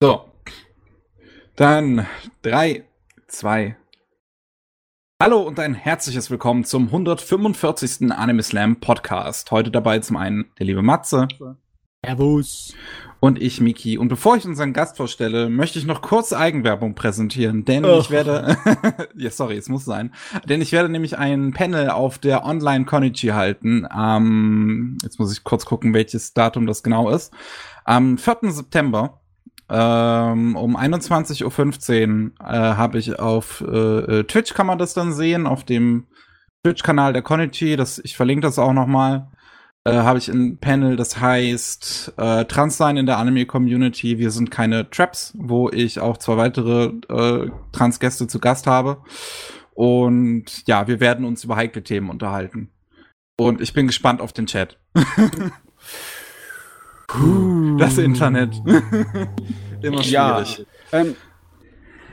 So. Dann 3, 2. Hallo und ein herzliches Willkommen zum 145. Anime Slam Podcast. Heute dabei zum einen der liebe Matze. Servus. Und ich, Miki. Und bevor ich unseren Gast vorstelle, möchte ich noch kurz Eigenwerbung präsentieren, denn oh. ich werde, ja, sorry, es muss sein, denn ich werde nämlich ein Panel auf der Online Konichi halten. Ähm, jetzt muss ich kurz gucken, welches Datum das genau ist. Am 4. September ähm, um 21.15 Uhr äh, habe ich auf äh, äh, Twitch kann man das dann sehen, auf dem Twitch-Kanal der Konichi, das, ich verlinke das auch nochmal, äh, habe ich ein Panel, das heißt äh, Transsein in der Anime-Community, wir sind keine Traps, wo ich auch zwei weitere äh, Transgäste zu Gast habe. Und ja, wir werden uns über heikle Themen unterhalten. Und ich bin gespannt auf den Chat. das Internet. Immer schwierig. Ja, ähm,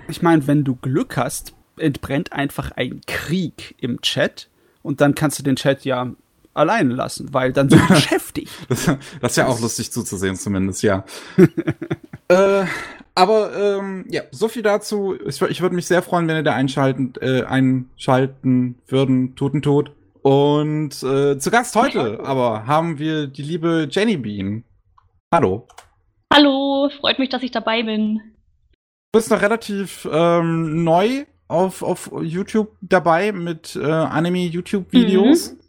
ich meine, wenn du Glück hast, entbrennt einfach ein Krieg im Chat und dann kannst du den Chat ja alleine lassen, weil dann sind beschäftigt. Das, das ist ja auch lustig zuzusehen, zumindest, ja. äh, aber ähm, ja, so viel dazu. Ich, ich würde mich sehr freuen, wenn ihr da einschalten, äh, einschalten würden, tuten tot. Und äh, zu Gast heute aber haben wir die liebe Jenny Bean. Hallo. Hallo, freut mich, dass ich dabei bin. Du bist noch relativ ähm, neu auf, auf YouTube dabei mit äh, Anime-YouTube-Videos. Mhm.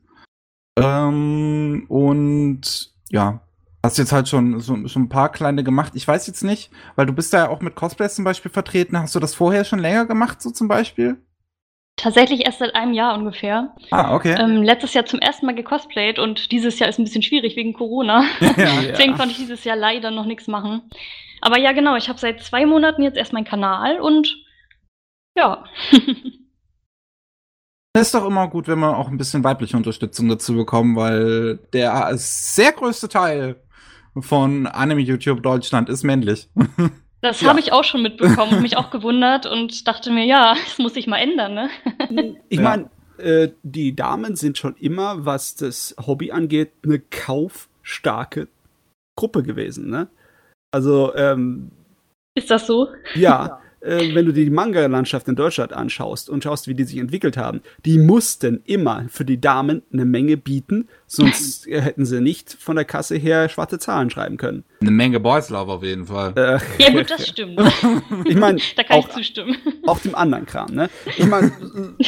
Ähm, und ja, hast jetzt halt schon so, so ein paar kleine gemacht. Ich weiß jetzt nicht, weil du bist da ja auch mit Cosplays zum Beispiel vertreten. Hast du das vorher schon länger gemacht, so zum Beispiel? Tatsächlich erst seit einem Jahr ungefähr. Ah, okay. Ähm, letztes Jahr zum ersten Mal gecosplayt und dieses Jahr ist ein bisschen schwierig wegen Corona. Ja, Deswegen ja. konnte ich dieses Jahr leider noch nichts machen. Aber ja, genau, ich habe seit zwei Monaten jetzt erst meinen Kanal und ja. Das ist doch immer gut, wenn wir auch ein bisschen weibliche Unterstützung dazu bekommen, weil der sehr größte Teil von Anime YouTube Deutschland ist männlich. Das ja. habe ich auch schon mitbekommen und mich auch gewundert und dachte mir, ja, das muss sich mal ändern, ne? Ich meine, äh, die Damen sind schon immer, was das Hobby angeht, eine kaufstarke Gruppe gewesen, ne? Also, ähm, Ist das so? Ja. äh, wenn du dir die Manga-Landschaft in Deutschland anschaust und schaust, wie die sich entwickelt haben, die mussten immer für die Damen eine Menge bieten, sonst hätten sie nicht von der Kasse her schwarze Zahlen schreiben können. Eine Menge Boys Love auf jeden Fall. Äh, ja gut, das stimmt. ich meine, da kann auch, ich zustimmen. Auch dem anderen Kram, ne? Ich meine,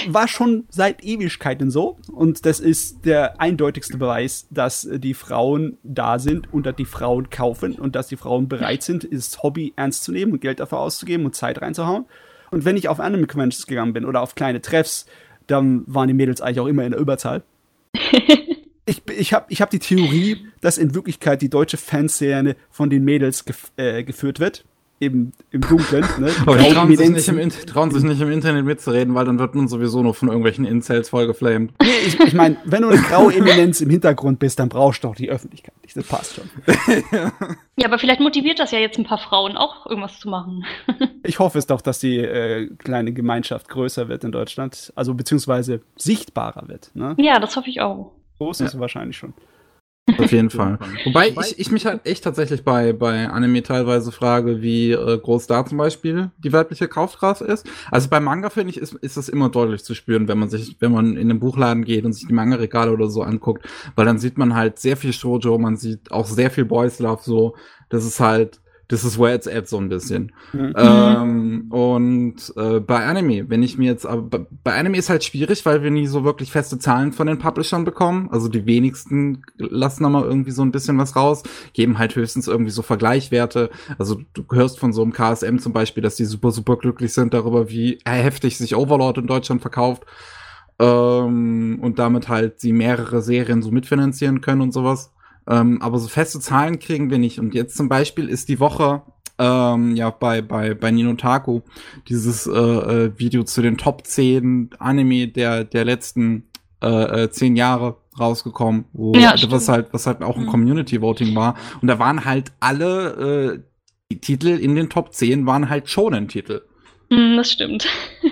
war schon seit Ewigkeiten so und das ist der eindeutigste Beweis, dass die Frauen da sind und dass die Frauen kaufen und dass die Frauen bereit sind, das Hobby ernst zu nehmen und Geld dafür auszugeben und Zeit reinzuhauen. Und wenn ich auf Anime Conventions gegangen bin oder auf kleine Treffs, dann waren die Mädels eigentlich auch immer in der Überzahl. ich, ich habe ich hab die Theorie, dass in Wirklichkeit die deutsche Fanszene von den Mädels gef äh, geführt wird im, im Dunkeln. Ne? Aber die trauen sich, nicht im, trauen sich nicht im Internet mitzureden, weil dann wird man sowieso nur von irgendwelchen Incels vollgeflamed. Nee, ich, ich meine, wenn du eine graue Eminenz im Hintergrund bist, dann brauchst du doch die Öffentlichkeit nicht. Das passt schon. ja, aber vielleicht motiviert das ja jetzt ein paar Frauen auch irgendwas zu machen. ich hoffe es doch, dass die äh, kleine Gemeinschaft größer wird in Deutschland, also beziehungsweise sichtbarer wird. Ne? Ja, das hoffe ich auch. Groß ist ja. wahrscheinlich schon. Auf jeden Fall. Wobei ich, ich mich halt echt tatsächlich bei, bei Anime teilweise frage, wie äh, groß da zum Beispiel die weibliche Kaufkraft ist. Also bei Manga finde ich, ist, ist das immer deutlich zu spüren, wenn man sich, wenn man in den Buchladen geht und sich die Manga-Regale oder so anguckt, weil dann sieht man halt sehr viel Shoujo, man sieht auch sehr viel Boys Love so. Das ist halt, das ist where it's at so ein bisschen. Mhm. Ähm, und äh, bei Anime, wenn ich mir jetzt, aber bei Anime ist halt schwierig, weil wir nie so wirklich feste Zahlen von den Publishern bekommen. Also die wenigsten lassen da mal irgendwie so ein bisschen was raus, geben halt höchstens irgendwie so Vergleichwerte. Also du hörst von so einem KSM zum Beispiel, dass die super, super glücklich sind darüber, wie heftig sich Overlord in Deutschland verkauft. Ähm, und damit halt sie mehrere Serien so mitfinanzieren können und sowas. Ähm, aber so feste Zahlen kriegen wir nicht. Und jetzt zum Beispiel ist die Woche ähm, ja bei bei bei Nino Taku dieses äh, äh, Video zu den Top 10 Anime der der letzten äh, äh, zehn Jahre rausgekommen, wo ja, was halt was halt auch ein mhm. Community Voting war und da waren halt alle äh, die Titel in den Top 10 waren halt Shonen Titel. Mm, das stimmt.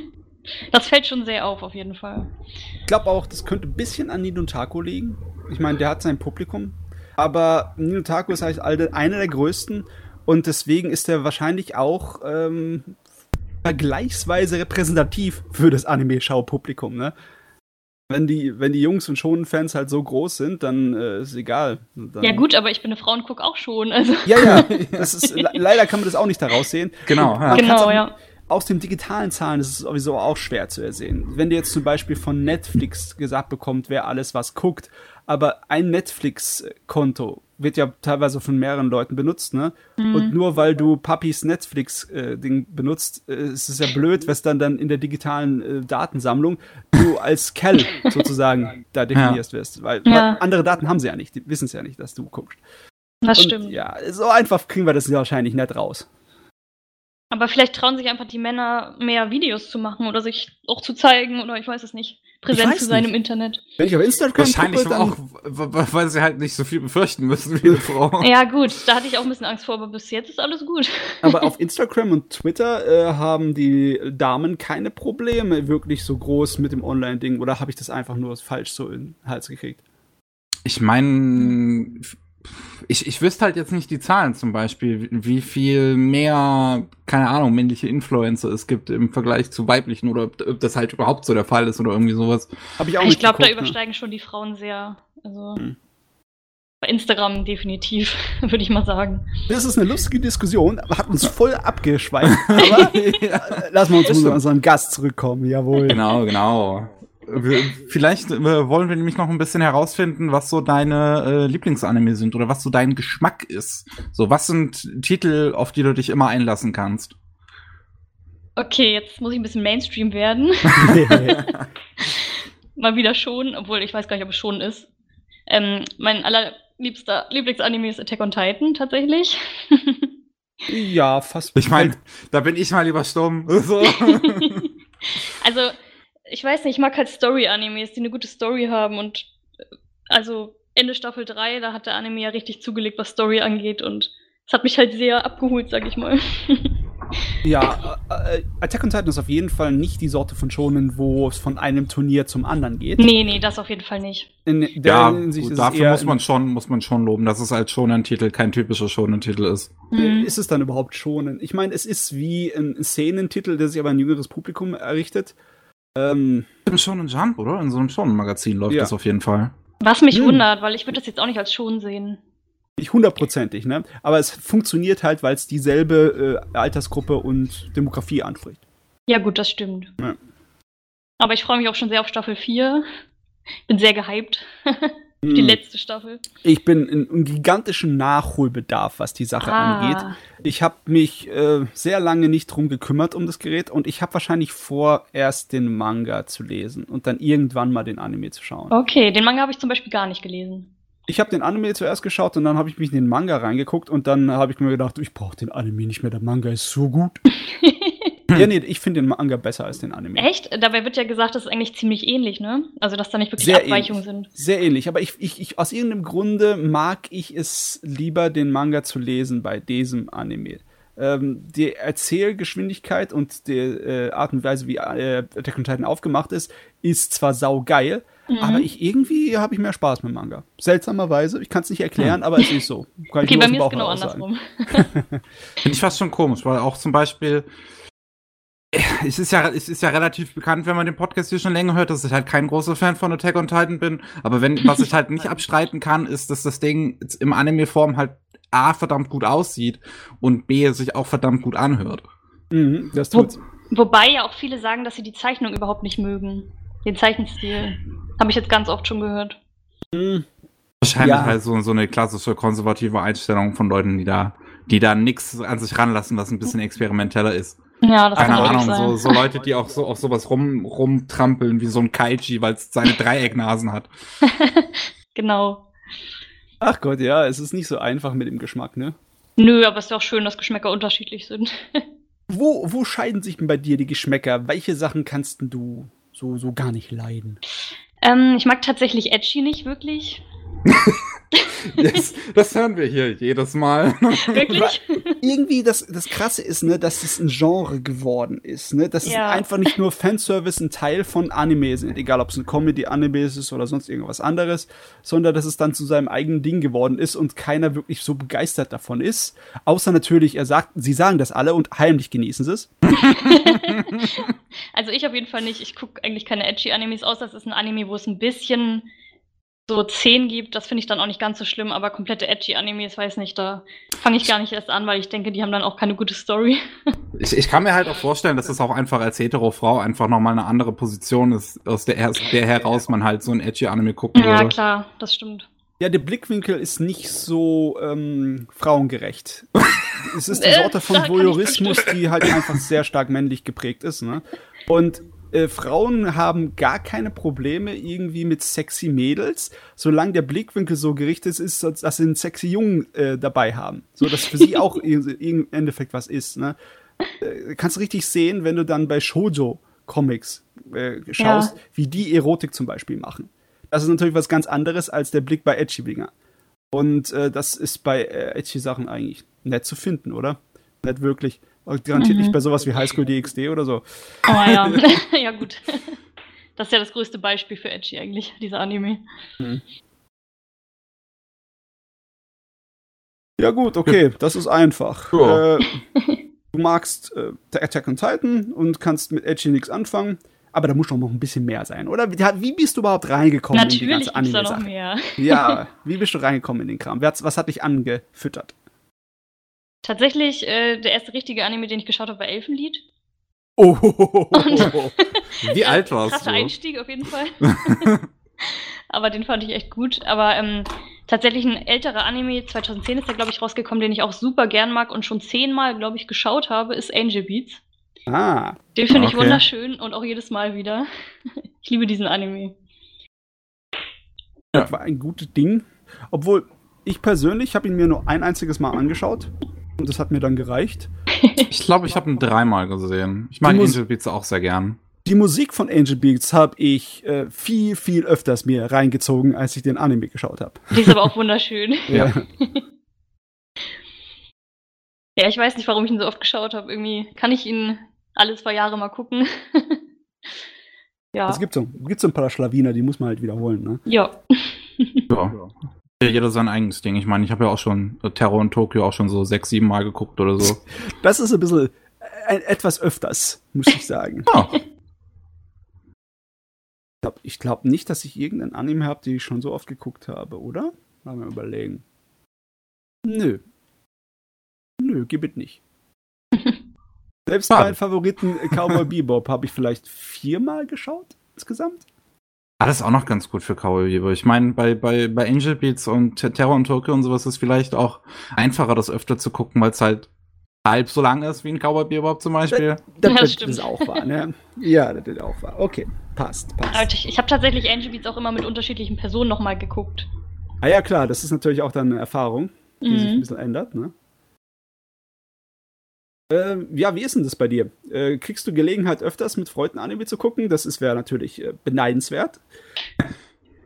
Das fällt schon sehr auf, auf jeden Fall. Ich glaube auch, das könnte ein bisschen an Nino Taku liegen. Ich meine, der hat sein Publikum, aber Nino Taku ist halt einer der größten Und deswegen ist er wahrscheinlich auch ähm, vergleichsweise repräsentativ für das Anime-Schaupublikum, ne? Wenn die, wenn die Jungs und Schonen-Fans halt so groß sind, dann äh, ist egal. Dann ja gut, aber ich bin eine Frau und guck auch schon. Also. Ja, ja, das ist, leider kann man das auch nicht daraus sehen. Genau, ja. genau, ja aus den digitalen Zahlen ist es sowieso auch schwer zu ersehen. Wenn du jetzt zum Beispiel von Netflix gesagt bekommt, wer alles was guckt, aber ein Netflix-Konto wird ja teilweise von mehreren Leuten benutzt, ne? Mhm. Und nur weil du Papis Netflix-Ding äh, benutzt, äh, ist es ja blöd, was dann dann in der digitalen äh, Datensammlung du als Kell sozusagen da definierst ja. wirst. Weil, ja. weil, andere Daten haben sie ja nicht, die wissen es ja nicht, dass du guckst. Das Und, stimmt. Ja, so einfach kriegen wir das wahrscheinlich nicht raus. Aber vielleicht trauen sich einfach die Männer mehr Videos zu machen oder sich auch zu zeigen oder ich weiß es nicht, präsent zu sein nicht. im Internet. Wenn ich auf Instagram Wahrscheinlich gucke, auch, weil sie halt nicht so viel befürchten müssen wie eine Frau. Ja gut, da hatte ich auch ein bisschen Angst vor, aber bis jetzt ist alles gut. Aber auf Instagram und Twitter äh, haben die Damen keine Probleme wirklich so groß mit dem Online-Ding oder habe ich das einfach nur falsch so in den Hals gekriegt? Ich meine, ich, ich wüsste halt jetzt nicht die Zahlen zum Beispiel, wie viel mehr, keine Ahnung, männliche Influencer es gibt im Vergleich zu weiblichen oder ob das halt überhaupt so der Fall ist oder irgendwie sowas. Hab ich auch ich glaube, da ne? übersteigen schon die Frauen sehr. Also hm. bei Instagram definitiv, würde ich mal sagen. Das ist eine lustige Diskussion, aber hat uns voll abgeschweift. aber ja, lassen wir uns zu unserem Gast zurückkommen, jawohl. Genau, genau. Vielleicht äh, wollen wir nämlich noch ein bisschen herausfinden, was so deine äh, Lieblingsanime sind oder was so dein Geschmack ist. So, was sind Titel, auf die du dich immer einlassen kannst? Okay, jetzt muss ich ein bisschen Mainstream werden. Mal wieder schon, obwohl ich weiß gar nicht, ob es schon ist. Ähm, mein allerliebster Lieblingsanime ist Attack on Titan tatsächlich. ja, fast. Ich meine, da bin ich mal lieber stumm. So. also ich weiß nicht, ich mag halt Story-Animes, die eine gute Story haben und äh, also Ende Staffel 3, da hat der Anime ja richtig zugelegt, was Story angeht und es hat mich halt sehr abgeholt, sag ich mal. ja, äh, äh, Attack on Titan ist auf jeden Fall nicht die Sorte von Shonen, wo es von einem Turnier zum anderen geht. Nee, nee, das auf jeden Fall nicht. In ja, gut, dafür muss man schon, muss man schon loben, dass es als Shonen-Titel kein typischer Shonen-Titel ist. Mhm. Ist es dann überhaupt Shonen? Ich meine, es ist wie ein Szenentitel, der sich aber ein jüngeres Publikum errichtet. Ähm, Im Shonen Jump, oder? In so einem Shonen-Magazin läuft ja. das auf jeden Fall. Was mich hm. wundert, weil ich würde das jetzt auch nicht als Schon sehen. Nicht hundertprozentig, ne? Aber es funktioniert halt, weil es dieselbe äh, Altersgruppe und Demografie anspricht. Ja, gut, das stimmt. Ja. Aber ich freue mich auch schon sehr auf Staffel 4. Bin sehr gehypt. Die hm. letzte Staffel. Ich bin in, in gigantischem Nachholbedarf, was die Sache ah. angeht. Ich habe mich äh, sehr lange nicht drum gekümmert um das Gerät und ich habe wahrscheinlich vor, erst den Manga zu lesen und dann irgendwann mal den Anime zu schauen. Okay, den Manga habe ich zum Beispiel gar nicht gelesen. Ich habe den Anime zuerst geschaut und dann habe ich mich in den Manga reingeguckt und dann habe ich mir gedacht, ich brauche den Anime nicht mehr, der Manga ist so gut. ja, nee, ich finde den Manga besser als den Anime. Echt? Dabei wird ja gesagt, das ist eigentlich ziemlich ähnlich, ne? Also, dass da nicht wirklich Sehr Abweichungen ähnlich. sind. Sehr ähnlich, aber ich, ich, ich, aus irgendeinem Grunde mag ich es lieber, den Manga zu lesen bei diesem Anime. Ähm, die Erzählgeschwindigkeit und die äh, Art und Weise, wie äh, Attack on Titan aufgemacht ist, ist zwar saugeil, mhm. aber ich irgendwie habe ich mehr Spaß mit Manga. Seltsamerweise, ich kann es nicht erklären, mhm. aber es ist so. Kann okay, bei mir ist genau andersrum. Finde ich fast schon komisch, weil auch zum Beispiel es ist ja, es ist ja relativ bekannt, wenn man den Podcast hier schon länger hört, dass ich halt kein großer Fan von Attack on Titan bin. Aber wenn, was ich halt nicht abstreiten kann, ist, dass das Ding im Anime-Form halt A, verdammt gut aussieht und B, sich auch verdammt gut anhört. Mhm, das tut's. Wo, wobei ja auch viele sagen, dass sie die Zeichnung überhaupt nicht mögen. Den Zeichenstil. Habe ich jetzt ganz oft schon gehört. Mhm. Wahrscheinlich ja. halt so, so eine klassische konservative Einstellung von Leuten, die da, die da nix an sich ranlassen, was ein bisschen experimenteller ist. Ja, das Keine kann Ahnung, sein. So, so Leute, die auch so auf sowas rum, rumtrampeln wie so ein Kaiji, weil es seine Dreiecknasen hat. genau. Ach Gott, ja, es ist nicht so einfach mit dem Geschmack, ne? Nö, aber es ist ja auch schön, dass Geschmäcker unterschiedlich sind. wo, wo scheiden sich denn bei dir die Geschmäcker? Welche Sachen kannst du so, so gar nicht leiden? Ähm, ich mag tatsächlich Edgy nicht wirklich. yes, das hören wir hier jedes Mal. Wirklich? Irgendwie das, das Krasse ist, ne, dass es ein Genre geworden ist, ne, dass ja. es einfach nicht nur Fanservice ein Teil von Anime sind, egal ob es ein Comedy-Anime ist oder sonst irgendwas anderes, sondern dass es dann zu seinem eigenen Ding geworden ist und keiner wirklich so begeistert davon ist. Außer natürlich, er sagt, sie sagen das alle und heimlich genießen sie es. also ich auf jeden Fall nicht. Ich gucke eigentlich keine edgy Animes aus. Das ist ein Anime, wo es ein bisschen so 10 gibt, das finde ich dann auch nicht ganz so schlimm, aber komplette edgy Animes, weiß nicht, da fange ich gar nicht erst an, weil ich denke, die haben dann auch keine gute Story. Ich, ich kann mir halt auch vorstellen, dass es auch einfach als hetero-Frau einfach nochmal eine andere Position ist, aus der, aus der heraus man halt so ein edgy Anime gucken würde. Ja, klar, das stimmt. Ja, der Blickwinkel ist nicht so ähm, frauengerecht. es ist die Sorte von Voyeurismus, die halt einfach sehr stark männlich geprägt ist. Ne? Und äh, Frauen haben gar keine Probleme irgendwie mit sexy Mädels, solange der Blickwinkel so gerichtet ist, dass sie einen sexy Jungen äh, dabei haben. So, dass für sie auch im Endeffekt was ist. Ne? Äh, kannst du richtig sehen, wenn du dann bei Shoujo-Comics äh, schaust, ja. wie die Erotik zum Beispiel machen. Das ist natürlich was ganz anderes als der Blick bei Edgy-Winger. Und äh, das ist bei äh, Edgy-Sachen eigentlich nett zu finden, oder? Nicht wirklich. Garantiert mhm. nicht bei sowas wie Highschool DxD oder so. Oh ja, ja gut. Das ist ja das größte Beispiel für Edgy eigentlich, dieser Anime. Mhm. Ja gut, okay, das ist einfach. Ja. Äh, du magst äh, Attack on Titan und kannst mit Edgy nichts anfangen, aber da muss doch noch ein bisschen mehr sein, oder? Wie bist du überhaupt reingekommen Natürlich in die ganze Anime-Sache? Da noch mehr. Ja, wie bist du reingekommen in den Kram? Was hat dich angefüttert? Tatsächlich, äh, der erste richtige Anime, den ich geschaut habe, war Elfenlied. Oh, wie alt warst krasser du? Einstieg auf jeden Fall. Aber den fand ich echt gut. Aber ähm, tatsächlich ein älterer Anime, 2010 ist der, glaube ich, rausgekommen, den ich auch super gern mag und schon zehnmal, glaube ich, geschaut habe, ist Angel Beats. Ah. Den finde ich wunderschön und auch jedes Mal wieder. ich liebe diesen Anime. Das war ein gutes Ding. Obwohl, ich persönlich habe ihn mir nur ein einziges Mal angeschaut. Und das hat mir dann gereicht. Ich glaube, ich habe ihn dreimal gesehen. Ich mag Angel Beats auch sehr gern. Die Musik von Angel Beats habe ich äh, viel, viel öfters mir reingezogen, als ich den Anime geschaut habe. Die ist aber auch wunderschön. ja. ja, ich weiß nicht, warum ich ihn so oft geschaut habe. Irgendwie kann ich ihn alle zwei Jahre mal gucken. ja. Es gibt so, gibt so ein paar Schlawiner, die muss man halt wiederholen, ne? Ja. ja jeder sein eigenes Ding. Ich meine, ich habe ja auch schon Terror in Tokio auch schon so sechs, sieben Mal geguckt oder so. Das ist ein bisschen äh, etwas öfters, muss ich sagen. Ja. Ich glaube glaub nicht, dass ich irgendeinen Anime habe, den ich schon so oft geguckt habe, oder? Mal mal überlegen. Nö. Nö, gib es nicht. Selbst meinen Favoriten Cowboy Bebop habe ich vielleicht viermal geschaut insgesamt. Ah, das ist auch noch ganz gut für Cowboy. Ich meine, bei, bei, bei Angel Beats und Terror und Tokyo und sowas ist vielleicht auch einfacher, das öfter zu gucken, weil es halt halb so lang ist wie ein Cowboy Bebop zum Beispiel. Das, das, das ist auch wahr, ne? Ja, das ist auch wahr. Okay, passt, passt. Also ich, ich habe tatsächlich Angel Beats auch immer mit unterschiedlichen Personen nochmal geguckt. Ah ja, klar, das ist natürlich auch dann eine Erfahrung, die mhm. sich ein bisschen ändert, ne? Äh, ja, wie ist denn das bei dir? Äh, kriegst du Gelegenheit, öfters mit Freunden Anime zu gucken? Das wäre natürlich äh, beneidenswert.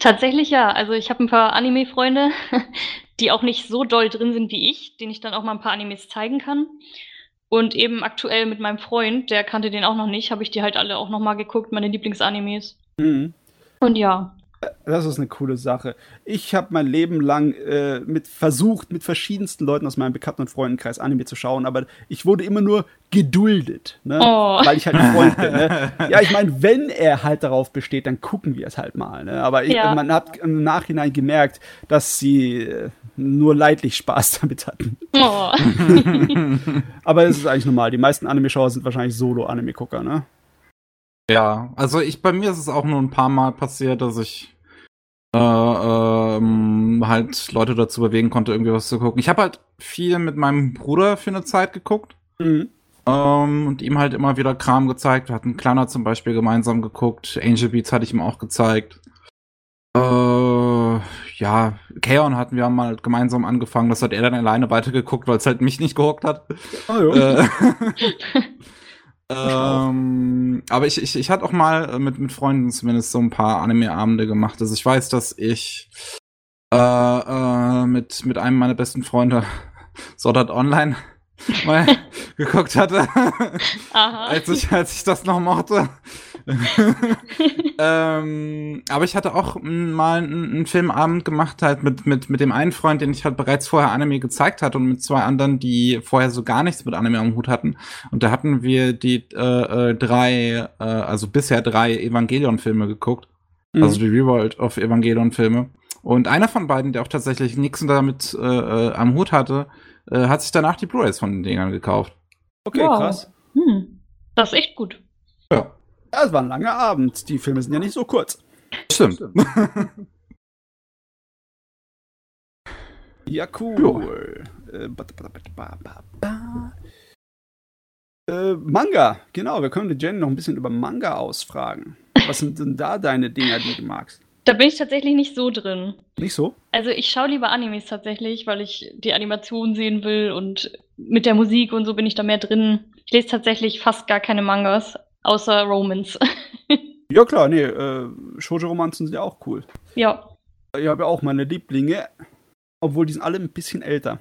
Tatsächlich ja. Also ich habe ein paar Anime-Freunde, die auch nicht so doll drin sind wie ich, denen ich dann auch mal ein paar Animes zeigen kann. Und eben aktuell mit meinem Freund, der kannte den auch noch nicht, habe ich die halt alle auch noch mal geguckt, meine Lieblingsanimes. Mhm. Und ja. Das ist eine coole Sache. Ich habe mein Leben lang äh, mit versucht, mit verschiedensten Leuten aus meinem Bekannten- und Freundenkreis Anime zu schauen, aber ich wurde immer nur geduldet, ne? oh. weil ich halt ein Freund bin. Ne? Ja, ich meine, wenn er halt darauf besteht, dann gucken wir es halt mal. Ne? Aber ich, ja. man hat im Nachhinein gemerkt, dass sie äh, nur leidlich Spaß damit hatten. Oh. aber es ist eigentlich normal. Die meisten Anime-Schauer sind wahrscheinlich Solo-Anime-Gucker, ne? Ja, also ich bei mir ist es auch nur ein paar Mal passiert, dass ich äh, ähm, halt Leute dazu bewegen konnte, irgendwie was zu gucken. Ich habe halt viel mit meinem Bruder für eine Zeit geguckt. Mhm. Ähm, und ihm halt immer wieder Kram gezeigt. Wir hatten Kleiner zum Beispiel gemeinsam geguckt. Angel Beats hatte ich ihm auch gezeigt. Äh, ja, Kaon hatten wir mal gemeinsam angefangen. Das hat er dann alleine weitergeguckt, weil es halt mich nicht gehuckt hat. Oh, äh, Ähm, aber ich, ich, ich hatte auch mal äh, mit, mit Freunden zumindest so ein paar Anime-Abende gemacht. Also ich weiß, dass ich äh, äh, mit, mit einem meiner besten Freunde Sword Art Online mal geguckt hatte, als, ich, als ich das noch mochte. ähm, aber ich hatte auch mal einen, einen, Filmabend gemacht, halt mit, mit, mit dem einen Freund, den ich halt bereits vorher Anime gezeigt hatte und mit zwei anderen, die vorher so gar nichts mit Anime am Hut hatten. Und da hatten wir die äh, äh, drei, äh, also bisher drei Evangelion-Filme geguckt. Mhm. Also die Reworld of Evangelion-Filme. Und einer von beiden, der auch tatsächlich nichts damit äh, äh, am Hut hatte, äh, hat sich danach die Blu-rays von den Dingern gekauft. Okay, wow. krass. Hm. Das ist echt gut. Ja. Ja, es war ein langer Abend. Die Filme sind ja nicht so kurz. Stimmt. ja, cool. Äh, äh, Manga, genau. Wir können die Jen noch ein bisschen über Manga ausfragen. Was sind denn da deine Dinger, die du magst? Da bin ich tatsächlich nicht so drin. Nicht so? Also ich schaue lieber Animes tatsächlich, weil ich die Animation sehen will und mit der Musik und so bin ich da mehr drin. Ich lese tatsächlich fast gar keine Mangas, außer Romans. ja klar, nee, äh, Shoujo-Romanzen sind ja auch cool. Ja. Ich habe ja auch meine Lieblinge, obwohl die sind alle ein bisschen älter.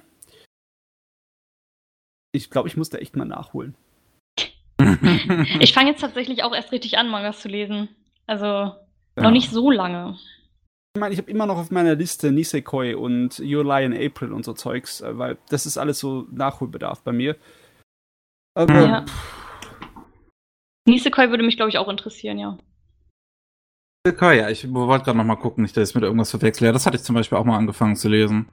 Ich glaube, ich muss da echt mal nachholen. ich fange jetzt tatsächlich auch erst richtig an, Mangas zu lesen. Also ja. Noch nicht so lange. Ich meine, ich habe immer noch auf meiner Liste Nisekoi und Your Lie in April und so Zeugs, äh, weil das ist alles so Nachholbedarf bei mir. Aber. Ja. Nisekoi würde mich, glaube ich, auch interessieren, ja. Nisekoi, ja, ich wollte gerade noch mal gucken, nicht, dass ich mit irgendwas verwechsel. Ja, das hatte ich zum Beispiel auch mal angefangen zu lesen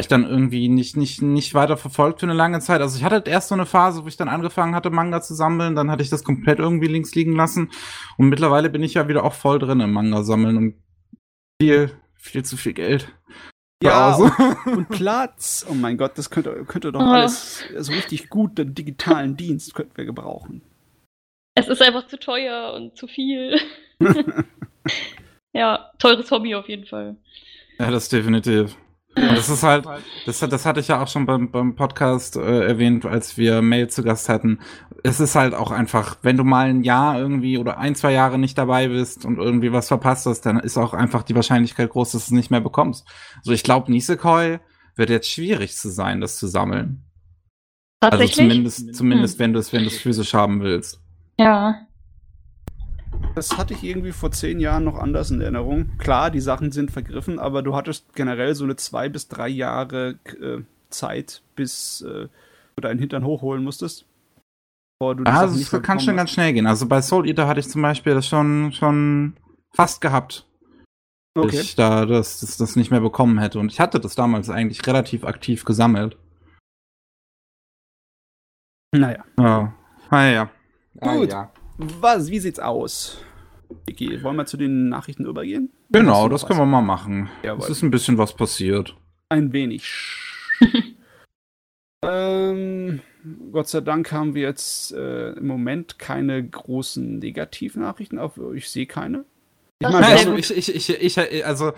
ich dann irgendwie nicht, nicht, nicht weiter verfolgt für eine lange Zeit. Also ich hatte halt erst so eine Phase, wo ich dann angefangen hatte, Manga zu sammeln, dann hatte ich das komplett irgendwie links liegen lassen. Und mittlerweile bin ich ja wieder auch voll drin im Manga sammeln und viel, viel zu viel Geld. Ja, und, und, Platz. Oh mein Gott, das könnte, könnte doch alles so richtig gut, den digitalen Dienst könnten wir gebrauchen. Es ist einfach zu teuer und zu viel. ja, teures Hobby auf jeden Fall. Ja, das definitiv. Das ist halt, das, das hatte ich ja auch schon beim, beim Podcast äh, erwähnt, als wir Mail zu Gast hatten. Es ist halt auch einfach, wenn du mal ein Jahr irgendwie oder ein, zwei Jahre nicht dabei bist und irgendwie was verpasst hast, dann ist auch einfach die Wahrscheinlichkeit groß, dass du es nicht mehr bekommst. So, ich glaube, Nisekoi wird jetzt schwierig zu sein, das zu sammeln. Also Tatsächlich? Also zumindest, zumindest hm. wenn du es, wenn du es physisch haben willst. Ja. Das hatte ich irgendwie vor zehn Jahren noch anders in Erinnerung. Klar, die Sachen sind vergriffen, aber du hattest generell so eine zwei bis drei Jahre äh, Zeit, bis äh, du deinen Hintern hochholen musstest. Bevor du ah, das kann schon hast. ganz schnell gehen. Also bei Soul Eater hatte ich zum Beispiel das schon, schon fast gehabt. Okay. Ich da das, das, das nicht mehr bekommen hätte. Und ich hatte das damals eigentlich relativ aktiv gesammelt. Naja. Ja. Naja. Ah, Gut. ja. Was, wie sieht's aus? Vicky, wollen wir zu den Nachrichten übergehen? Genau, das können wir mal machen. Jawohl. Es ist ein bisschen was passiert. Ein wenig. ähm, Gott sei Dank haben wir jetzt äh, im Moment keine großen Negativnachrichten. Auf, ich sehe keine. Ich, meine, also, ich, ich, ich, ich, also,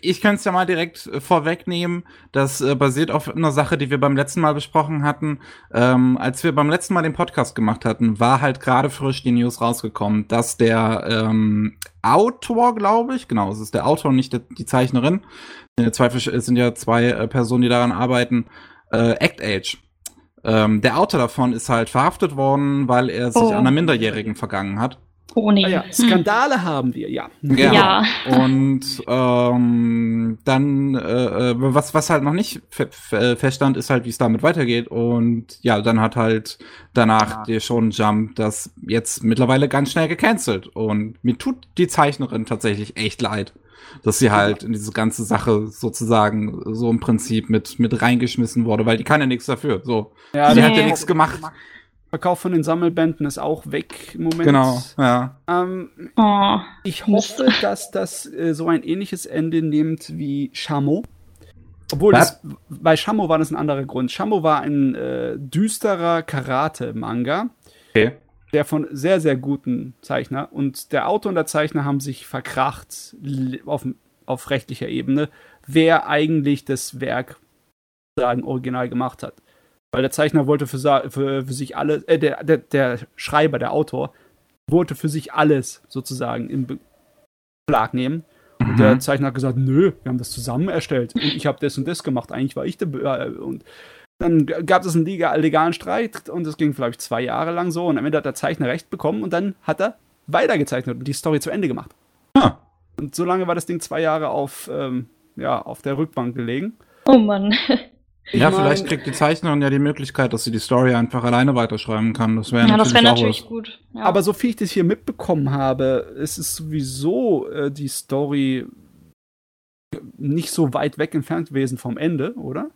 ich kann es ja mal direkt äh, vorwegnehmen. Das äh, basiert auf einer Sache, die wir beim letzten Mal besprochen hatten. Ähm, als wir beim letzten Mal den Podcast gemacht hatten, war halt gerade frisch die News rausgekommen, dass der ähm, Autor, glaube ich, genau, es ist der Autor, nicht der, die Zeichnerin. Es sind ja zwei äh, Personen, die daran arbeiten. Äh, Act Age. Ähm, der Autor davon ist halt verhaftet worden, weil er sich oh. an einer Minderjährigen vergangen hat. Oh nee. Ah ja, Skandale hm. haben wir, ja. Ja. ja. Und ähm, dann, äh, äh was, was halt noch nicht feststand, ist halt, wie es damit weitergeht. Und ja, dann hat halt danach ja. der schon Jump das jetzt mittlerweile ganz schnell gecancelt. Und mir tut die Zeichnerin tatsächlich echt leid, dass sie halt in diese ganze Sache sozusagen so im Prinzip mit, mit reingeschmissen wurde, weil die kann ja nichts dafür. So. Ja, sie nee. hat ja nichts gemacht. Verkauf von den Sammelbänden ist auch weg im Moment. Genau, ja. Ähm, oh. Ich hoffe, dass das äh, so ein ähnliches Ende nimmt wie Shamo. Obwohl, das, bei Shamo war das ein anderer Grund. Shamo war ein äh, düsterer Karate-Manga. Okay. Der von sehr, sehr guten Zeichner. Und der Autor und der Zeichner haben sich verkracht auf, auf rechtlicher Ebene, wer eigentlich das Werk sagen original gemacht hat. Weil der Zeichner wollte für, für, für sich alles, äh, der, der, der Schreiber, der Autor, wollte für sich alles sozusagen im Beschlag nehmen. Mhm. Und der Zeichner hat gesagt, nö, wir haben das zusammen erstellt und ich habe das und das gemacht. Eigentlich war ich der äh, und dann gab es einen legalen Streit und es ging vielleicht zwei Jahre lang so und am Ende hat der Zeichner recht bekommen und dann hat er weitergezeichnet und die Story zu Ende gemacht. Ah. Und so lange war das Ding zwei Jahre auf, ähm, ja, auf der Rückbank gelegen. Oh Mann. Ich ja, mein, vielleicht kriegt die Zeichnerin ja die Möglichkeit, dass sie die Story einfach alleine weiterschreiben kann. Das wäre ja, natürlich, das wär natürlich was. gut. Ja. Aber so viel ich das hier mitbekommen habe, ist es sowieso äh, die Story nicht so weit weg entfernt gewesen vom Ende, oder?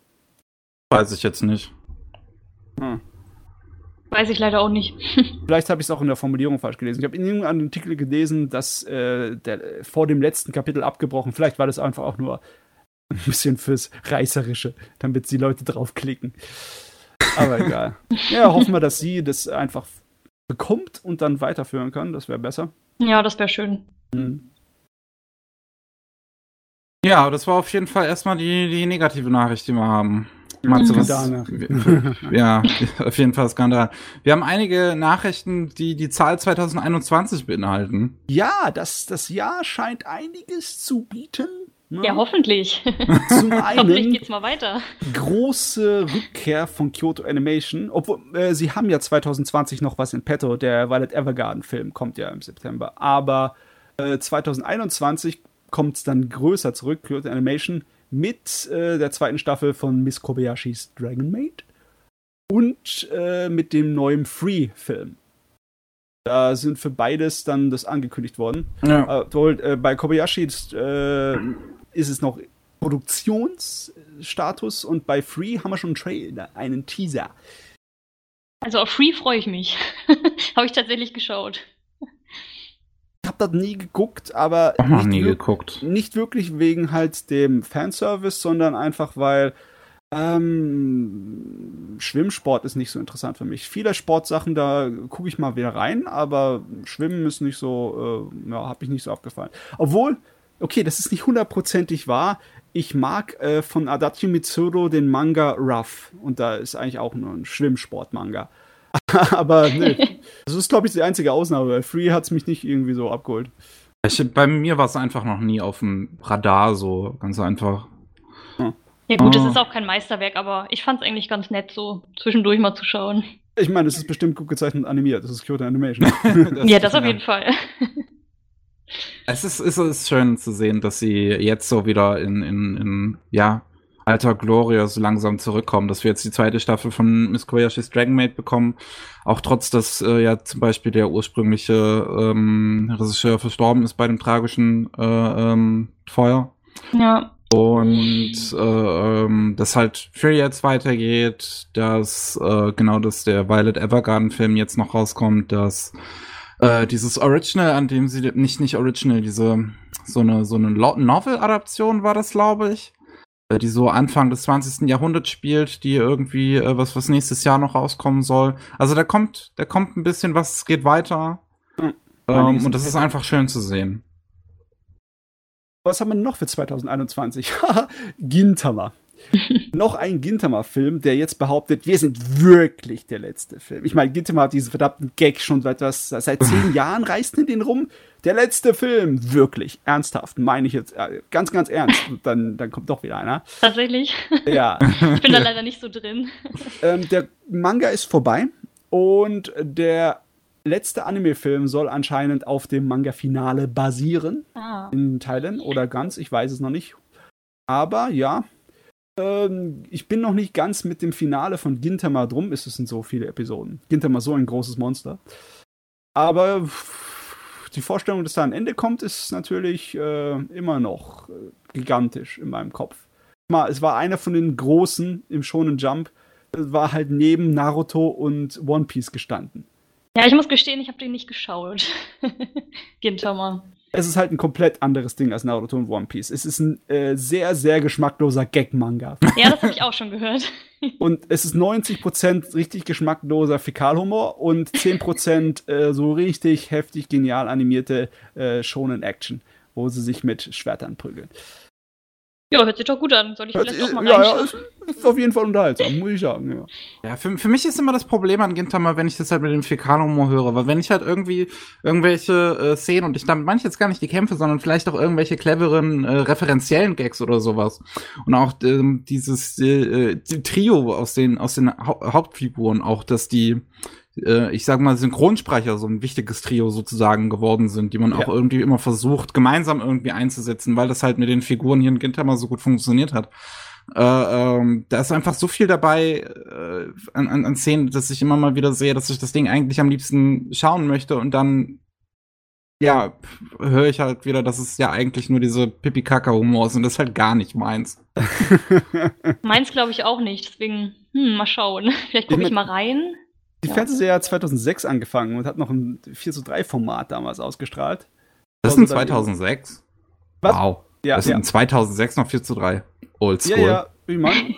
Weiß ich jetzt nicht. Hm. Weiß ich leider auch nicht. Vielleicht habe ich es auch in der Formulierung falsch gelesen. Ich habe in irgendeinem Artikel gelesen, dass äh, der, vor dem letzten Kapitel abgebrochen. Vielleicht war das einfach auch nur ein bisschen fürs Reißerische, damit die Leute draufklicken. Aber egal. Ja, hoffen wir, dass sie das einfach bekommt und dann weiterführen kann. Das wäre besser. Ja, das wäre schön. Mhm. Ja, das war auf jeden Fall erstmal die, die negative Nachricht, die wir haben. Meinst du was? ja, auf jeden Fall Skandal. Wir haben einige Nachrichten, die die Zahl 2021 beinhalten. Ja, das, das Jahr scheint einiges zu bieten. Ne? Ja, hoffentlich. Zum einen hoffentlich geht's mal weiter. Große Rückkehr von Kyoto Animation, obwohl äh, sie haben ja 2020 noch was in petto. Der Violet Evergarden Film kommt ja im September, aber äh, 2021 kommt es dann größer zurück, Kyoto Animation mit äh, der zweiten Staffel von Miss Kobayashis Dragon Maid und äh, mit dem neuen Free-Film. Da sind für beides dann das angekündigt worden. Ja. Äh, bei Kobayashi ist, äh, ist es noch Produktionsstatus und bei Free haben wir schon einen Trailer, einen Teaser. Also auf Free freue ich mich. Habe ich tatsächlich geschaut. Ich habe das nie geguckt, aber Auch noch nie geguckt. nicht wirklich wegen halt dem Fanservice, sondern einfach weil ähm, Schwimmsport ist nicht so interessant für mich. Viele Sportsachen, da gucke ich mal wieder rein, aber Schwimmen ist nicht so, äh, ja, habe ich nicht so abgefallen. Obwohl, okay, das ist nicht hundertprozentig wahr. Ich mag äh, von Adachi Mitsuru den Manga Rough und da ist eigentlich auch nur ein Schwimmsport-Manga. Aber nee, das ist, glaube ich, die einzige Ausnahme, weil Free hat es mich nicht irgendwie so abgeholt. Ich, bei mir war es einfach noch nie auf dem Radar so, ganz einfach. Ja gut, es oh. ist auch kein Meisterwerk, aber ich fand es eigentlich ganz nett, so zwischendurch mal zu schauen. Ich meine, es ist bestimmt gut gezeichnet und animiert. Das ist Kyoto Animation. das ja, das auf jeden Fall. Es ist, es ist schön zu sehen, dass sie jetzt so wieder in, in, in ja, alter Gloria so langsam zurückkommen, dass wir jetzt die zweite Staffel von Miss Kobayashi's Dragon Maid bekommen, auch trotz, dass äh, ja zum Beispiel der ursprüngliche ähm, Regisseur verstorben ist bei dem tragischen äh, ähm, Feuer. Ja. Und äh, ähm, das halt für jetzt weitergeht, dass äh, genau, dass der Violet Evergarden Film jetzt noch rauskommt, dass äh, dieses Original, an dem sie nicht nicht Original, diese so eine so eine Novel-Adaption war das, glaube ich, äh, die so Anfang des 20. Jahrhunderts spielt, die irgendwie äh, was, was nächstes Jahr noch rauskommen soll. Also da kommt, da kommt ein bisschen was, es geht weiter. Mhm. Ähm, und das ist einfach schön zu sehen. Was haben wir noch für 2021? Gintama. noch ein Gintama-Film, der jetzt behauptet, wir sind wirklich der letzte Film. Ich meine, Gintama hat diesen verdammten Gag schon seit was, seit zehn Jahren reißt in den rum. Der letzte Film, wirklich, ernsthaft, meine ich jetzt, äh, ganz, ganz ernst. Und dann, dann kommt doch wieder einer. Tatsächlich? Ja. ich bin da leider nicht so drin. Ähm, der Manga ist vorbei und der letzte Anime-Film soll anscheinend auf dem Manga-Finale basieren. Ah. In Teilen oder ganz, ich weiß es noch nicht. Aber ja, ähm, ich bin noch nicht ganz mit dem Finale von Gintama drum. Es sind so viele Episoden. Gintama so ein großes Monster. Aber die Vorstellung, dass da ein Ende kommt, ist natürlich äh, immer noch äh, gigantisch in meinem Kopf. Es war einer von den großen im Shonen Jump. War halt neben Naruto und One Piece gestanden. Ja, ich muss gestehen, ich habe den nicht geschaut. Gintama. Es ist halt ein komplett anderes Ding als Naruto und One Piece. Es ist ein äh, sehr, sehr geschmackloser Gag-Manga. Ja, das habe ich auch schon gehört. und es ist 90% richtig geschmackloser Fäkalhumor und 10% äh, so richtig heftig genial animierte äh, Shonen-Action, wo sie sich mit Schwertern prügeln. Ja, hört sich doch gut an. Soll ich Hört vielleicht auch mal ja, ja, ist, ist auf jeden Fall unterhaltsam, muss ich sagen. Ja. Ja, für, für mich ist immer das Problem an Gintama, wenn ich das halt mit dem Fäkalhumor höre, weil wenn ich halt irgendwie irgendwelche äh, Szenen und ich damit meine ich jetzt gar nicht die Kämpfe, sondern vielleicht auch irgendwelche cleveren äh, referenziellen Gags oder sowas und auch ähm, dieses äh, die Trio aus den aus den Hau Hauptfiguren auch, dass die äh, ich sag mal Synchronsprecher so ein wichtiges Trio sozusagen geworden sind, die man auch Ja. irgendwie immer versucht gemeinsam irgendwie einzusetzen, weil das halt mit den Figuren hier in Gintama so gut funktioniert hat. Äh, ähm, da ist einfach so viel dabei äh, an, an, an Szenen, dass ich immer mal wieder sehe, dass ich das Ding eigentlich am liebsten schauen möchte und dann ja, höre ich halt wieder, dass es ja eigentlich nur diese Pipi-Kaka-Humor ist und das ist halt gar nicht meins. Meins glaube ich auch nicht, deswegen, hm, mal schauen. Vielleicht gucke Ich mal rein. Die Ja. Fernsehserie hat 2006 angefangen und hat noch ein 4 zu 3 Format damals ausgestrahlt. Das ist in dann 2006. Was? Wow. Ja, das ist ja. in 2006 noch 4 zu 3. Oldschool. Ja, ja, ich meine,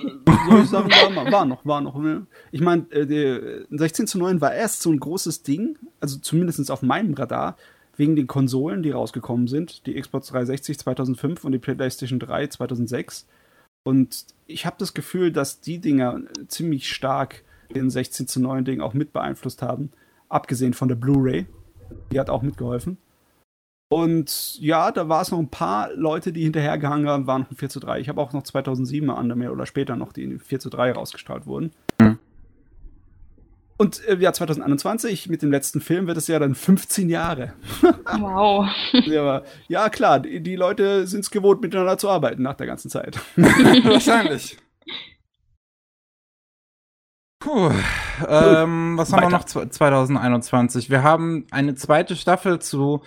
soll ich sagen, war, war noch, war noch. Ne? Ich meine, äh, der 16 zu 9 war erst so ein großes Ding, also zumindest auf meinem Radar, wegen den Konsolen, die rausgekommen sind. Die Xbox 360 2005 und die PlayStation 3 2006. Und ich habe das Gefühl, dass die Dinger ziemlich stark den 16 zu 9 Ding auch mit beeinflusst haben. Abgesehen von der Blu-ray. Die hat auch mitgeholfen. Und ja, da war es noch ein paar Leute, die hinterhergehangen haben, waren noch ein 4 zu 3. Ich habe auch noch 2007 Anime oder später noch, die in 4 zu 3 rausgestrahlt wurden. Mhm. Und äh, ja, 2021 mit dem letzten Film wird es ja dann 15 Jahre. Wow. ja, aber, ja, klar, die, die Leute sind es gewohnt, miteinander zu arbeiten nach der ganzen Zeit. Wahrscheinlich. Puh. Ähm, was haben wir Weiter. noch zwe- 2021? Wir haben eine zweite Staffel zu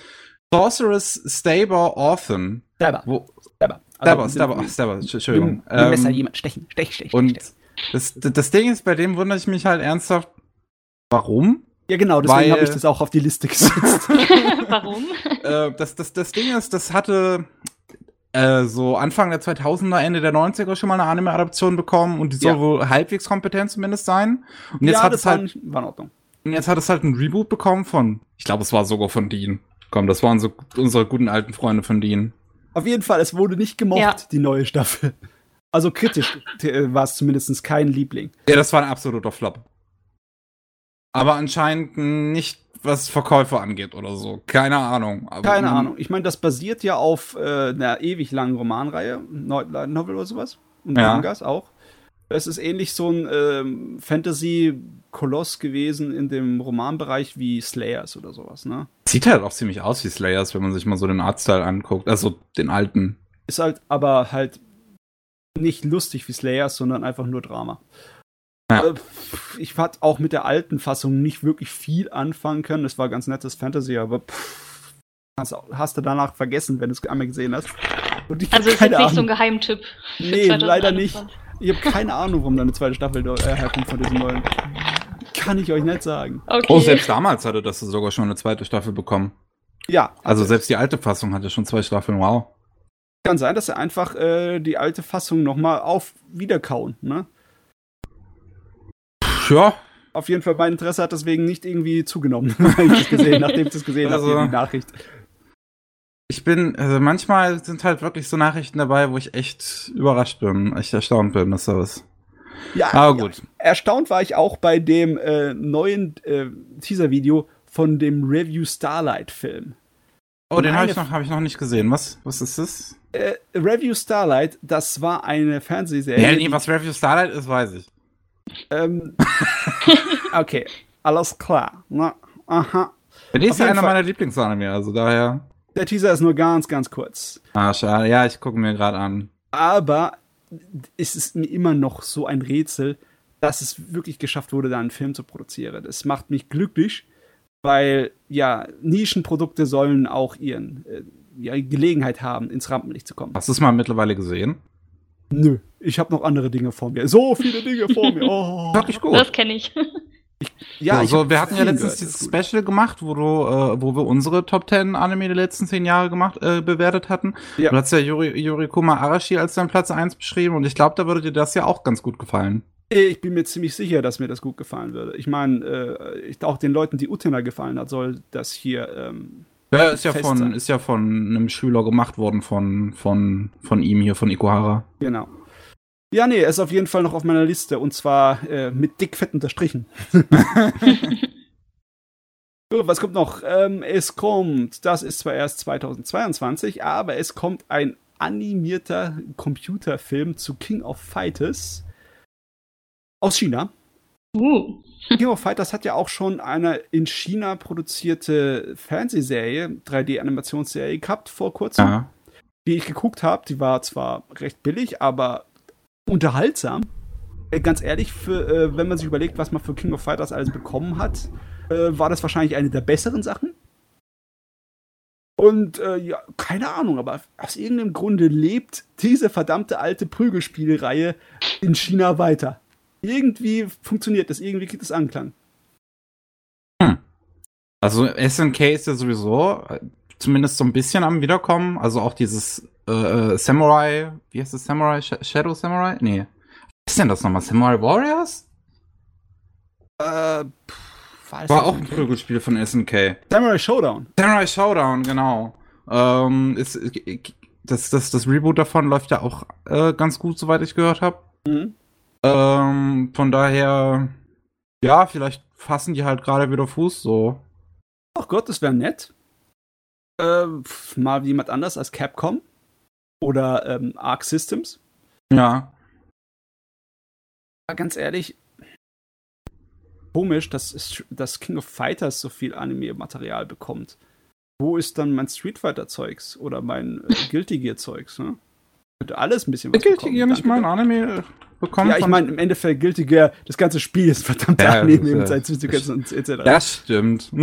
Sorceress Staber Orphan. Stabber. Wo. Stabber, Also, ach, Stabber, mit Entschuldigung. mit dem Messer Ähm, jemand stechen, stech, stech, und stech. das, das Ding ist, bei dem wundere ich mich halt ernsthaft, warum? Ja, genau, deswegen habe ich das auch auf die Liste gesetzt. Warum? äh, das, das, das Ding ist, das hatte äh, so Anfang der 2000er, Ende der 90er schon mal eine Anime-Adaption bekommen und die soll Ja. wohl halbwegs kompetent zumindest sein. Und jetzt ja, hat das es halt war in Ordnung. Und jetzt hat es halt ein Reboot bekommen von, ich glaube, es war sogar von Dean. Komm, das waren so unsere guten alten Freunde von Dean. Auf jeden Fall, es wurde nicht gemocht, Ja. die neue Staffel. Also kritisch äh, war es zumindest kein Liebling. Ja, das war ein absoluter Flop. Aber anscheinend nicht, was Verkäufe angeht oder so. Keine Ahnung. Aber Keine man- Ahnung. Ich meine, das basiert ja auf äh, einer ewig langen Romanreihe, Light Novel oder sowas. Und Ja. Mangas auch. Es ist ähnlich so ein ähm, Fantasy-Koloss gewesen in dem Romanbereich wie Slayers oder sowas, ne? Sieht halt auch ziemlich aus wie Slayers, wenn man sich mal so den Artstyle anguckt. Also den alten. Ist halt aber halt nicht lustig wie Slayers, sondern einfach nur Drama. Ja. Äh, Ich hatte auch mit der alten Fassung nicht wirklich viel anfangen können. Es war ganz nettes Fantasy, aber pff, hast, hast du danach vergessen, wenn du es einmal gesehen hast. Und ich hab Also ist jetzt nicht so ein. Geheimtipp. Nee, leider nicht. 2021. Ich habe keine Ahnung, warum da eine zweite Staffel äh, herkommt von diesem neuen. Kann ich euch nicht sagen. Okay. Oh, selbst damals hatte das sogar schon eine zweite Staffel bekommen. Ja, Also selbst die alte Fassung hatte schon zwei Staffeln. Wow. kann sein, dass sie einfach äh, die alte Fassung nochmal auf wiederkauen. Ne? Ja, Auf jeden Fall, mein Interesse hat deswegen nicht irgendwie zugenommen, ich das gesehen, nachdem ich das gesehen Also- habe, die Nachricht. Ich bin, also manchmal sind halt wirklich so Nachrichten dabei, wo ich echt überrascht bin, echt erstaunt bin, dass da was. Ja, Aber gut. erstaunt war ich auch bei dem äh, neuen äh, Teaser-Video von dem Review Starlight-Film. Oh, den habe ich noch, habe ich noch nicht gesehen. Was, was ist das? Äh, Review Starlight, das war eine Fernsehserie. Ja, nee, was Review Starlight ist, weiß ich. Ähm, okay, alles klar. Na, aha. Der ist ja jeden einer Fall. meiner Lieblingsanime, also daher. Der Teaser ist nur ganz, ganz kurz. Ah, schade. Ja, ich gucke mir gerade an. Aber es ist mir immer noch so ein Rätsel, dass es wirklich geschafft wurde, da einen Film zu produzieren. Das macht mich glücklich, weil ja, Nischenprodukte sollen auch ihren äh, ja, Gelegenheit haben, ins Rampenlicht zu kommen. Hast du es mal mittlerweile gesehen? Nö, ich habe noch andere Dinge vor mir. So viele Dinge vor mir. Oh. Wirklich gut. Das kenne ich. Ja, ich also, hab wir hatten ja letztens das dieses. Special gemacht, wo du, äh, wo wir unsere Top 10 Anime der letzten zehn Jahre gemacht, äh, bewertet hatten. Ja. Du hast ja Yuri, Yurikuma Arashi als dein Platz 1 beschrieben und ich glaube, da würde dir das ja auch ganz gut gefallen. Ich bin mir ziemlich sicher, dass mir das gut gefallen würde. Ich meine, äh, ich- auch den Leuten, die Utena gefallen hat, soll das hier ähm, Ja, ist ja, von, ist ja von einem Schüler gemacht worden von, von, von ihm hier, von Ikuhara. Genau. Ja, nee, er ist auf jeden Fall noch auf meiner Liste und zwar äh, mit dick fett unterstrichen. so, was kommt noch? Ähm, es kommt, das ist zwar erst 2022, aber es kommt ein animierter Computerfilm zu King of Fighters aus China. Uh. King of Fighters hat ja auch schon eine in China produzierte Fernsehserie, 3D-Animationsserie gehabt vor kurzem. Ja. Die ich geguckt habe, die war zwar recht billig, aber unterhaltsam. Äh, ganz ehrlich, für, äh, wenn man sich überlegt, was man für King of Fighters alles bekommen hat, äh, war das wahrscheinlich eine der besseren Sachen. Und äh, ja, keine Ahnung, aber aus irgendeinem Grunde lebt diese verdammte alte Prügelspielreihe in China weiter. Irgendwie funktioniert das, irgendwie gibt es Anklang. Hm. Also SNK ist ja sowieso äh, zumindest so ein bisschen am Wiederkommen. Also auch dieses äh, äh, Samurai, wie heißt das Samurai? Sh Shadow Samurai? Nee. Was ist denn das nochmal? Samurai Warriors? Äh, pff, War auch ein Prügelspiel von SNK. Samurai Showdown. Samurai Showdown, genau. Ähm, ist, das, das, das Reboot davon läuft ja auch äh, ganz gut, soweit ich gehört habe. Mhm. Ähm, von daher, ja, vielleicht fassen die halt gerade wieder Fuß so. Ach Gott, das wäre nett. Äh, mal jemand anders als Capcom oder ähm, Arc Systems. Ja. Aber ganz ehrlich, komisch, dass, dass King of Fighters so viel Anime-Material bekommt. Wo ist dann mein Street Fighter-Zeugs oder mein äh, Guilty Gear-Zeugs? Ne? Könnte alles ein bisschen was Guilty Gear nicht mal ein Anime bekommen? Ja, ich meine, im Endeffekt Guilty Gear, das ganze Spiel ist verdammt ja, Anime mit seinen Zwischengrenzen und etc. Das stimmt.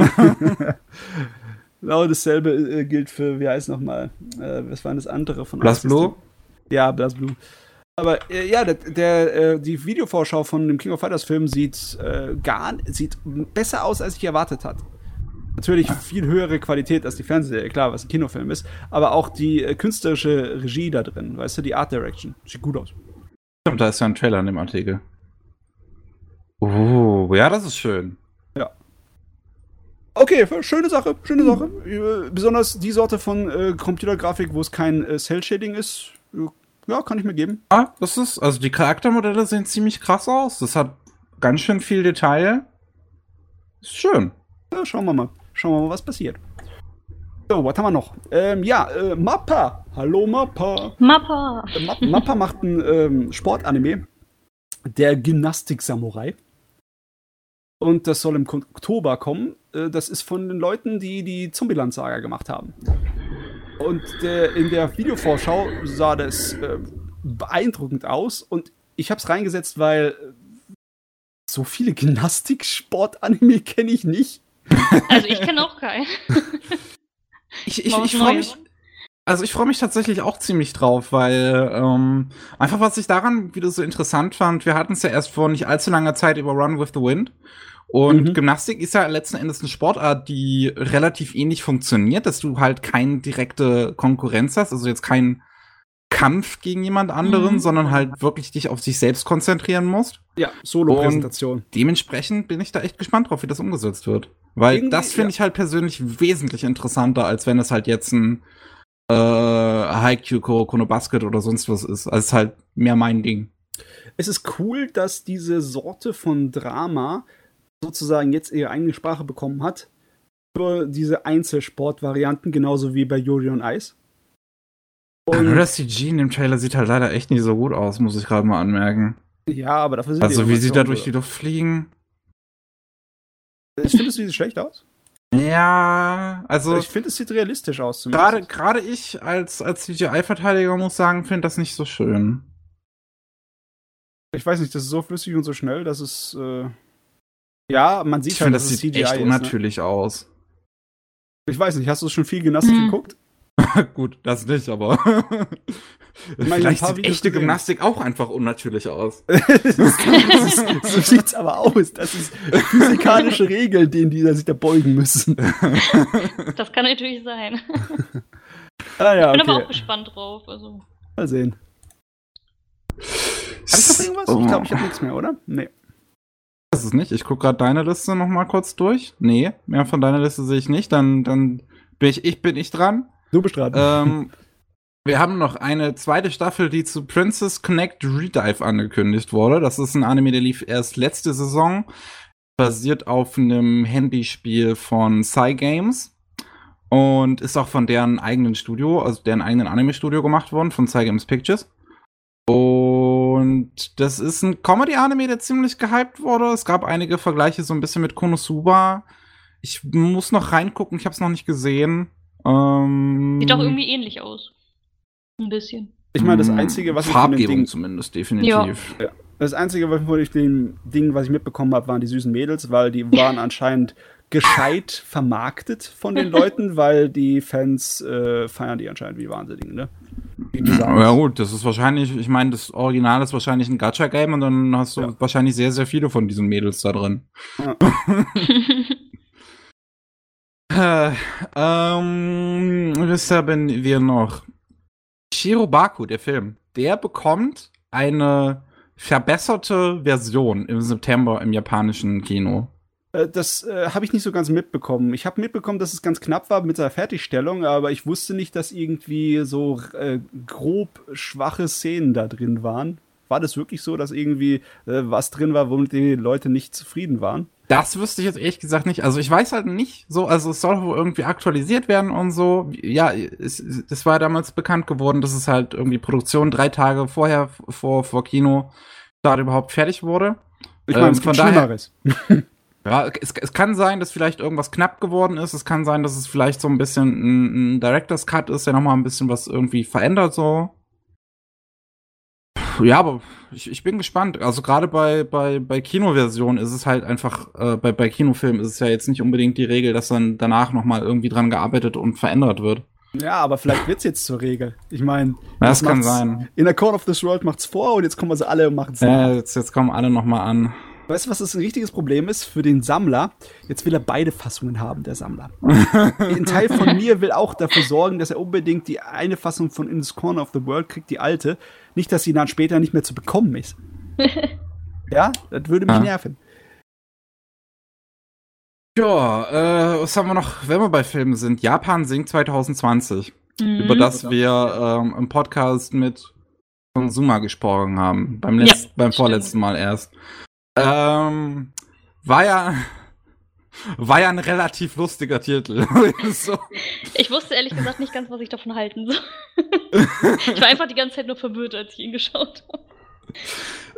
Genau dasselbe äh, gilt für, wie heißt nochmal, äh, was war das andere von Blast Blue? Ja, Blast Blue. Aber äh, ja, der, der äh, die Videovorschau von dem King of Fighters Film sieht äh, gar sieht besser aus, als ich erwartet hatte. Natürlich viel höhere Qualität als die Fernsehserie, klar, was ein Kinofilm ist, aber auch die äh, künstlerische Regie da drin, weißt du, die Art Direction. Sieht gut aus. Stimmt, da ist ja ein Trailer in dem Artikel. Oh, ja, das ist schön. Okay, schöne Sache, schöne Sache. Äh, besonders die Sorte von äh, Computergrafik, wo es kein äh, Cell-Shading ist, äh, ja, kann ich mir geben. Ah, das ist, also die Charaktermodelle sehen ziemlich krass aus. Das hat ganz schön viel Detail. Ist schön. Ja, schauen wir mal. Schauen wir mal, was passiert. So, was haben wir noch? Ähm, ja, äh, Mappa. Hallo Mappa. Mappa. Mappa macht ein ähm, Sportanime. Der Gymnastik-Samurai. Und das soll im Oktober kommen. Äh, das ist von den Leuten, die die Zombieland-Saga gemacht haben. Und der, in der Videovorschau sah das äh, beeindruckend aus. Und ich habe es reingesetzt, weil äh, so viele Gymnastik-Sport-Anime kenne ich nicht. Also ich kenne auch keinen. ich ich, ich freue mich. Also ich freue mich tatsächlich auch ziemlich drauf, weil ähm, einfach was ich daran wieder so interessant fand, wir hatten es ja erst vor nicht allzu langer Zeit über Run with the Wind. Und mhm. Gymnastik ist ja letzten Endes eine Sportart, die relativ ähnlich funktioniert, dass du halt keine direkte Konkurrenz hast, also jetzt kein Kampf gegen jemand anderen, mhm. sondern halt wirklich dich auf sich selbst konzentrieren musst. Ja, Solo-Präsentation. Dementsprechend bin ich da echt gespannt drauf, wie das umgesetzt wird. Weil Irgendwie, das finde ja. ich halt persönlich wesentlich interessanter, als wenn es halt jetzt ein äh, Haikyuu, Kono Basket oder sonst was ist. Also ist halt mehr mein Ding. Es ist cool, dass diese Sorte von Drama sozusagen jetzt ihre eigene Sprache bekommen hat für diese Einzelsportvarianten, genauso wie bei Yuri on Ice. Und Nur das CG in dem Trailer sieht halt leider echt nicht so gut aus, muss ich gerade mal anmerken. Ja, aber dafür sind Also wie sie da durch die Luft fliegen. Findest du, sie schlecht aus? Ja, also. Ich finde, es sieht realistisch aus. Gerade, gerade ich als, als CGI-Verteidiger muss sagen, finde das nicht so schön. Ich weiß nicht, das ist so flüssig und so schnell, dass es. Äh ja, man sieht ich halt, dass das sieht CGI echt unnatürlich ist, ne? aus. Ich weiß nicht, hast du schon viel Gymnastik hm. geguckt? Gut, das nicht, aber vielleicht sieht echte gesehen. Gymnastik auch einfach unnatürlich aus. so sieht's aber aus. Das ist physikalische Regeln, denen die sich da beugen müssen. Das kann natürlich sein. Ah, ja, ich bin okay. aber auch gespannt drauf. Also. Mal sehen. Hab ich noch irgendwas? Ich glaube, ich habe nichts mehr, oder? Nee weiß es nicht. Ich gucke gerade deine Liste noch mal kurz durch. Nee, mehr von deiner Liste sehe ich nicht. Dann, dann bin ich, ich bin ich dran. Bist dran. Ähm, wir haben noch eine zweite Staffel, die zu Princess Connect Redive angekündigt wurde. Das ist ein Anime, der lief erst letzte Saison. Basiert auf einem Handyspiel von Cygames. Und ist auch von deren eigenen Studio, also deren eigenen Anime-Studio gemacht worden, von Cygames Pictures. Und das ist ein Comedy-Anime, der ziemlich gehypt wurde. Es gab einige Vergleiche so ein bisschen mit Konosuba. Ich muss noch reingucken, ich habe es noch nicht gesehen. Ähm, Sieht doch irgendwie ähnlich aus. Ein bisschen. Ich meine, das Einzige, was ich von dem Ding zumindest, definitiv. Ja. Das Einzige, was von dem Ding, was ich mitbekommen habe, waren die süßen Mädels, weil die waren anscheinend gescheit vermarktet von den Leuten, weil die Fans äh, feiern die anscheinend wie Wahnsinnigen, ne? Ja gut, das ist wahrscheinlich, ich meine, das Original ist wahrscheinlich ein Gacha-Game und dann hast du ja. wahrscheinlich sehr, sehr viele von diesen Mädels da drin. Ja. äh, ähm, was haben wir noch? Shirobaku, der Film, der bekommt eine verbesserte Version im September im japanischen Kino. Äh, das äh, habe ich nicht so ganz mitbekommen. Ich habe mitbekommen, dass es ganz knapp war mit seiner Fertigstellung, aber ich wusste nicht, dass irgendwie so äh, grob schwache Szenen da drin waren. War das wirklich so, dass irgendwie äh, was drin war, womit die Leute nicht zufrieden waren? Das wüsste ich jetzt ehrlich gesagt nicht. Also ich weiß halt nicht so, also es soll wohl irgendwie aktualisiert werden und so. Ja, es, es war damals bekannt geworden, dass es halt irgendwie Produktion drei Tage vorher vor, vor Kino da überhaupt fertig wurde. Ich meine, ähm, es von daher, Ja, es, es kann sein, dass vielleicht irgendwas knapp geworden ist. Es kann sein, dass es vielleicht so ein bisschen ein, ein Director's Cut ist, der nochmal ein bisschen was irgendwie verändert, so. Ja, aber ich, ich bin gespannt. Also gerade bei, bei, bei Kinoversion ist es halt einfach, äh, bei, bei Kinofilmen ist es ja jetzt nicht unbedingt die Regel, dass dann danach nochmal irgendwie dran gearbeitet und verändert wird. Ja, aber vielleicht wird's jetzt zur Regel. Ich meine, das kann sein. In der Court of this World macht's vor und jetzt kommen sie alle und machen's Ja, jetzt, jetzt kommen alle nochmal an. Weißt du, was das ein richtiges Problem ist für den Sammler? Jetzt will er beide Fassungen haben, der Sammler. ein Teil von mir will auch dafür sorgen, dass er unbedingt die eine Fassung von In the Corner of the World kriegt, die alte. Nicht, dass sie dann später nicht mehr zu bekommen ist. ja, das würde mich ah. nerven. Ja, äh, was haben wir noch, wenn wir bei Filmen sind? Japan singt 2020, mhm. über das wir ähm, im Podcast mit Konsuma gesprochen haben. Beim, letzt, ja, beim vorletzten Mal erst. Ähm, war ja, war ja ein relativ lustiger Titel. so. Ich wusste ehrlich gesagt nicht ganz, was ich davon halten soll. ich war einfach die ganze Zeit nur verwirrt, als ich ihn geschaut habe.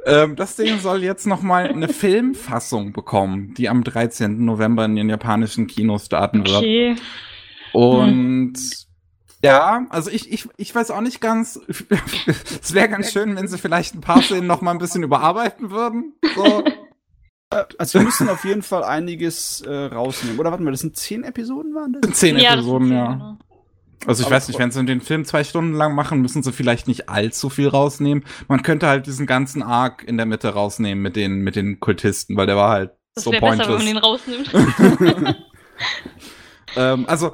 Ähm, das Ding soll jetzt noch mal eine Filmfassung bekommen, die am 13. November in den japanischen Kinos starten wird. Okay. Und hm. ja, also ich, ich, ich weiß auch nicht ganz. es wäre ganz schön, wenn sie vielleicht ein paar Szenen noch mal ein bisschen überarbeiten würden. So. Also wir müssen auf jeden Fall einiges äh, rausnehmen. Oder warte mal, das sind zehn Episoden waren das? Zehn ja, Episoden, zehn, ja. Genau. Also ich Aber weiß nicht, wenn sie den Film zwei Stunden lang machen, müssen sie vielleicht nicht allzu viel rausnehmen. Man könnte halt diesen ganzen Arc in der Mitte rausnehmen mit den, mit den Kultisten, weil der war halt das so pointless. Besser, wenn man den rausnimmt. ähm, also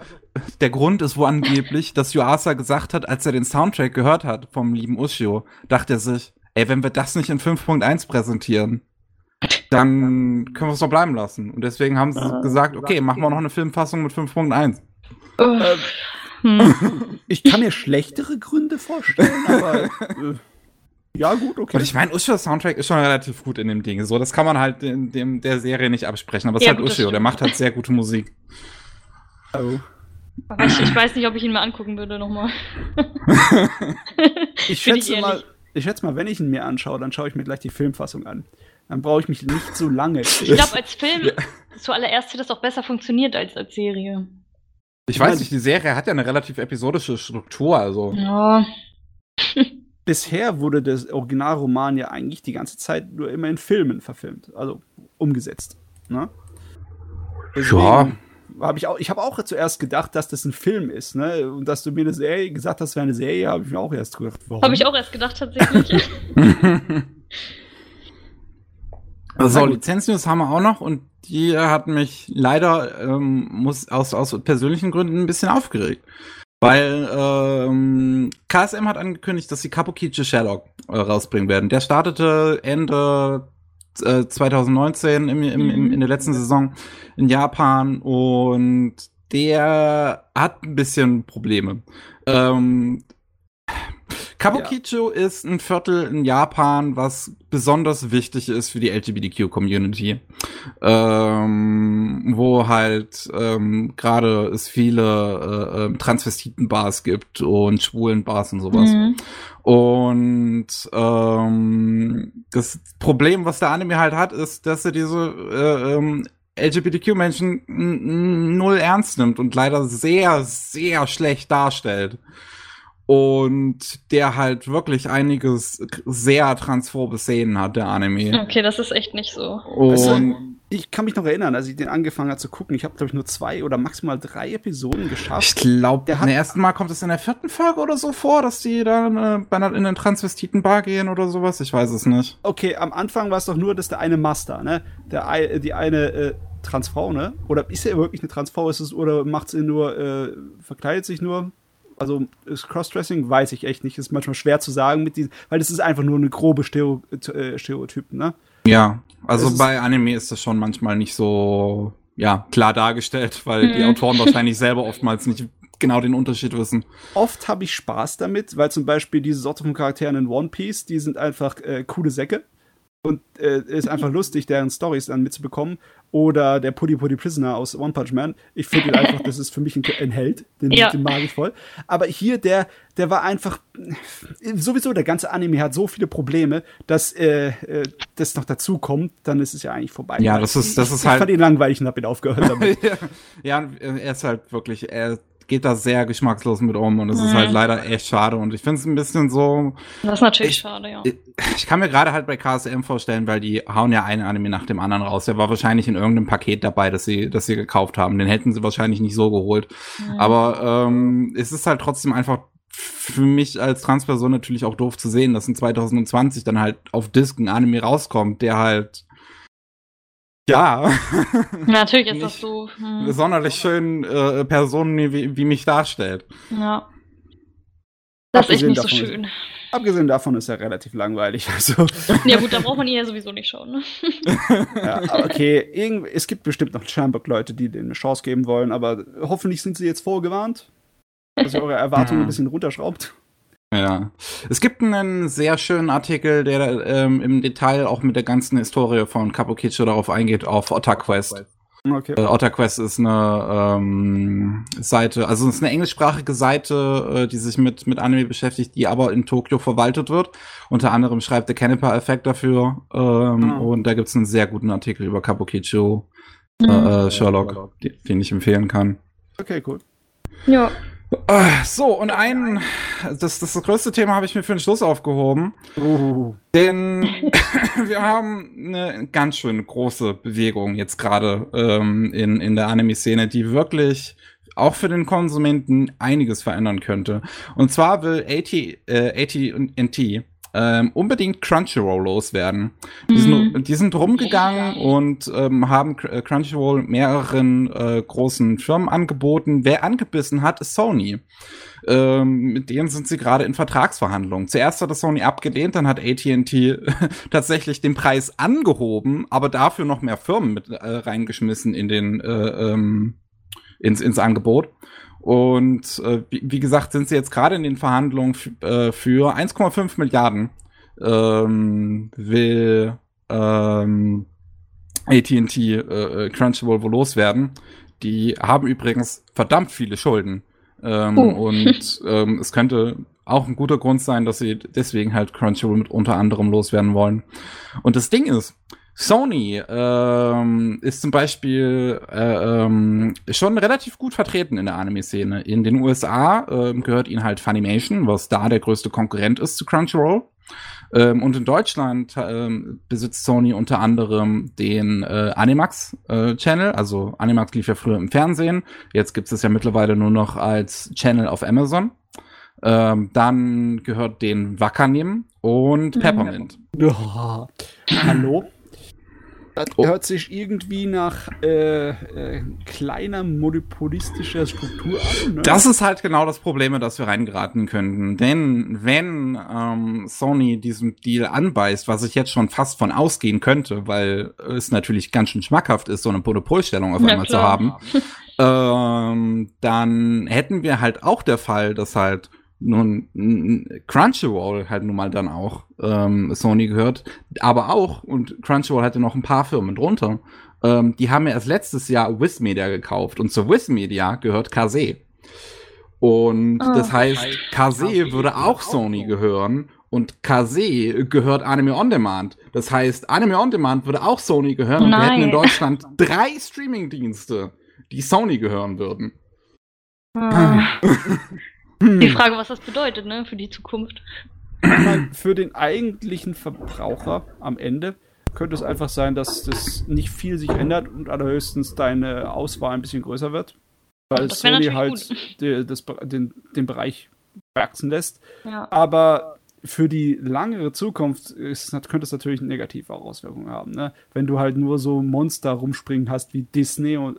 der Grund ist wo angeblich, dass Yuasa gesagt hat, als er den Soundtrack gehört hat vom lieben Ushio, dachte er sich, ey, wenn wir das nicht in 5.1 präsentieren, dann können wir es doch bleiben lassen. Und deswegen haben sie uh, gesagt, okay, machen wir noch eine Filmfassung mit 5.1. Uh, hm. Ich kann mir schlechtere Gründe vorstellen, aber äh, ja, gut, okay. Und ich meine, Ushos Soundtrack ist schon relativ gut in dem Ding. So, das kann man halt in dem, der Serie nicht absprechen. Aber es ja, ist halt Ushio, der macht halt sehr gute Musik. Oh. Ich, ich, weiß nicht, ob ich ihn mir angucken würde nochmal. ich schätze ich mal, ich schätze mal, wenn ich ihn mir anschaue, dann schaue ich mir gleich die Filmfassung an. Dann brauche ich mich nicht so lange. Ich glaube, als Film ja. zuallererst hätte das auch besser funktioniert als als Serie. Ich weiß nicht, die Serie hat ja eine relativ episodische Struktur, also. Ja. Bisher wurde das Originalroman ja eigentlich die ganze Zeit nur immer in Filmen verfilmt, also umgesetzt. Ne? Deswegen ja. Hab ich ich habe auch zuerst gedacht, dass das ein Film ist, ne? Und dass du mir eine Serie gesagt hast, wäre eine Serie, habe ich mir auch erst gedacht. Warum? Habe ich auch erst gedacht, tatsächlich. so, Lizenznews haben wir auch noch und die hat mich leider ähm, muss aus, aus persönlichen Gründen ein bisschen aufgeregt. Weil ähm, KSM hat angekündigt, dass sie Kabukichi Sherlock äh, rausbringen werden. Der startete Ende äh, 2019 im, im, im, in der letzten Saison in Japan und der hat ein bisschen Probleme. Ähm, Kabukicho ja. ist ein Viertel in Japan, was besonders wichtig ist für die LGBTQ-Community. Ähm, wo halt ähm, gerade es viele äh, ähm, Transvestiten-Bars gibt und schwulen Bars und sowas. Mhm. Und ähm, das Problem, was der Anime halt hat, ist, dass er diese äh, ähm, LGBTQ-Menschen null ernst nimmt und leider sehr, sehr schlecht darstellt und der halt wirklich einiges sehr transphobe Szenen hat, der Anime. Okay, das ist echt nicht so. Und weißt du, ich kann mich noch erinnern, als ich den angefangen habe zu gucken, ich habe glaube ich nur zwei oder maximal drei Episoden geschafft. Ich glaube, der ersten Mal kommt es in der vierten Folge oder so vor, dass die dann äh, bei einer, in den Transvestiten-Bar gehen oder sowas. Ich weiß es nicht. Okay, am Anfang war es doch nur, dass der eine Master, ne, der die eine äh, Transfrau, ne? Oder ist er wirklich eine Transfrau? Ist es oder macht sie nur, äh, verkleidet sich nur? Also ist Crossdressing, weiß ich echt nicht. Ist manchmal schwer zu sagen mit diesen, weil das ist einfach nur eine grobe Stereo, äh, Stereotypen, ne? Ja, also bei Anime ist das schon manchmal nicht so ja, klar dargestellt, weil mhm. die Autoren wahrscheinlich selber oftmals nicht genau den Unterschied wissen. Oft habe ich Spaß damit, weil zum Beispiel diese Sorte von Charakteren in One Piece, die sind einfach äh, coole Säcke. Und äh, ist einfach lustig, deren Stories dann mitzubekommen. Oder der Puddy Puddy Prisoner aus One Punch Man. Ich finde ihn einfach, das ist für mich ein, ein Held. Den, ja. den, mag ich voll. Aber hier, der, der war einfach. Sowieso, der ganze Anime hat so viele Probleme, dass äh, äh das noch dazu kommt, dann ist es ja eigentlich vorbei. Ja, das ist, das ist ich halt. Ich fand ihn langweilig und hab ihn aufgehört damit. ja, ja, er ist halt wirklich, er geht da sehr geschmackslos mit um und es mhm. ist halt leider echt schade und ich finde es ein bisschen so. Das ist natürlich ich, schade, ja. Ich, ich kann mir gerade halt bei KSM vorstellen, weil die hauen ja einen Anime nach dem anderen raus. Der war wahrscheinlich in irgendeinem Paket dabei, das sie, das sie gekauft haben. Den hätten sie wahrscheinlich nicht so geholt. Mhm. Aber ähm, es ist halt trotzdem einfach für mich als Transperson natürlich auch doof zu sehen, dass in 2020 dann halt auf Disc ein Anime rauskommt, der halt ja. Natürlich ist das so. Hm. Sonderlich schön äh, Personen wie, wie mich darstellt. Ja. Das abgesehen ist echt nicht so schön. Ist, abgesehen davon ist er relativ langweilig. Also. Ja gut, da braucht man ihn ja sowieso nicht schauen. Ne? ja, okay, Irgend, es gibt bestimmt noch Schamberg-Leute, die denen eine Chance geben wollen, aber hoffentlich sind sie jetzt vorgewarnt, dass ihr eure Erwartungen ein bisschen runterschraubt. Ja. Es gibt einen sehr schönen Artikel, der ähm, im Detail auch mit der ganzen Historie von Kabukicho darauf eingeht, auf OtaQuest. Okay. Äh, OtaQuest ist eine ähm, Seite, also es ist eine englischsprachige Seite, äh, die sich mit, mit Anime beschäftigt, die aber in Tokio verwaltet wird. Unter anderem schreibt der Canepa-Effekt dafür. Ähm, oh. Und da gibt es einen sehr guten Artikel über Kabukicho, mhm. äh, Sherlock, den ich empfehlen kann. Okay, cool. Ja. So, und ein, das, das, das größte Thema habe ich mir für den Schluss aufgehoben. Uh. Denn wir haben eine ganz schön große Bewegung jetzt gerade ähm, in, in der Anime-Szene, die wirklich auch für den Konsumenten einiges verändern könnte. Und zwar will AT, äh, AT&T ähm, unbedingt Crunchyroll loswerden. Die, mhm. sind, die sind rumgegangen und ähm, haben äh, Crunchyroll mehreren äh, großen Firmen angeboten. Wer angebissen hat, ist Sony. Ähm, mit denen sind sie gerade in Vertragsverhandlungen. Zuerst hat das Sony abgelehnt, dann hat AT&T tatsächlich den Preis angehoben, aber dafür noch mehr Firmen mit äh, reingeschmissen in den äh, ähm, ins, ins Angebot. Und äh, wie, wie, gesagt, sind sie jetzt gerade in den Verhandlungen äh, für 1,5 Milliarden ähm, will ähm, AT&T äh, Crunchyroll wohl loswerden. Die haben übrigens verdammt viele Schulden. Ähm, oh. Und ähm, es könnte auch ein guter Grund sein, dass sie deswegen halt Crunchyroll mit unter anderem loswerden wollen. Und das Ding ist, Sony ähm, ist zum Beispiel äh, ähm, schon relativ gut vertreten in der Anime-Szene. In den USA ähm, gehört ihnen halt Funimation, was da der größte Konkurrent ist zu Crunchyroll. Ähm, und in Deutschland ähm, besitzt Sony unter anderem den äh, Animax-Channel. Äh, also Animax lief ja früher im Fernsehen. Jetzt gibt es ja mittlerweile nur noch als Channel auf Amazon. Ähm, dann gehört den Wakanim und mhm. Peppermint. Oh, hallo? Das oh. hört sich irgendwie nach äh, äh, kleiner monopolistischer Struktur an. Ne? Das ist halt genau das Problem, in das wir reingeraten könnten. Denn wenn ähm, Sony diesen Deal anbeißt, was ich jetzt schon fast von ausgehen könnte, weil es natürlich ganz schön schmackhaft ist, so eine Monopolstellung auf einmal zu haben, ähm, dann hätten wir halt auch der Fall, dass halt nun Crunchyroll halt nun mal dann auch ähm, Sony gehört, aber auch, und Crunchyroll hatte noch ein paar Firmen drunter, ähm, die haben ja erst letztes Jahr Wiz Media gekauft und zu Wiz Media gehört Kase. Und oh. das heißt, Kase würde auch Sony gehören und Kase gehört Anime On Demand. Das heißt, Anime On Demand würde auch Sony gehören und wir hätten in Deutschland drei Streaming-Dienste, die Sony gehören würden. Ah. Die Frage, was das bedeutet, ne, für die Zukunft. Für den eigentlichen Verbraucher am Ende könnte es einfach sein, dass das nicht viel sich ändert und allerhöchstens deine Auswahl ein bisschen größer wird. Weil Sony halt die, das, den, den Bereich wachsen lässt. Ja. Aber für die langere Zukunft ist, könnte es natürlich negative Auswirkungen haben. Ne? Wenn du halt nur so Monster rumspringen hast wie Disney und,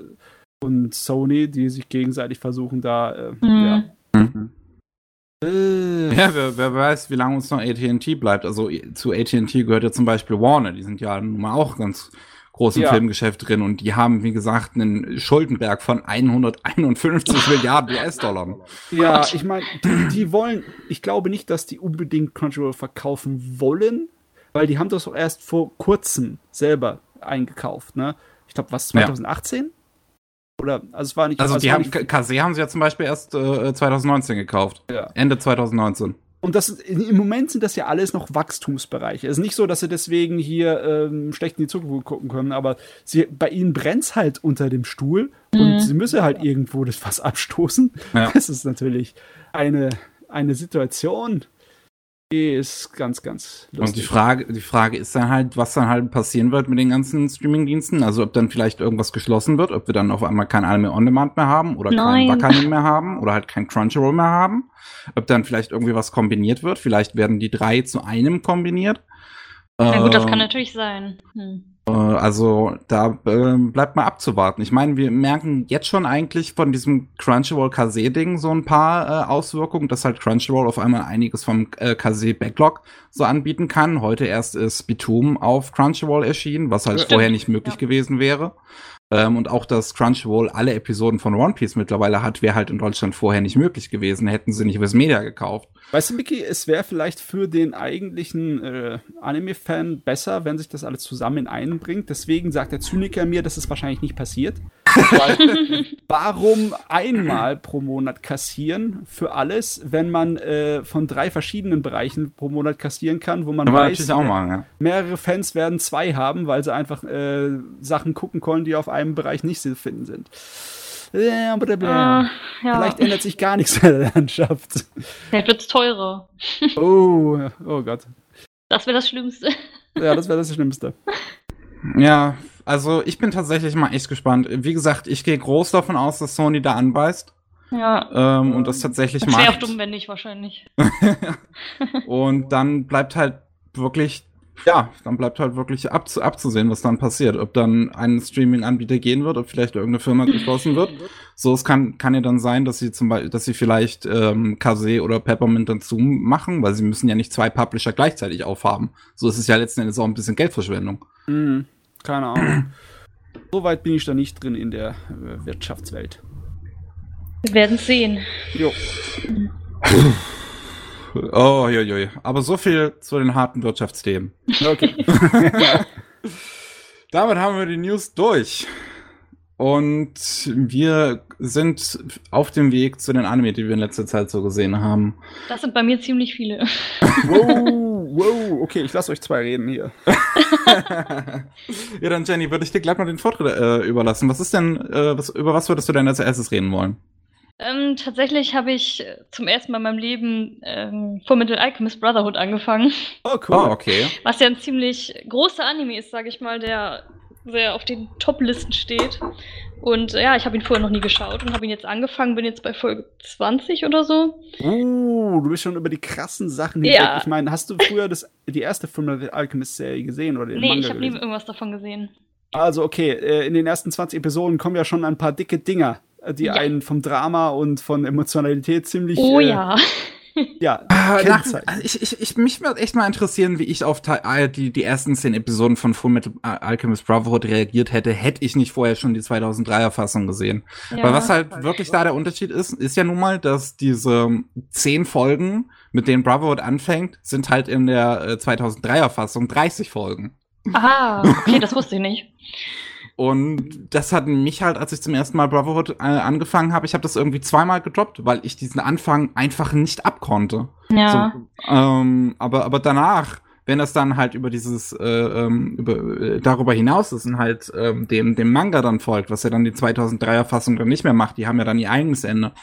und Sony, die sich gegenseitig versuchen, da äh, mhm. ja, Mhm. Äh. Ja, wer, wer, weiß, wie lange uns noch AT&T bleibt. Also zu AT&T gehört ja zum Beispiel Warner. Die sind ja nun mal auch ganz groß im ja. Filmgeschäft drin und die haben, wie gesagt, einen Schuldenberg von 151 Milliarden US-Dollar. Ja, ich meine, die, die, wollen, ich glaube nicht, dass die unbedingt Crunchyroll verkaufen wollen, weil die haben das auch erst vor kurzem selber eingekauft, ne? Ich glaube, was, 2018? Ja. Oder, also es war nicht. Also, die haben, Kase haben sie ja zum Beispiel erst äh, 2019 gekauft. Ja. Ende 2019. Und das, im Moment sind das ja alles noch Wachstumsbereiche. Es ist nicht so, dass sie deswegen hier ähm, schlecht in die Zukunft gucken können, aber sie, bei ihnen brennt es halt unter dem Stuhl mhm. und sie müssen halt irgendwo das was abstoßen. Ja. Das ist natürlich eine, eine Situation, ist ganz, ganz lustig. Und die Frage, die Frage ist dann halt, was dann halt passieren wird mit den ganzen Streamingdiensten. Also ob dann vielleicht irgendwas geschlossen wird, ob wir dann auf einmal kein Anime On Demand mehr haben oder Nein. kein Wakanim mehr haben oder halt kein Crunchyroll mehr haben. Ob dann vielleicht irgendwie was kombiniert wird. Vielleicht werden die drei zu einem kombiniert. Na gut, das kann ähm, natürlich sein. Hm. Äh, also da äh, bleibt mal abzuwarten. Ich meine, wir merken jetzt schon eigentlich von diesem Crunchyroll Kase-Ding so ein paar äh, Auswirkungen, dass halt Crunchyroll auf einmal einiges vom äh, Kase-Backlog so anbieten kann. Heute erst ist Bitum auf Crunchyroll erschienen, was halt Stimmt. vorher nicht möglich ja. gewesen wäre. Ähm, und auch, dass Crunchyroll alle Episoden von One Piece mittlerweile hat, wäre halt in Deutschland vorher nicht möglich gewesen, hätten sie nicht Viz Media gekauft. Weißt du, Micky, es wäre vielleicht für den eigentlichen äh, Anime-Fan besser, wenn sich das alles zusammen einbringt. Deswegen sagt der Zyniker mir, dass es wahrscheinlich nicht passiert. Warum einmal pro Monat kassieren für alles, wenn man äh, von drei verschiedenen Bereichen pro Monat kassieren kann, wo man kann weiß, man machen, ja. mehrere Fans werden zwei haben, weil sie einfach äh, Sachen gucken konnten, die auf einem Bereich nicht zu finden sind. Äh, ja. Vielleicht ändert sich gar nichts in der Landschaft. Vielleicht wird es teurer. oh, oh Gott. Das wäre das Schlimmste. Ja, das wäre das Schlimmste. Ja, also ich bin tatsächlich mal echt gespannt. Wie gesagt, ich gehe groß davon aus, dass Sony da anbeißt. Ja. Ähm, und das tatsächlich das macht. Wäre auch dumm, wenn nicht, wahrscheinlich. und dann bleibt halt wirklich ja, dann bleibt halt wirklich abz abzusehen, was dann passiert. Ob dann ein Streaming-Anbieter gehen wird, ob vielleicht irgendeine Firma geschlossen wird. So, es kann, kann ja dann sein, dass sie zum Beispiel, dass sie vielleicht ähm, Kase oder Peppermint dazu machen, weil sie müssen ja nicht zwei Publisher gleichzeitig aufhaben. So ist es ja letzten Endes auch ein bisschen Geldverschwendung. Mhm, keine Ahnung. so weit bin ich da nicht drin in der äh, Wirtschaftswelt. Wir werden sehen. Jo. Oh, jo, jo. Aber so viel zu den harten Wirtschaftsthemen. Okay. Damit haben wir die News durch. Und wir sind auf dem Weg zu den Anime, die wir in letzter Zeit so gesehen haben. Das sind bei mir ziemlich viele. Wow, wow, okay, ich lasse euch zwei reden hier. ja, dann Jenny, würde ich dir gleich mal den Vortritt äh, überlassen. Was ist denn, äh, was, über was würdest du denn als erstes reden wollen? Ähm, tatsächlich habe ich äh, zum ersten Mal in meinem Leben ähm, Fullmetal Alchemist Brotherhood angefangen. Oh, cool. Oh, okay. Was ja ein ziemlich großer Anime ist, sage ich mal, der sehr auf den Top-Listen steht. Und ja, ich habe ihn vorher noch nie geschaut und habe ihn jetzt angefangen, bin jetzt bei Folge 20 oder so. Uh, du bist schon über die krassen Sachen hinweg. Ja. Ich meine, hast du früher das, die erste Fullmetal Alchemist-Serie gesehen oder den Nee, Manga ich habe nie irgendwas davon gesehen. Also okay, äh, in den ersten 20 Episoden kommen ja schon ein paar dicke Dinger die ja. einen vom Drama und von Emotionalität ziemlich oh, äh, ja. Ja, ah, nach, also ich, ich, ich, mich würde echt mal interessieren, wie ich auf äh, die, die ersten zehn Episoden von Full Metal Alchemist Brotherhood reagiert hätte, hätte ich nicht vorher schon die 2003er Fassung gesehen. Ja, Weil was halt wirklich da der Unterschied ist, ist ja nun mal, dass diese zehn Folgen, mit denen Brotherhood anfängt, sind halt in der äh, 2003er Fassung 30 Folgen. Ah, okay, das wusste ich nicht. Und das hat mich halt, als ich zum ersten Mal Brotherhood äh, angefangen habe, ich habe das irgendwie zweimal gedroppt, weil ich diesen Anfang einfach nicht abkonnte. Ja. So, ähm, aber, aber danach, wenn das dann halt über dieses, äh, ähm, über, äh, darüber hinaus ist und halt ähm, dem, dem Manga dann folgt, was ja dann die 2003er Fassung dann nicht mehr macht, die haben ja dann ihr eigenes Ende.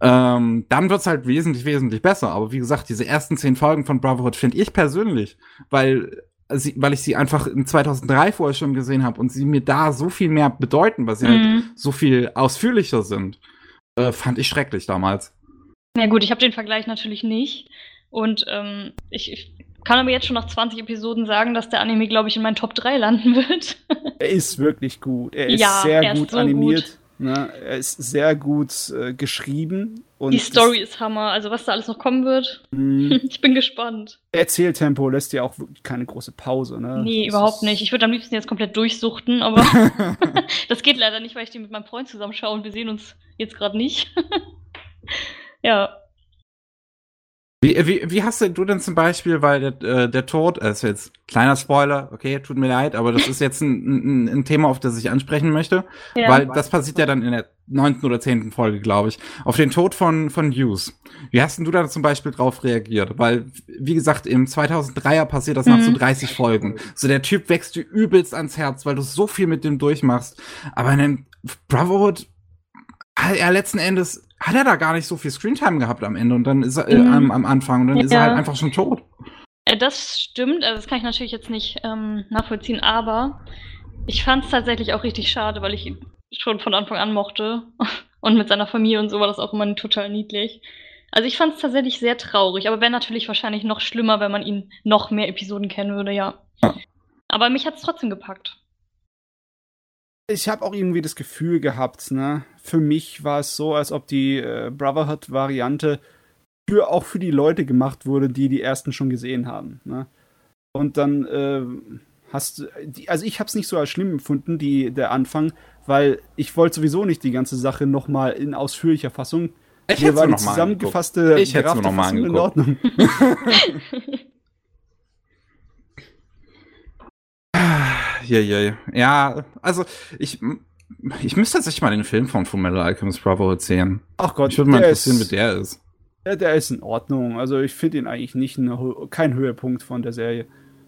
Ähm, dann wird's halt wesentlich, wesentlich besser. Aber wie gesagt, diese ersten zehn Folgen von Brotherhood finde ich persönlich, weil sie, weil ich sie einfach in 2003 vorher schon gesehen habe und sie mir da so viel mehr bedeuten, weil sie halt mhm. halt so viel ausführlicher sind, äh, fand ich schrecklich damals. Ja gut, ich habe den Vergleich natürlich nicht und ähm, ich, ich kann aber jetzt schon nach 20 Episoden sagen, dass der Anime, glaube ich, in meinen Top 3 landen wird. er ist wirklich gut. Er ist ja, sehr gut ist so animiert. Gut. Ne? Er ist sehr gut äh, geschrieben. Und die Story ist Hammer. Also was da alles noch kommen wird. Mm. ich bin gespannt. Erzähltempo lässt ja auch keine große Pause. Ne? Nee, das überhaupt nicht. Ich würde am liebsten jetzt komplett durchsuchten, aber das geht leider nicht, weil ich die mit meinem Freund zusammen schaue und wir sehen uns jetzt gerade nicht. ja. Wie, wie, wie hast du denn zum Beispiel, weil der, äh, der Tod, äh, ist jetzt kleiner Spoiler, okay, tut mir leid, aber das ist jetzt ein, ein, ein Thema, auf das ich ansprechen möchte, ja. weil das passiert ja dann in der neunten oder zehnten Folge, glaube ich, auf den Tod von, von Hughes. Wie hast denn du da zum Beispiel drauf reagiert? Weil, wie gesagt, im 2003er passiert das nach so 30 mhm. Folgen. So, der Typ wächst dir übelst ans Herz, weil du so viel mit dem durchmachst. Aber in dem Brotherhood, er letzten Endes hat er da gar nicht so viel Screentime gehabt am Ende und dann ist er äh, mhm. am, am, Anfang und dann ja. ist er halt einfach schon tot. Äh, das stimmt, also das kann ich natürlich jetzt nicht ähm, nachvollziehen, aber ich fand es tatsächlich auch richtig schade, weil ich ihn schon von Anfang an mochte und mit seiner Familie und so war das auch immer total niedlich. Also ich fand es tatsächlich sehr traurig, aber wäre natürlich wahrscheinlich noch schlimmer, wenn man ihn noch mehr Episoden kennen würde, ja. ja. Aber mich hat es trotzdem gepackt ich habe auch irgendwie das Gefühl gehabt, ne? Für mich war es so, als ob die äh, Brotherhood-Variante für, auch für die Leute gemacht wurde, die die ersten schon gesehen haben. Ne? Und dann äh, hast du, also ich habe es nicht so als schlimm empfunden, die, der Anfang, weil ich wollte sowieso nicht die ganze Sache nochmal in ausführlicher Fassung. Ich hätte war die zusammengefasste ich hätte noch mal in Ordnung. hier, hier. Ja, also ich, ich müsste tatsächlich mal den Film von Fullmetal Alchemist Brotherhood sehen. Ach Gott, ich würde mal interessieren, ist, wie der ist. Ja, der ist in Ordnung. Also ich finde ihn eigentlich nicht eine, kein Höhepunkt von der Serie.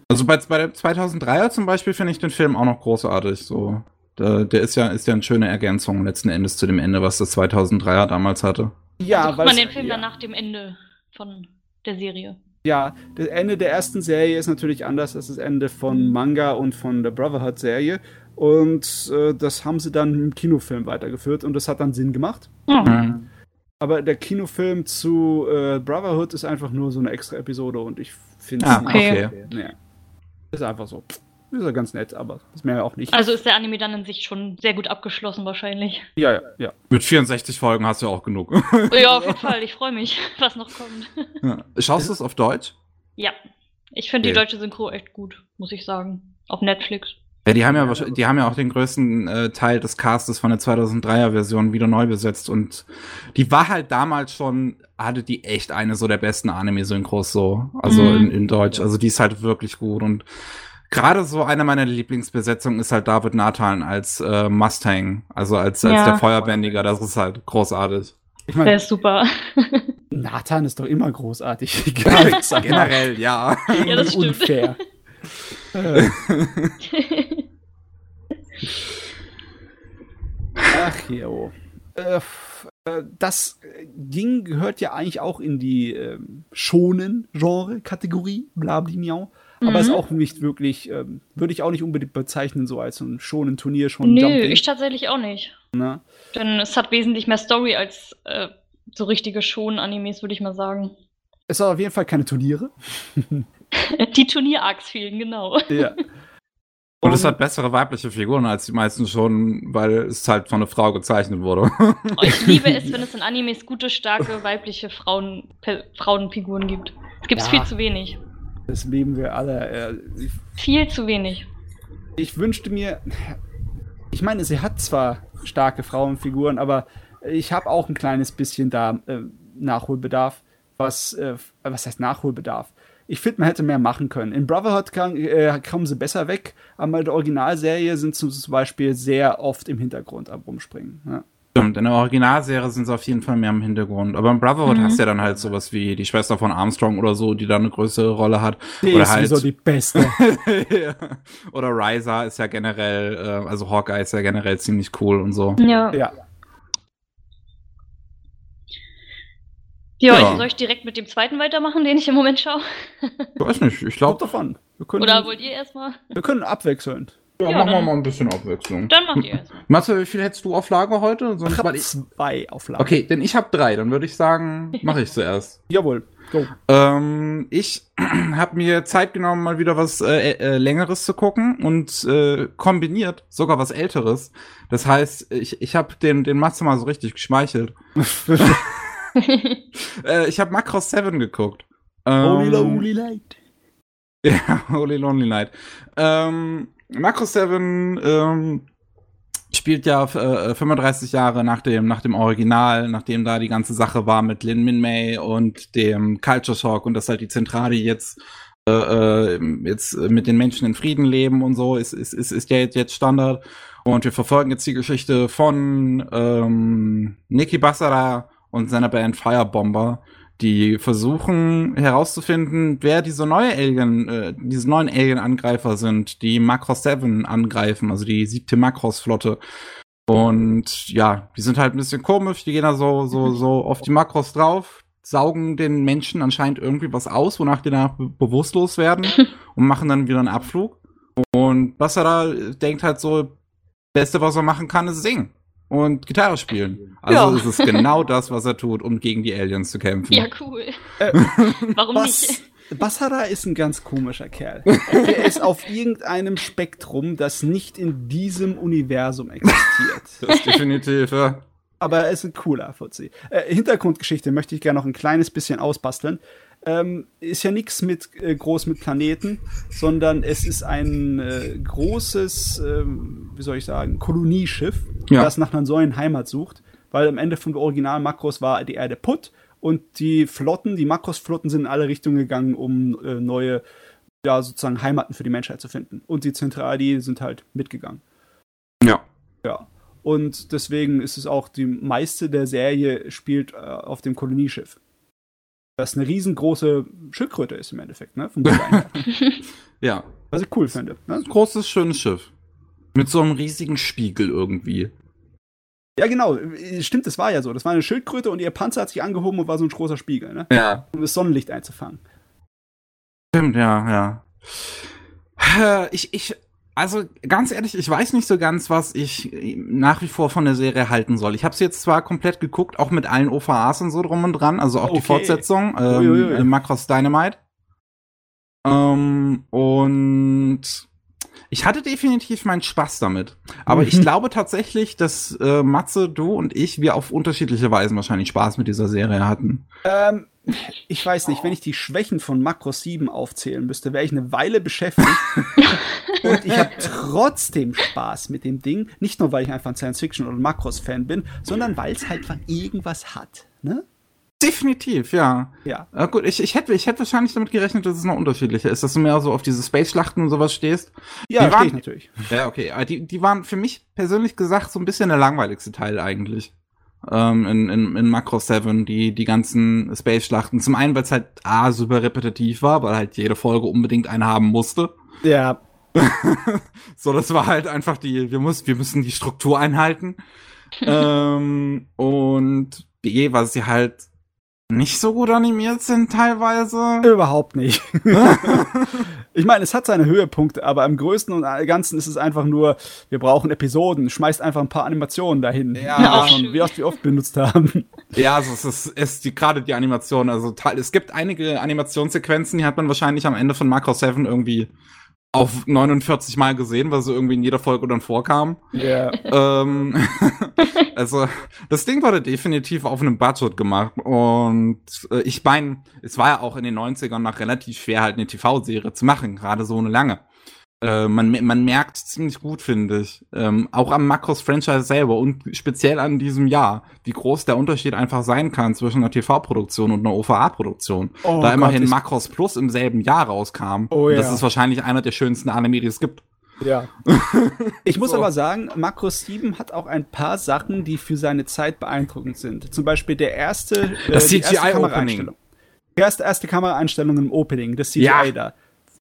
Also bei, bei der 2003er zum Beispiel finde ich den Film auch noch großartig. So, der, der, ist ja ist ja eine schöne Ergänzung letzten Endes zu dem Ende, was das 2003er damals hatte. Ja, also weil man den Film ja. dann nach dem Ende von der Serie ja, das Ende der ersten Serie ist natürlich anders als das Ende von. Manga und von der Brotherhood-Serie. Und äh, das haben sie dann im Kinofilm weitergeführt und das hat dann Sinn gemacht. Mhm. Aber der Kinofilm zu äh, Brotherhood ist einfach nur so eine extra Episode und ich finde es ah, okay. okay. Nee. Ist einfach so. Ist ja ganz nett, aber ist mehr auch nicht. Also ist der Anime dann in sich schon sehr gut abgeschlossen wahrscheinlich. Ja, ja, ja. Mit 64 Folgen hast du ja auch genug. ja, auf jeden Fall. Ich freue mich, was noch kommt. Ja. Schaust du es auf Deutsch? Ja. Ich finde okay. die deutsche Synchro echt gut, muss ich sagen. Auf Netflix. Ja, die haben ja, die haben ja auch den größten äh, Teil des Castes von der 2003er Version wieder neu besetzt und die war halt damals schon, hatte die echt eine so der besten Anime-Synchros so, also mhm. in, in Deutsch. Also die ist halt wirklich gut und Gerade so eine meiner Lieblingsbesetzungen ist halt David Nathan als äh, Mustang, also als, als ja. der Feuerbändiger. Das ist halt großartig. Ich mein, der ist super. Nathan ist doch immer großartig. Generell, ja. Ja, das stimmt. Unfair. Ach jo. Äh, äh, das ging, gehört ja eigentlich auch in die äh, schonen Genre-Kategorie, blablimiau. Aber ist mhm. auch nicht wirklich, ähm, würde ich auch nicht unbedingt bezeichnen, so als ein schonen Turnier, schon Nö, Jumping. ich tatsächlich auch nicht. Na? Denn es hat wesentlich mehr Story als äh, so richtige schonen Animes, würde ich mal sagen. Es hat auf jeden Fall keine Turniere. Die Turnier-Arcs fehlen, genau. Ja. Und es hat bessere weibliche Figuren als die meisten schon, weil es halt von einer Frau gezeichnet wurde. Oh, ich liebe es, wenn es in Animes gute, starke weibliche Frauen, Frauenfiguren gibt. Es gibt ja, viel zu wenig. Das lieben wir alle. Viel zu wenig. Ich wünschte mir. Ich meine, sie hat zwar starke Frauenfiguren, aber ich habe auch ein kleines bisschen da äh, Nachholbedarf. Was, äh, was heißt Nachholbedarf? Ich finde, man hätte mehr machen können. In Brotherhood kann, äh, kommen sie besser weg, aber in der Originalserie sind sie zum Beispiel sehr oft im Hintergrund am Rumspringen. Ja. Stimmt, in der Originalserie sind sie auf jeden Fall mehr im Hintergrund. Aber in Brotherhood mhm. hast du ja dann halt sowas wie die Schwester von Armstrong oder so, die da eine größere Rolle hat. Die oder ist halt so die beste. ja. Oder Ryza ist ja generell, äh, also Hawkeye ist ja generell ziemlich cool und so. Ja. ja. Ja, ja. soll ich direkt mit dem zweiten weitermachen, den ich im Moment schaue? Ich weiß nicht, ich glaube davon. Oder wollt ihr erstmal? Wir können abwechselnd. Ja, ja machen wir mal ein bisschen Abwechslung. Dann macht ihr erstmal. Matze, wie viel hättest du auf Lager heute? Sonst, ich habe zwei auf Lager. Okay, denn ich habe drei. Dann würde ich sagen, mache ich zuerst. Jawohl. Go. Ähm, ich habe mir Zeit genommen, mal wieder was äh, äh, längeres zu gucken und äh, kombiniert sogar was älteres. Das heißt, ich, ich habe den den Matze mal so richtig geschmeichelt. äh, ich habe Macross 7 geguckt. Ähm, Holy Lonely Light. Ja, Holy Lonely Light. Ähm, Macross 7 ähm, spielt ja äh, 35 Jahre nach dem, nach dem Original, nachdem da die ganze Sache war mit Lin Min Mei und dem Culture Shock und dass halt die Zentrale jetzt äh, äh, jetzt mit den Menschen in Frieden leben und so, ist, ist, ist, ist ja jetzt Standard. Und wir verfolgen jetzt die Geschichte von ähm, Nikki Bassara und seiner Band Firebomber, die versuchen herauszufinden, wer diese neue Alien, äh, diese neuen Alien-Angreifer sind, die Macross 7 angreifen, also die siebte Macross-Flotte. Und ja, die sind halt ein bisschen komisch, die gehen da so, so, so auf die Makros drauf, saugen den Menschen anscheinend irgendwie was aus, wonach die danach bewusstlos werden und machen dann wieder einen Abflug. Und Bassara denkt halt so, Beste, was er machen kann, ist singen und Gitarre spielen. Also ja. ist es genau das, was er tut, um gegen die Aliens zu kämpfen. Ja, cool. Äh, Warum Bas nicht? Basara ist ein ganz komischer Kerl. er ist auf irgendeinem Spektrum, das nicht in diesem Universum existiert. Das ist definitiv, ja. Aber er ist ein cooler Fuzzi. Äh, Hintergrundgeschichte möchte ich gerne noch ein kleines bisschen ausbasteln ähm, ist ja nichts mit äh, groß mit Planeten, sondern es ist ein äh, großes, äh, wie soll ich sagen, Kolonieschiff, ja. das nach einer neuen Heimat sucht, weil am Ende von Original Makros war die Erde putt und die Flotten, die Makros-Flotten sind in alle Richtungen gegangen, um äh, neue, ja, sozusagen Heimaten für die Menschheit zu finden. Und die Zentrali sind halt mitgegangen. Ja. Ja. Und deswegen ist es auch die meiste der Serie spielt äh, auf dem Kolonieschiff das eine riesengroße Schildkröte ist im Endeffekt, ne? Vom ja. Was ich cool finde. Ne? Großes, schönes Schiff. Mit so einem riesigen Spiegel irgendwie. Ja, genau. Stimmt, das war ja so. Das war eine Schildkröte und ihr Panzer hat sich angehoben und war so ein großer Spiegel, ne? Ja. Um das Sonnenlicht einzufangen. Stimmt, ja, ja. Ich, ich, also ganz ehrlich, ich weiß nicht so ganz, was ich nach wie vor von der Serie halten soll. Ich habe sie jetzt zwar komplett geguckt, auch mit allen OVAs und so drum und dran, also auch okay. die Fortsetzung, ähm, äh, Macross Dynamite. Ähm, und ich hatte definitiv meinen Spaß damit. Aber mhm. ich glaube tatsächlich, dass äh, Matze, du und ich, wir auf unterschiedliche Weisen wahrscheinlich Spaß mit dieser Serie hatten. Ähm, ich weiß nicht, wenn ich die Schwächen von Macross 7 aufzählen müsste, wäre ich eine Weile beschäftigt. und ich habe trotzdem Spaß mit dem Ding. Nicht nur, weil ich einfach ein Science-Fiction- oder Macross-Fan bin, sondern weil es halt irgendwas hat. Ne? Definitiv, ja. Ja. Äh, gut, ich, ich, hätte, ich hätte wahrscheinlich damit gerechnet, dass es noch unterschiedlicher ist, dass du mehr so auf diese Space-Schlachten und sowas stehst. Ja, die waren, ich natürlich. Ja, okay. Die, die waren für mich persönlich gesagt so ein bisschen der langweiligste Teil eigentlich ähm, in, in, in Macro 7, die, die ganzen Space-Schlachten. Zum einen, weil es halt A, super repetitiv war, weil halt jede Folge unbedingt eine haben musste. Ja. so, das war halt einfach die, wir, muss, wir müssen die Struktur einhalten. ähm, und B, was sie halt nicht so gut animiert sind teilweise. Überhaupt nicht. ich meine, es hat seine Höhepunkte, aber im Größten und Ganzen ist es einfach nur, wir brauchen Episoden, schmeißt einfach ein paar Animationen dahin, ja, die wir schon wie oft wir oft benutzt haben. Ja, also es ist, es ist die, gerade die Animation, also es gibt einige Animationssequenzen, die hat man wahrscheinlich am Ende von Macro 7 irgendwie auf 49 Mal gesehen, weil sie irgendwie in jeder Folge dann vorkam. Ja. Yeah. Ähm, also das Ding wurde definitiv auf einem Budget gemacht und äh, ich meine, es war ja auch in den 90ern noch relativ schwer halt eine TV-Serie zu machen, gerade so eine lange. Äh, man, man merkt ziemlich gut, finde ich, ähm, auch am Macros-Franchise selber und speziell an diesem Jahr, wie groß der Unterschied einfach sein kann zwischen einer TV-Produktion und einer OVA-Produktion. Oh da Gott, immerhin Macros Plus im selben Jahr rauskam. Oh, ja. Das ist wahrscheinlich einer der schönsten Anime, die es gibt. Ja. Ich muss so. aber sagen, Macros 7 hat auch ein paar Sachen, die für seine Zeit beeindruckend sind. Zum Beispiel der erste, das äh, CGI-Opening. Die erste, erste Kameraeinstellung im Opening, das CGI ja. da.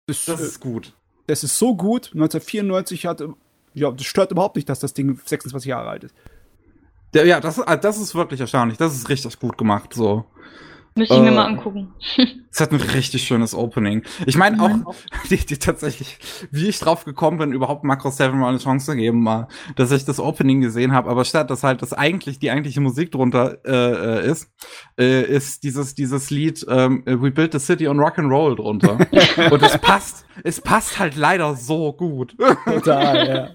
Das, das ist gut das ist so gut. 1994 hat, ja, das stört überhaupt nicht, dass das Ding 26 Jahre alt ist. Ja, das, das ist wirklich erstaunlich. Das ist richtig gut gemacht, so. Müsste ich mir äh, mal angucken. Es hat ein richtig schönes Opening. Ich meine auch, die, die tatsächlich, wie ich drauf gekommen bin, überhaupt Macro 7 mal eine Chance zu geben, mal, dass ich das Opening gesehen habe, aber statt dass halt das eigentlich, die eigentliche Musik drunter äh, äh ist, äh, ist dieses, dieses Lied ähm, We Built the City on Rock and Roll drunter. Und es passt, es passt halt leider so gut. Total, ja.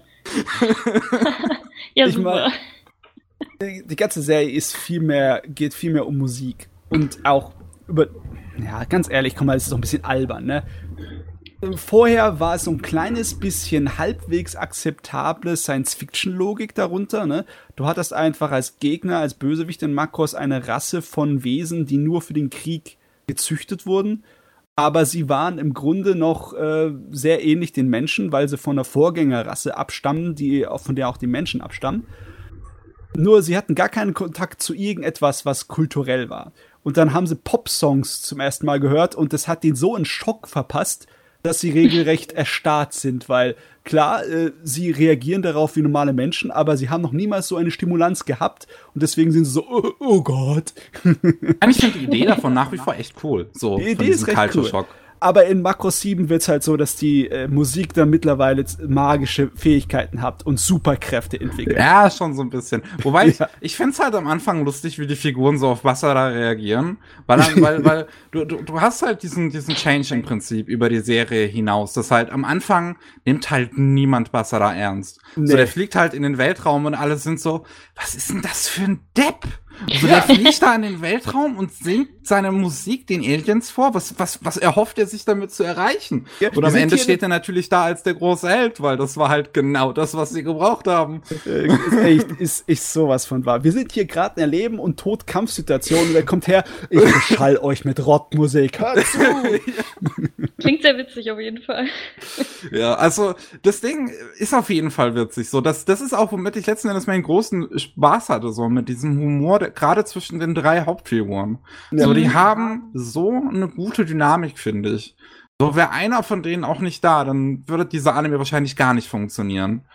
ja, super. Ich mein, die, die ganze Serie ist viel mehr, geht viel mehr um Musik und auch über, ja, ganz ehrlich, komm mal, es ist doch ein bisschen albern, ne? Vorher war es so ein kleines bisschen halbwegs akzeptable Science-Fiction-Logik darunter. Ne? Du hattest einfach als Gegner, als Bösewicht in Makros eine Rasse von Wesen, die nur für den Krieg gezüchtet wurden. Aber sie waren im Grunde noch äh, sehr ähnlich den Menschen, weil sie von der Vorgängerrasse abstammen, die, von der auch die Menschen abstammen. Nur sie hatten gar keinen Kontakt zu irgendetwas, was kulturell war. Und dann haben sie Pop-Songs zum ersten Mal gehört und das hat den so einen Schock verpasst, dass sie regelrecht erstarrt sind, weil klar, äh, sie reagieren darauf wie normale Menschen, aber sie haben noch niemals so eine Stimulanz gehabt und deswegen sind sie so, oh, oh Gott. Ich finde die Idee davon nach wie vor echt cool. So, die Idee ist recht cool. Schock. Aber in Macros 7 wird es halt so, dass die äh, Musik dann mittlerweile magische Fähigkeiten hat und Superkräfte entwickelt. Ja, schon so ein bisschen. Wobei ja. ich, ich find's halt am Anfang lustig, wie die Figuren so auf Wasser da reagieren. Weil, weil, weil du, du, du hast halt diesen, diesen Change im Prinzip über die Serie hinaus. Das halt am Anfang nimmt halt niemand Basara ernst. Nee. So, der fliegt halt in den Weltraum und alle sind so, was ist denn das für ein Depp? Also der fliegt da in den Weltraum und singt seine Musik den Aliens vor. Was, was, was erhofft er sich damit zu erreichen? Ja, und am Ende steht er natürlich da als der große Held, weil das war halt genau das, was sie gebraucht haben. Äh, ist echt, ist, ist sowas von wahr. Wir sind hier gerade in der Leben- und Tod-Kampfsituation und er kommt her, ich beschall euch mit Rockmusik. Hört zu! Klingt sehr witzig auf jeden Fall. Ja, also das Ding ist auf jeden Fall witzig. So, das, das ist auch, womit ich letzten Endes meinen großen Spaß hatte, so mit diesem Humor, gerade zwischen den drei Hauptfiguren. Ja. So, die haben so eine gute Dynamik, finde ich. So, wäre einer von denen auch nicht da, dann würde dieser Anime wahrscheinlich gar nicht funktionieren.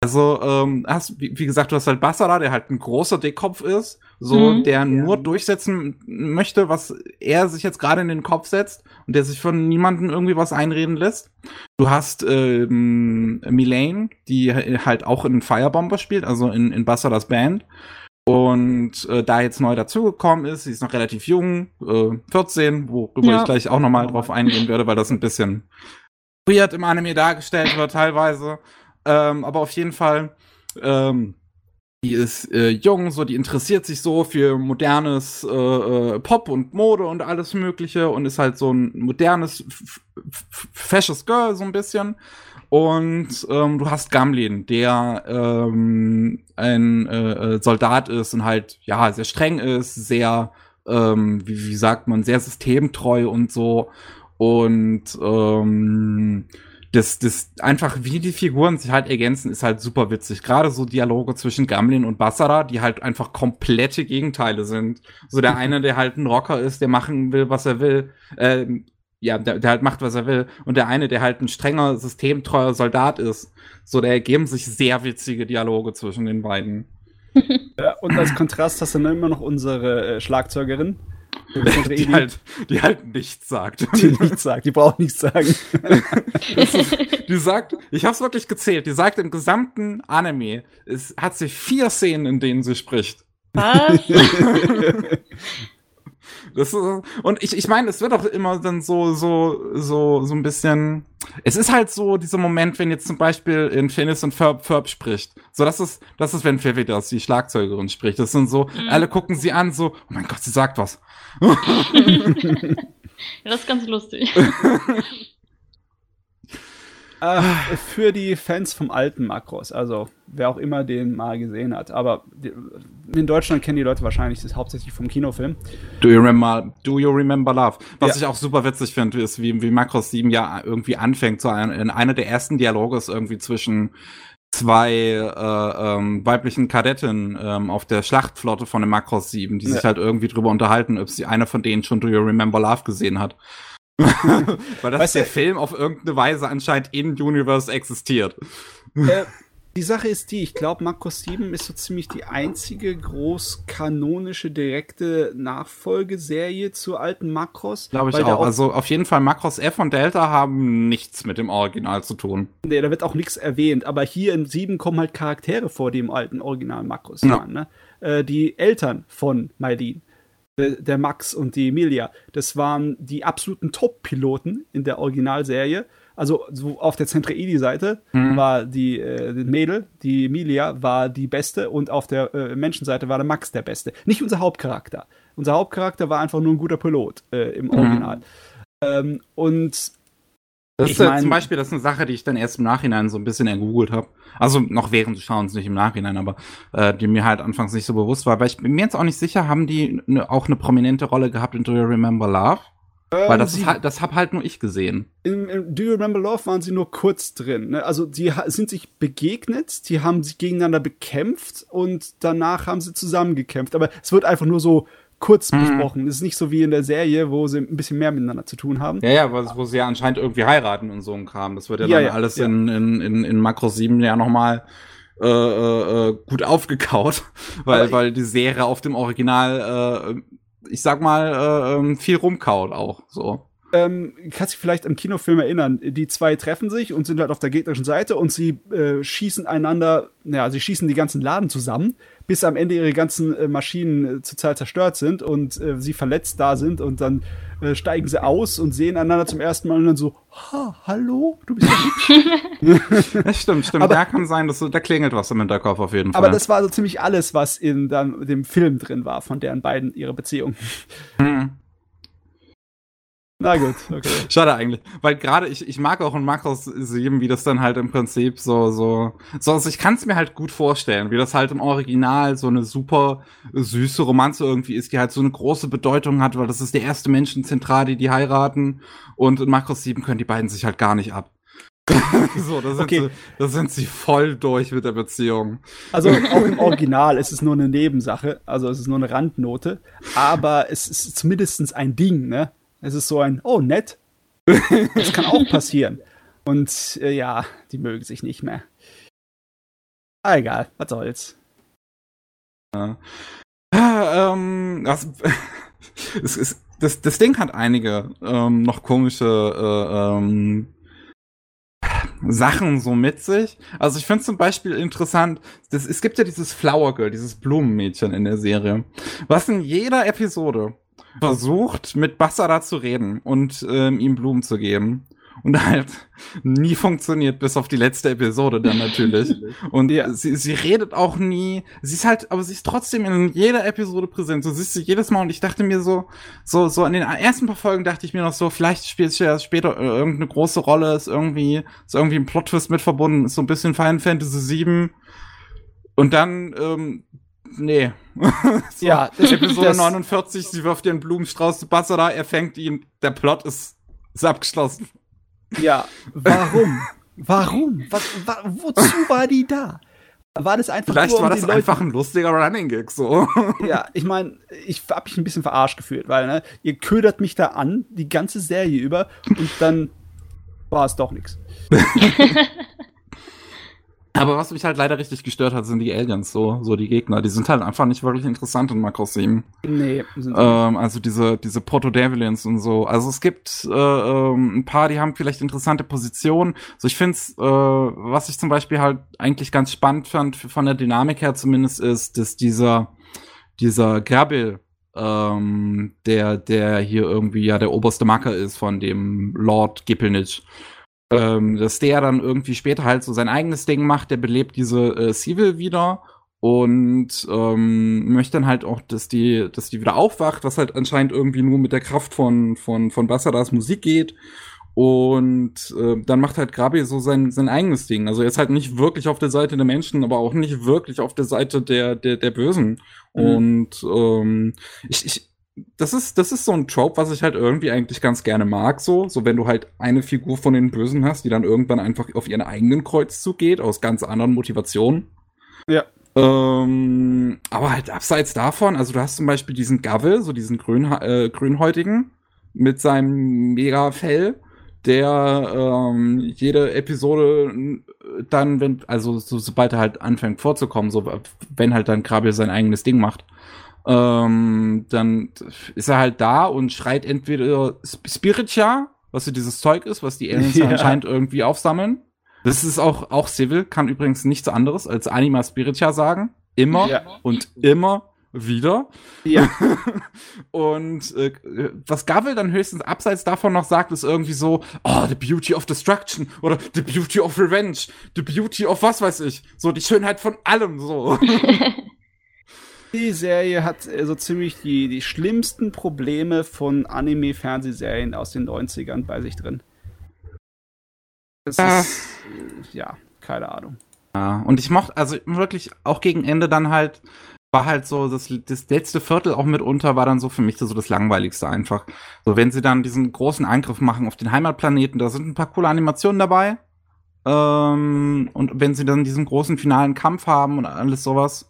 Also, ähm, hast, wie, wie gesagt, du hast halt Basara, der halt ein großer Dickkopf ist, so, mhm. der nur durchsetzen möchte, was er sich jetzt gerade in den Kopf setzt und der sich von niemandem irgendwie was einreden lässt. Du hast ähm, Milane, die halt auch in Firebomber spielt, also in, in Bassaras Band. Und äh, da jetzt neu dazugekommen ist, sie ist noch relativ jung, äh, 14, worüber ja. ich gleich auch nochmal drauf eingehen werde, weil das ein bisschen weird im Anime dargestellt wird teilweise. Ähm, aber auf jeden Fall, ähm, die ist äh, jung, so die interessiert sich so für modernes äh, äh Pop und Mode und alles Mögliche und ist halt so ein modernes, fesches Girl so ein bisschen. Und ähm, du hast Gamlin, der ähm, ein äh, äh, Soldat ist und halt, ja, sehr streng ist, sehr, ähm, wie, wie sagt man, sehr systemtreu und so. Und ähm, das, das einfach, wie die Figuren sich halt ergänzen, ist halt super witzig. Gerade so Dialoge zwischen Gamlin und Bassara, die halt einfach komplette Gegenteile sind. So der eine, der halt ein Rocker ist, der machen will, was er will, äh, ja, der, der halt macht, was er will. Und der eine, der halt ein strenger, systemtreuer Soldat ist. So, da ergeben sich sehr witzige Dialoge zwischen den beiden. Ja, und als Kontrast hast du dann immer noch unsere äh, Schlagzeugerin. Die halt, die halt nichts sagt. Die nichts sagt, die braucht nichts sagen. Ist, die sagt, ich hab's wirklich gezählt, die sagt im gesamten Anime, es hat sie vier Szenen, in denen sie spricht. Was? Das, und ich, ich meine, es wird auch immer dann so, so, so, so ein bisschen. Es ist halt so dieser Moment, wenn jetzt zum Beispiel in Phineas und Ferb, Ferb spricht. So, das ist, das ist, wenn Phoebe das, die Schlagzeugerin spricht. Das sind so, mhm. alle gucken sie an, so, oh mein Gott, sie sagt was. ja, das ist ganz lustig. Äh, für die Fans vom alten Makros, also wer auch immer den mal gesehen hat. Aber in Deutschland kennen die Leute wahrscheinlich das hauptsächlich vom Kinofilm. Do you remember, do you remember Love? Was ja. ich auch super witzig finde, ist, wie, wie Makros 7 ja irgendwie anfängt. So ein, in einer der ersten Dialoge ist irgendwie zwischen zwei äh, ähm, weiblichen Kadettinnen ähm, auf der Schlachtflotte von dem Makros 7, die ja. sich halt irgendwie drüber unterhalten, ob sie einer von denen schon Do You Remember Love gesehen hat. Weil das weißt der Film auf irgendeine Weise anscheinend in Universe existiert. Äh, die Sache ist die, ich glaube, Makros 7 ist so ziemlich die einzige großkanonische direkte Nachfolgeserie zur alten Makros. Glaube ich auch. Also auf jeden Fall Makros F und Delta haben nichts mit dem Original zu tun. Nee, da wird auch nichts erwähnt. Aber hier in 7 kommen halt Charaktere vor, die im alten Original Makros ja. waren. Ne? Äh, die Eltern von Maidin der Max und die Emilia, das waren die absoluten Top-Piloten in der Originalserie. Also so auf der Zentraidi-Seite mhm. war die, äh, Mädel, die Emilia war die Beste und auf der äh, Menschenseite war der Max der Beste. Nicht unser Hauptcharakter. Unser Hauptcharakter war einfach nur ein guter Pilot äh, im mhm. Original. Mhm. Ähm, und das ist ich mein, zum Beispiel das ist eine Sache, die ich dann erst im Nachhinein so ein bisschen ergoogelt habe. Also noch während des Schauens, nicht im Nachhinein, aber äh, die mir halt anfangs nicht so bewusst war. Weil ich bin mir jetzt auch nicht sicher, haben die ne, auch eine prominente Rolle gehabt in Do You Remember Love? Ähm, Weil das, sie, ist halt, das hab halt nur ich gesehen. In, in Do You Remember Love waren sie nur kurz drin. Ne? Also die sind sich begegnet, die haben sich gegeneinander bekämpft und danach haben sie zusammengekämpft. Aber es wird einfach nur so kurz mhm. besprochen. Es ist nicht so wie in der Serie, wo sie ein bisschen mehr miteinander zu tun haben. Ja, ja, wo, sie ja anscheinend irgendwie heiraten und so ein Kram. Das wird ja, ja dann ja, alles ja. In, in, in, in Makro 7 ja nochmal äh, äh, äh, gut aufgekaut, weil, Aber weil die Serie auf dem Original, äh, ich sag mal, äh, ähm, viel rumkaut auch so ähm, kannst dich vielleicht am Kinofilm erinnern, die zwei treffen sich und sind halt auf der gegnerischen Seite und sie äh, schießen einander, ja, sie schießen die ganzen Laden zusammen, bis am Ende ihre ganzen äh, Maschinen äh, zur zerstört sind und äh, sie verletzt da sind und dann äh, steigen sie aus und sehen einander zum ersten Mal und dann so, ha, hallo, du bist ja das stimmt, stimmt. Aber, da kann sein, dass da klingelt was im Hinterkopf auf jeden Fall. Aber das war so ziemlich alles, was in dann, dem Film drin war von deren beiden ihre Beziehung. Mhm. Na gut, okay. Schade eigentlich. Weil gerade ich, ich mag auch in Makros 7, wie das dann halt im Prinzip so, so, so, also ich kann es mir halt gut vorstellen, wie das halt im Original so eine super süße Romanze irgendwie ist, die halt so eine große Bedeutung hat, weil das ist der erste Menschenzentrale, die heiraten und in Makros 7 können die beiden sich halt gar nicht ab. so, da sind, okay. sie, da sind sie voll durch mit der Beziehung. Also auch im Original ist es nur eine Nebensache, also es ist nur eine Randnote, aber es ist zumindest ein Ding, ne? Es ist so ein, oh, nett. Das kann auch passieren. Und äh, ja, die mögen sich nicht mehr. Ah, egal, was soll's. Ja. Ah, ähm, das, es, es, das, das Ding hat einige ähm, noch komische äh, ähm, Sachen so mit sich. Also ich finde zum Beispiel interessant, das, es gibt ja dieses Flower Girl, dieses Blumenmädchen in der Serie, was in jeder Episode versucht, mit Bassara zu reden und ähm, ihm Blumen zu geben. Und halt nie funktioniert, bis auf die letzte Episode dann natürlich. Und ja. sie, sie redet auch nie. Sie ist halt, aber sie ist trotzdem in jeder Episode präsent. So siehst du jedes Mal. Und ich dachte mir so, so, so an den ersten paar Folgen dachte ich mir noch so, vielleicht spielt sie ja später äh, irgendeine große Rolle, ist irgendwie, ist irgendwie ein Plot-Twist mit verbunden, ist so ein bisschen Final Fantasy 7. Und dann ähm, Nee. so, ja, Episode 49, sie wirft ihren Blumenstrauß zu Basara, er fängt ihn, der Plot ist, ist abgeschlossen. Ja, warum? warum? Was, wa, wozu war die da? War das einfach Vielleicht nur, war das einfach ein lustiger Running Gag, so. Ja, ich meine, ich hab mich ein bisschen verarscht gefühlt, weil, ne, ihr ködert mich da an, die ganze Serie über, und dann war es doch nichts. Aber was mich halt leider richtig gestört hat, sind die Aliens, so, so die Gegner. Die sind halt einfach nicht wirklich interessant in Macross 7. Nee. Sind ähm, also diese, diese Proto-Devilians und so. Also es gibt äh, ähm, ein paar, die haben vielleicht interessante Positionen. So, ich finde äh, was ich zum Beispiel halt eigentlich ganz spannend fand, von der Dynamik her zumindest, ist, dass dieser, dieser Grabil, ähm, der, der hier irgendwie ja der oberste Macker ist von dem Lord Gippelnitch. Ähm, dass der dann irgendwie später halt so sein eigenes Ding macht, der belebt diese äh, Civil wieder und ähm, möchte dann halt auch, dass die, dass die wieder aufwacht, was halt anscheinend irgendwie nur mit der Kraft von, von, von Bassadas Musik geht. Und äh, dann macht halt Grabi so sein, sein eigenes Ding. Also er ist halt nicht wirklich auf der Seite der Menschen, aber auch nicht wirklich auf der Seite der, der, der Bösen. Mhm. Und ähm, ich, ich, das ist, das ist so ein Trope, was ich halt irgendwie eigentlich ganz gerne mag, so. So, wenn du halt eine Figur von den Bösen hast, die dann irgendwann einfach auf ihren eigenen Kreuzzug geht, aus ganz anderen Motivationen. Ja. Ähm, aber halt abseits davon, also du hast zum Beispiel diesen Gavel, so diesen Grün, äh, Grünhäutigen mit seinem Mega-Fell der ähm, jede Episode dann, wenn, also so, sobald er halt anfängt vorzukommen, so wenn halt dann Krabbel sein eigenes Ding macht, ähm, dann ist er halt da und schreit entweder Spiritia, was so dieses Zeug ist, was die Aliens ja. anscheinend irgendwie aufsammeln. Das ist auch, auch Civil, kann übrigens nichts anderes als Anima Spiritia sagen. Immer ja. und immer wieder. Ja. und äh, was Gavel dann höchstens abseits davon noch sagt, ist irgendwie so, oh, the beauty of destruction oder the beauty of revenge, the beauty of was weiß ich. So die Schönheit von allem so. Die Serie hat so ziemlich die, die schlimmsten Probleme von Anime-Fernsehserien aus den 90ern bei sich drin. Das ah. ist, äh, ja, keine Ahnung. Ja, und ich mochte, also wirklich auch gegen Ende dann halt, war halt so, das, das letzte Viertel auch mitunter war dann so für mich so das Langweiligste einfach. So, wenn sie dann diesen großen Angriff machen auf den Heimatplaneten, da sind ein paar coole Animationen dabei. Ähm, und wenn sie dann diesen großen finalen Kampf haben und alles sowas,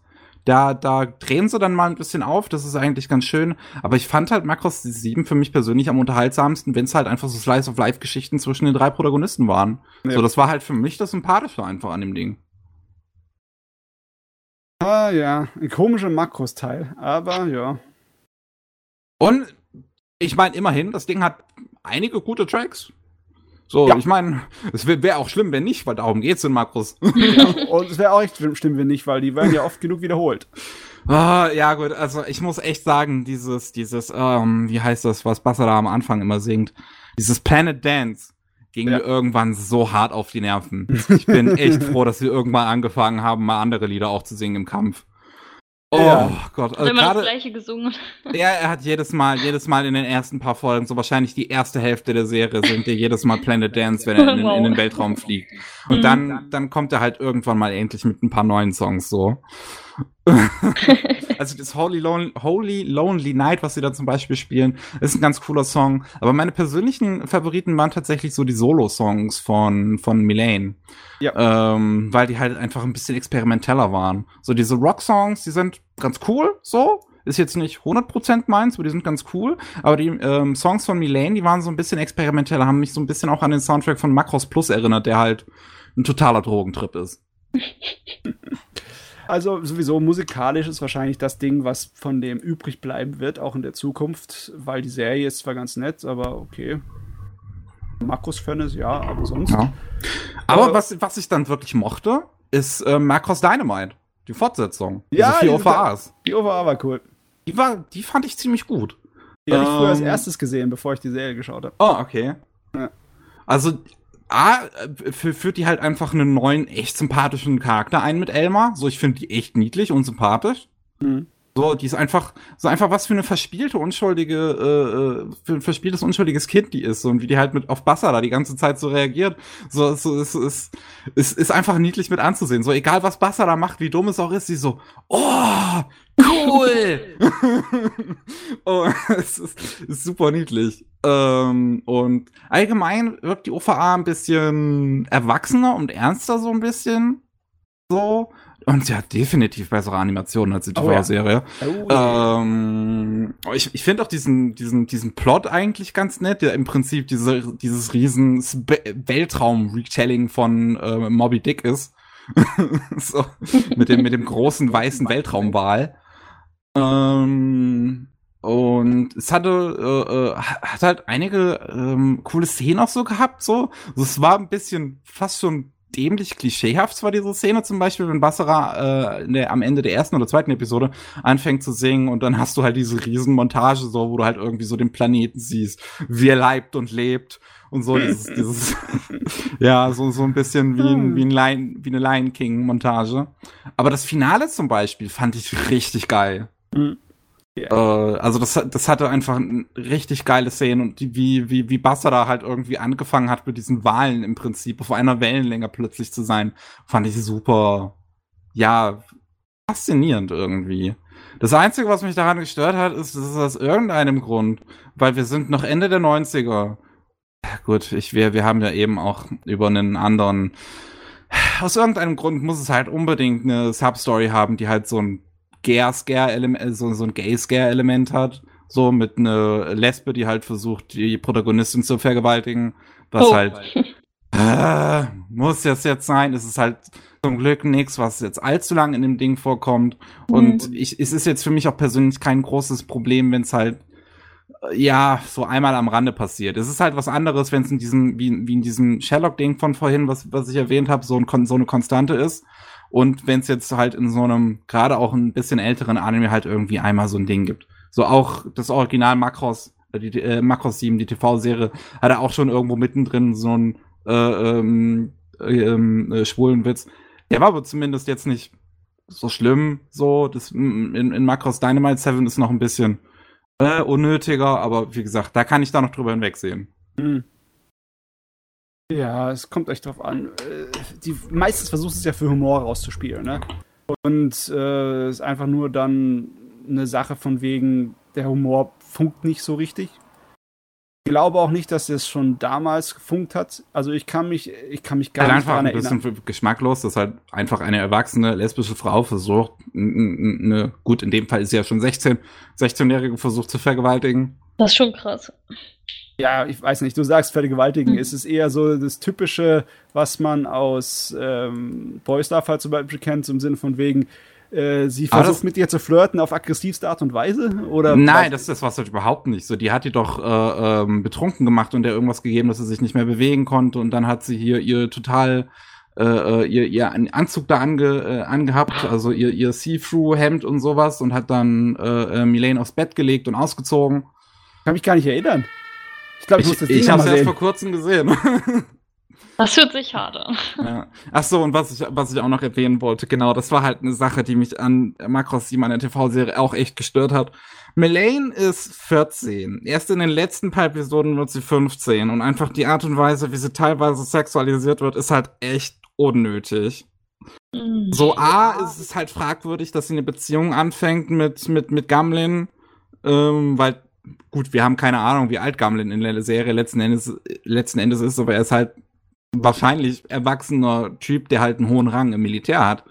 da, da drehen sie dann mal ein bisschen auf, das ist eigentlich ganz schön. Aber ich fand halt Macross 7 für mich persönlich am unterhaltsamsten, wenn es halt einfach so Slice-of-Life-Geschichten zwischen den drei Protagonisten waren. Ja. So, das war halt für mich das Sympathische einfach an dem Ding. Ah ja, ein komischer Makros-Teil, aber ja. Und ich meine, immerhin, das Ding hat einige gute Tracks. So, ja. ich meine, es wäre wär auch schlimm, wenn nicht, weil darum geht's in Makros. Ja, und es wäre auch echt schlimm, wenn nicht, weil die werden ja oft genug wiederholt. Ah, ja, gut, also ich muss echt sagen, dieses, dieses, ähm, wie heißt das, was Basser da am Anfang immer singt, dieses Planet Dance ging ja. mir irgendwann so hart auf die Nerven. Ich bin echt froh, dass wir irgendwann angefangen haben, mal andere Lieder auch zu singen im Kampf. Oh ja. Gott, also immer das gleiche gesungen. Ja, er hat jedes Mal, jedes Mal in den ersten paar Folgen, so wahrscheinlich die erste Hälfte der Serie, singt er jedes Mal Planet Dance, wenn er in, wow. in den Weltraum fliegt. Und mhm. dann, dann kommt er halt irgendwann mal endlich mit ein paar neuen Songs so. also das Holy, Lon Holy Lonely Night, was sie da zum Beispiel spielen, ist ein ganz cooler Song. Aber meine persönlichen Favoriten waren tatsächlich so die Solo-Songs von, von Milane. Ja. Ähm, weil die halt einfach ein bisschen experimenteller waren. So diese Rock-Songs, die sind ganz cool, so. Ist jetzt nicht 100% meins, aber die sind ganz cool. Aber die ähm, Songs von Milane, die waren so ein bisschen experimenteller, haben mich so ein bisschen auch an den Soundtrack von Macross Plus erinnert, der halt ein totaler Drogentrip ist. Also sowieso musikalisch ist wahrscheinlich das Ding, was von dem übrig bleiben wird, auch in der Zukunft, weil die Serie ist zwar ganz nett, aber okay. Makros-Fan ist ja, aber sonst. Ja. Aber äh, was, was ich dann wirklich mochte, ist äh, Macross Dynamite, die Fortsetzung. Ja, die OVAs. Die OVA war cool. Die, war, die fand ich ziemlich gut. Die habe ich früher als ähm, erstes gesehen, bevor ich die Serie geschaut habe. Oh, okay. Ja. Also A, äh, führt die halt einfach einen neuen, echt sympathischen Charakter ein mit Elmar. So, ich finde die echt niedlich und sympathisch. Mhm. So, die ist einfach, so einfach was für eine verspielte, unschuldige, äh, äh, für ein verspieltes, unschuldiges Kind die ist. So, und wie die halt mit auf Basser da die ganze Zeit so reagiert. So, so, es ist, es ist einfach niedlich mit anzusehen. So, egal was Basser da macht, wie dumm es auch ist, sie so, oh, cool! oh, es ist, ist super niedlich. Ähm, und allgemein wirkt die OVA ein bisschen erwachsener und ernster so ein bisschen. So. Und sie hat definitiv bessere Animationen als die TV-Serie. Oh, ja. oh, ähm, ich ich finde auch diesen, diesen, diesen Plot eigentlich ganz nett, der im Prinzip diese, dieses riesen Weltraum-Retelling von äh, Moby Dick ist. so, mit dem, mit dem großen weißen Weltraumwal. Ähm, und es hatte, äh, äh, hat halt einige ähm, coole Szenen auch so gehabt, so. Also es war ein bisschen fast schon dämlich klischeehaft zwar diese Szene zum Beispiel, wenn Basara äh, der, am Ende der ersten oder zweiten Episode anfängt zu singen und dann hast du halt diese Riesenmontage so, wo du halt irgendwie so den Planeten siehst, wie er leibt und lebt und so dieses, dieses ja, so, so ein bisschen wie, ein, wie, ein Lion, wie eine Lion King Montage. Aber das Finale zum Beispiel fand ich richtig geil. Mhm. Yeah. Äh, also das, das hatte einfach ein richtig geile Szenen und die, wie, wie, wie Basara halt irgendwie angefangen hat mit diesen Wahlen im Prinzip auf einer Wellenlänge plötzlich zu sein, fand ich super, ja, faszinierend irgendwie. Das Einzige, was mich daran gestört hat, ist, dass es aus irgendeinem Grund, weil wir sind noch Ende der 90er. Gut, ich, wir, wir haben ja eben auch über einen anderen, aus irgendeinem Grund muss es halt unbedingt eine Substory haben, die halt so ein Gay-Scare-Element, äh, so, so ein Gay-Scare-Element hat. So mit einer Lesbe, die halt versucht, die Protagonistin zu vergewaltigen. Was oh. halt äh, muss jetzt jetzt sein. Es ist halt zum Glück nichts, was jetzt allzu lang in dem Ding vorkommt. Mhm. Und ich, es ist jetzt für mich auch persönlich kein großes Problem, wenn es halt äh, ja, so einmal am Rande passiert. Es ist halt was anderes, wenn es in diesem, wie, wie in diesem Sherlock-Ding von vorhin, was, was ich erwähnt habe, so, ein, so eine Konstante ist. Und wenn es jetzt halt in so einem, gerade auch ein bisschen älteren Anime halt irgendwie einmal so ein Ding gibt. So auch das Original Makros, äh, die äh, Makros 7, die TV-Serie, hat er auch schon irgendwo mittendrin so ein äh, ähm, ähm, äh, schwulen Witz. Der war aber zumindest jetzt nicht so schlimm. So, das in, in Macross Dynamite 7 ist noch ein bisschen äh, unnötiger, aber wie gesagt, da kann ich da noch drüber hinwegsehen. Mhm. Ja, es kommt echt drauf an. Äh, die meistens versucht es ja für Humor rauszuspielen, ne? Und es äh, ist einfach nur dann eine Sache von wegen, der Humor funkt nicht so richtig. Ich glaube auch nicht, dass es schon damals gefunkt hat. Also ich kann mich, ich kann mich gar also nicht daran erinnern. Einfach ein bisschen geschmacklos, dass halt einfach eine erwachsene lesbische Frau versucht, eine, gut, in dem Fall ist sie ja schon 16, 16-Jährige versucht zu vergewaltigen. Das ist schon krass ja, ich weiß nicht, du sagst vergewaltigen. Mhm. Es ist eher so das Typische, was man aus ähm, Boy Stuff halt zum Beispiel kennt, im Sinne von wegen, äh, sie versucht mit ihr zu flirten auf aggressivste Art und Weise? Oder Nein, das, das war halt überhaupt nicht so. Die hat die doch äh, ähm, betrunken gemacht und der irgendwas gegeben, dass sie sich nicht mehr bewegen konnte und dann hat sie hier ihr total äh, äh ihr, ihr Anzug da ange, äh, angehabt, also ihr, ihr See-Through-Hemd und sowas und hat dann äh, äh, Milane aufs Bett gelegt und ausgezogen. Kann mich gar nicht erinnern. Ich glaube, ich, ich muss das Ding Ich habe es erst vor kurzem gesehen. Das hört sich hart an. Ja. Ach so, und was ich, was ich auch noch erwähnen wollte, genau, das war halt eine Sache, die mich an Macross 7 an der TV-Serie auch echt gestört hat. Melaine ist 14. Erst in den letzten paar Episoden wird sie 15. Und einfach die Art und Weise, wie sie teilweise sexualisiert wird, ist halt echt unnötig. Mhm. So, A, ist es halt fragwürdig, dass sie eine Beziehung anfängt mit, mit, mit Gamlin, ähm, weil gut, wir haben keine Ahnung, wie alt Gamlin in der Serie letzten Endes, letzten Endes ist, aber er ist halt wahrscheinlich erwachsener Typ, der halt einen hohen Rang im Militär hat.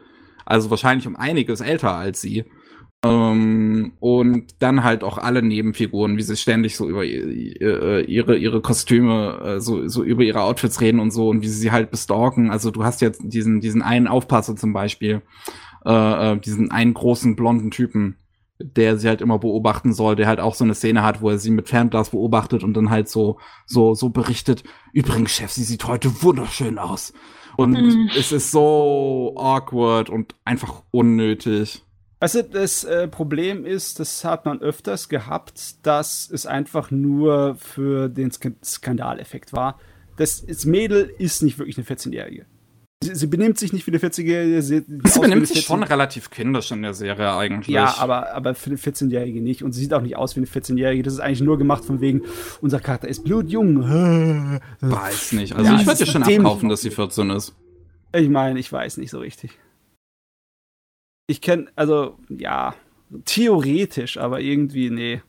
Also wahrscheinlich um einiges älter als sie. Ähm, und dann halt auch alle Nebenfiguren, wie sie ständig so über ihre, ihre Kostüme, äh, so, so über ihre Outfits reden und so und wie sie sie halt bestalken. Also du hast jetzt diesen, diesen einen Aufpasser zum Beispiel, äh, äh diesen einen großen blonden Typen, der sie halt immer beobachten soll, der halt auch so eine Szene hat, wo er sie mit Fernglas beobachtet und dann halt so, so, so berichtet, übrigens, Chef, sie sieht heute wunderschön aus. Und mhm. es ist so awkward und einfach unnötig. Also das äh, Problem ist, das hat man öfters gehabt, dass es einfach nur für den Sk Skandaleffekt war. Das, das Mädel ist nicht wirklich eine 14-Jährige. Sie, sie, benimmt sich nicht wie eine 40-Jährige. Sie, sie benimmt sich schon relativ kindisch in der Serie eigentlich. Ja, aber, aber für eine 14-Jährige nicht. Und sie sieht auch nicht aus wie eine 14-Jährige. Das ist eigentlich nur gemacht von wegen, unser Charakter ist blutjung. Weiß nicht. Also ja, ich würde dir schon abkaufen, dass sie 14 ist. Ich meine, ich weiß nicht so richtig. Ich kenne, also, ja, theoretisch, aber irgendwie, nee.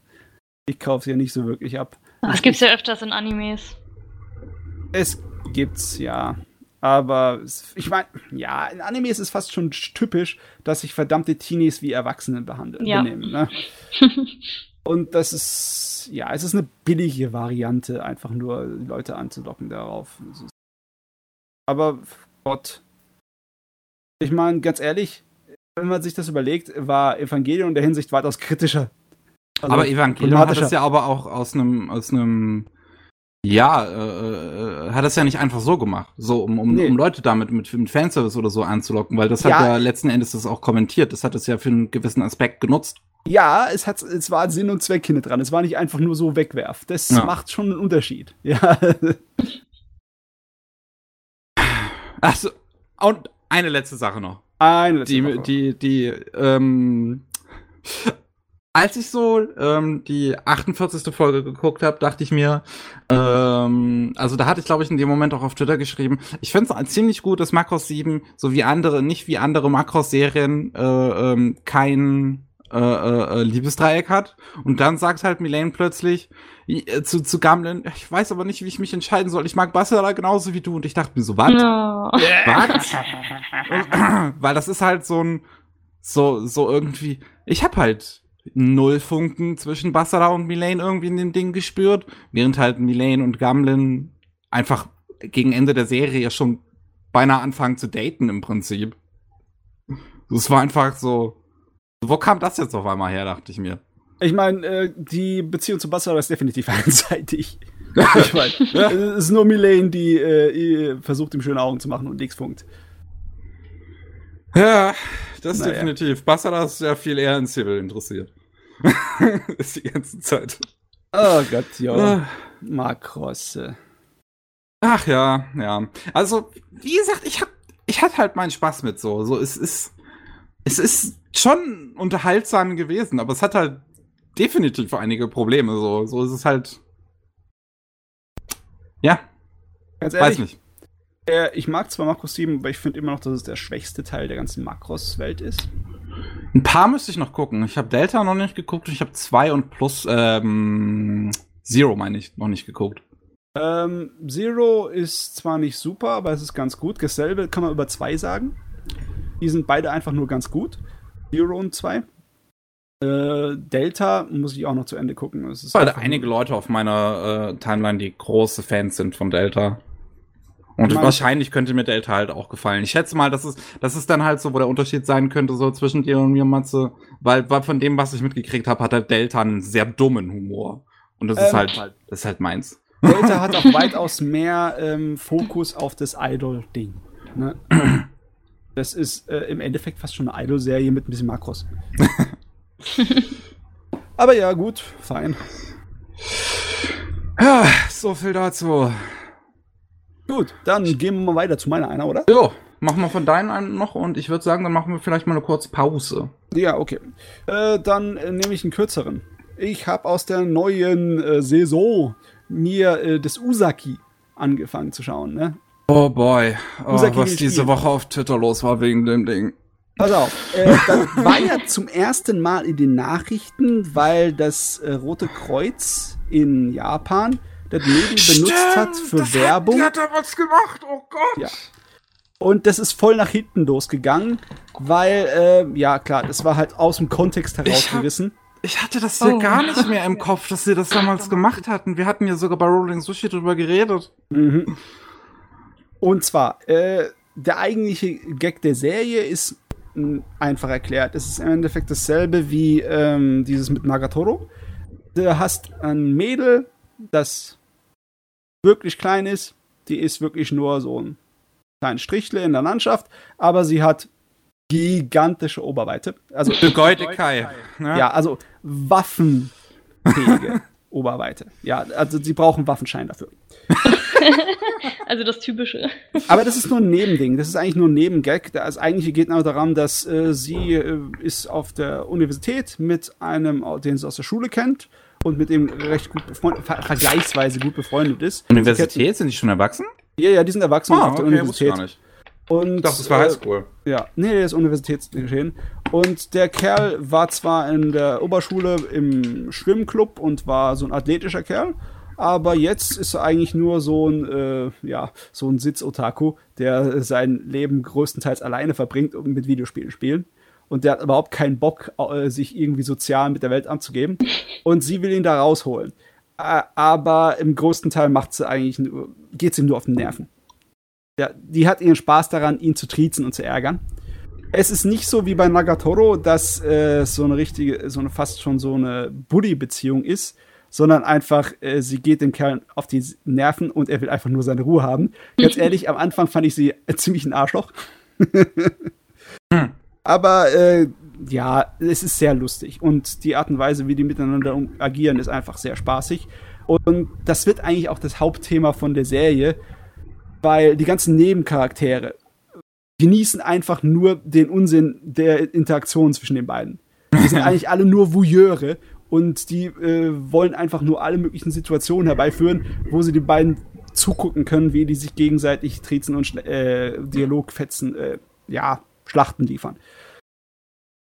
Ich kaufe sie ja nicht so wirklich ab. Das gibt's ja öfters in Animes. Es gibt's, ja. Aber ich meine, ja, in Anime ist es fast schon typisch, dass sich verdammte Teenies wie Erwachsene behandeln, ja. benehmen. Ne? Und das ist, ja, es ist eine billige Variante, einfach nur Leute anzulocken darauf. Aber Gott. Ich meine, ganz ehrlich, wenn man sich das überlegt, war Evangelion in der Hinsicht weitaus kritischer. Also aber Evangelion hat es ja aber auch aus einem aus einem Ja, äh, äh, hat es ja nicht einfach so gemacht, so um, um, nee. um Leute damit mit, mit Fanservice oder so anzulocken, weil das ja. hat ja letzten Endes das auch kommentiert. Das hat es ja für einen gewissen Aspekt genutzt. Ja, es hat, es war Sinn und Zweck hinter dran. Es war nicht einfach nur so wegwerf. Das ja. macht schon einen Unterschied. Ja. Achso, und eine letzte Sache noch. Eine letzte die, Sache. Die, die, ähm, als ich so ähm, die 48. Folge geguckt habe, dachte ich mir, ähm, also da hatte ich glaube ich in dem Moment auch auf Twitter geschrieben, ich finde es ziemlich gut, dass Macross 7 so wie andere, nicht wie andere Macross-Serien äh, ähm, kein äh, äh, Liebesdreieck hat. Und dann sagt halt Milane plötzlich äh, zu, zu Gamlen, ich weiß aber nicht, wie ich mich entscheiden soll. Ich mag Basara genauso wie du. Und ich dachte mir so, was? No. Was? Weil das ist halt so ein, so, so irgendwie, ich hab halt null Funken zwischen Basara und Milane irgendwie in dem Ding gespürt, während halt Milane und Gamlin einfach gegen Ende der Serie schon beinahe anfangen zu daten im Prinzip. Es war einfach so, wo kam das jetzt auf einmal her, dachte ich mir. Ich meine, äh, die Beziehung zu Basara ist definitiv einseitig. ich meine, ja? es ist nur Milane, die äh, versucht, ihm schöne Augen zu machen und nichts funkt. Ja, das naja. definitiv. Basara ist ja viel eher in Civil interessiert. ist die ganze Zeit. Oh Gott, ja. Ah. Makrosse. Ach ja, ja. Also, wie gesagt, ich hab, ich hatte halt meinen Spaß mit so. So, es ist, es ist schon unterhaltsam gewesen, aber es hat halt definitiv einige Probleme. So, so ist es halt. Ja. Ganz ehrlich, Weiß nicht. Äh, ich mag zwar Makros 7, aber ich finde immer noch, dass es der schwächste Teil der ganzen Makros-Welt ist. Ein paar müsste ich noch gucken. Ich habe Delta noch nicht geguckt und ich habe 2 und Plus ähm, Zero, meine ich, noch nicht geguckt. Ähm, Zero ist zwar nicht super, aber es ist ganz gut. Dasselbe kann man über 2 sagen. Die sind beide einfach nur ganz gut. Zero und 2. Äh, Delta muss ich auch noch zu Ende gucken. Es ist Weil einige Leute auf meiner äh, Timeline, die große Fans sind von Delta. Und meine, wahrscheinlich könnte mir Delta halt auch gefallen. Ich schätze mal, das ist, das ist dann halt so, wo der Unterschied sein könnte, so zwischen dir und mir, Matze. Weil, weil von dem, was ich mitgekriegt habe, hat halt Delta einen sehr dummen Humor. Und das ähm, ist halt, das ist halt meins. Delta hat auch weitaus mehr ähm, Fokus auf das Idol-Ding. Ne? Das ist äh, im Endeffekt fast schon eine Idol-Serie mit ein bisschen Makros. Aber ja, gut, fein. Ja, so viel dazu. Gut, dann gehen wir mal weiter zu meiner einer, oder? Ja, machen wir von deinen einen noch und ich würde sagen, dann machen wir vielleicht mal eine kurze Pause. Ja, okay. Äh, dann äh, nehme ich einen kürzeren. Ich habe aus der neuen äh, Saison mir äh, das Usaki angefangen zu schauen. Ne? Oh boy, oh, was diese Woche auf Twitter los war wegen dem Ding. Pass auf, äh, das war ja zum ersten Mal in den Nachrichten, weil das äh, Rote Kreuz in Japan das Mädel benutzt hat für das Werbung. Hat, die hat da was gemacht, oh Gott. Ja. Und das ist voll nach hinten losgegangen, weil, äh, ja klar, das war halt aus dem Kontext herausgerissen. Ich hatte das ja oh. gar nicht mehr im Kopf, dass sie das damals gemacht hatten. Wir hatten ja sogar bei Rolling Sushi drüber geredet. Mhm. Und zwar, äh, der eigentliche Gag der Serie ist einfach erklärt. Es ist im Endeffekt dasselbe wie ähm, dieses mit Nagatoro. Du hast ein Mädel, das wirklich klein ist. Die ist wirklich nur so ein kleines Strichle in der Landschaft, aber sie hat gigantische Oberweite. Also Kai. Ne? Ja, also waffenfähige Oberweite. Ja, also sie brauchen Waffenschein dafür. also das Typische. Aber das ist nur ein Nebending. Das ist eigentlich nur ein Nebengag. Das eigentliche geht nur daran, dass äh, sie äh, ist auf der Universität mit einem, den sie aus der Schule kennt und mit dem recht gut befreundet, ver vergleichsweise gut befreundet ist. Universität? Sind die schon erwachsen? Ja, ja, die sind erwachsen ah, auf der okay, Universität. Ich gar nicht. Und, ich dachte, das war Highschool. Äh, ja, nee, der ist Universitätsgeschehen. Und der Kerl war zwar in der Oberschule im Schwimmclub und war so ein athletischer Kerl, aber jetzt ist er eigentlich nur so ein, äh, ja, so ein Sitz-Otaku, der sein Leben größtenteils alleine verbringt und mit Videospielen spielen. Und der hat überhaupt keinen Bock, äh, sich irgendwie sozial mit der Welt anzugeben. Und sie will ihn da rausholen. Äh, aber im größten Teil macht sie eigentlich nur, geht's ihm nur auf den Nerven. Ja, die hat ihren Spaß daran, ihn zu triezen und zu ärgern. Es ist nicht so wie bei Nagatoro, dass äh, so eine richtige, so eine fast schon so eine Buddy-Beziehung ist, sondern einfach, äh, sie geht dem Kerl auf die Nerven und er will einfach nur seine Ruhe haben. Ganz ehrlich, am Anfang fand ich sie ziemlich ein Arschloch. hm. Aber äh, ja, es ist sehr lustig und die Art und Weise, wie die miteinander agieren, ist einfach sehr spaßig. Und das wird eigentlich auch das Hauptthema von der Serie, weil die ganzen Nebencharaktere genießen einfach nur den Unsinn der Interaktion zwischen den beiden. Die sind eigentlich alle nur Voyeure und die äh, wollen einfach nur alle möglichen Situationen herbeiführen, wo sie die beiden zugucken können, wie die sich gegenseitig Trizen und äh, Dialogfetzen, äh, ja, Schlachten liefern.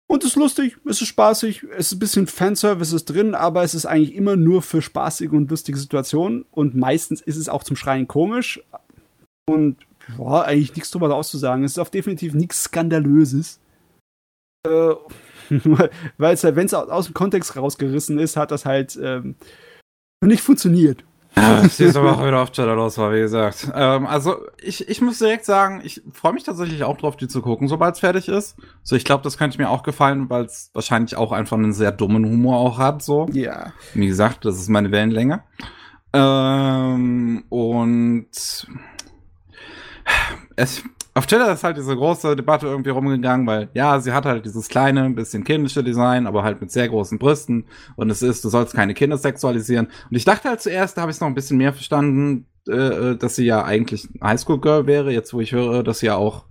Und es ist lustig, es ist spaßig, es ist ein bisschen Fanservice ist drin, aber es ist eigentlich immer nur für spaßige und lustige Situationen und meistens ist es auch zum Schreien komisch und boah, eigentlich nichts drüber auszusagen. Es ist auf definitiv nichts Skandalöses. Äh, weil es halt, wenn es aus dem Kontext rausgerissen ist, hat das halt ähm, nicht funktioniert. Ja, aber auch wieder auf Cheddar los war, wie gesagt. Ähm, also ich, ich muss direkt sagen, ich freue mich tatsächlich auch drauf, die zu gucken, sobald es fertig ist. So, ich glaube, das könnte mir auch gefallen, weil es wahrscheinlich auch einfach einen sehr dummen Humor auch hat. So. Ja. Wie gesagt, das ist meine Wellenlänge. Ähm, und es, auf Twitter ist halt diese große Debatte irgendwie rumgegangen, weil ja, sie hat halt dieses kleine, ein bisschen kindische Design, aber halt mit sehr großen Brüsten. Und es ist, du sollst keine Kinder sexualisieren. Und ich dachte halt zuerst, da habe ich es noch ein bisschen mehr verstanden, äh, äh dass sie ja eigentlich Highschool-Girl wäre, jetzt wo ich höre, dass sie ja auch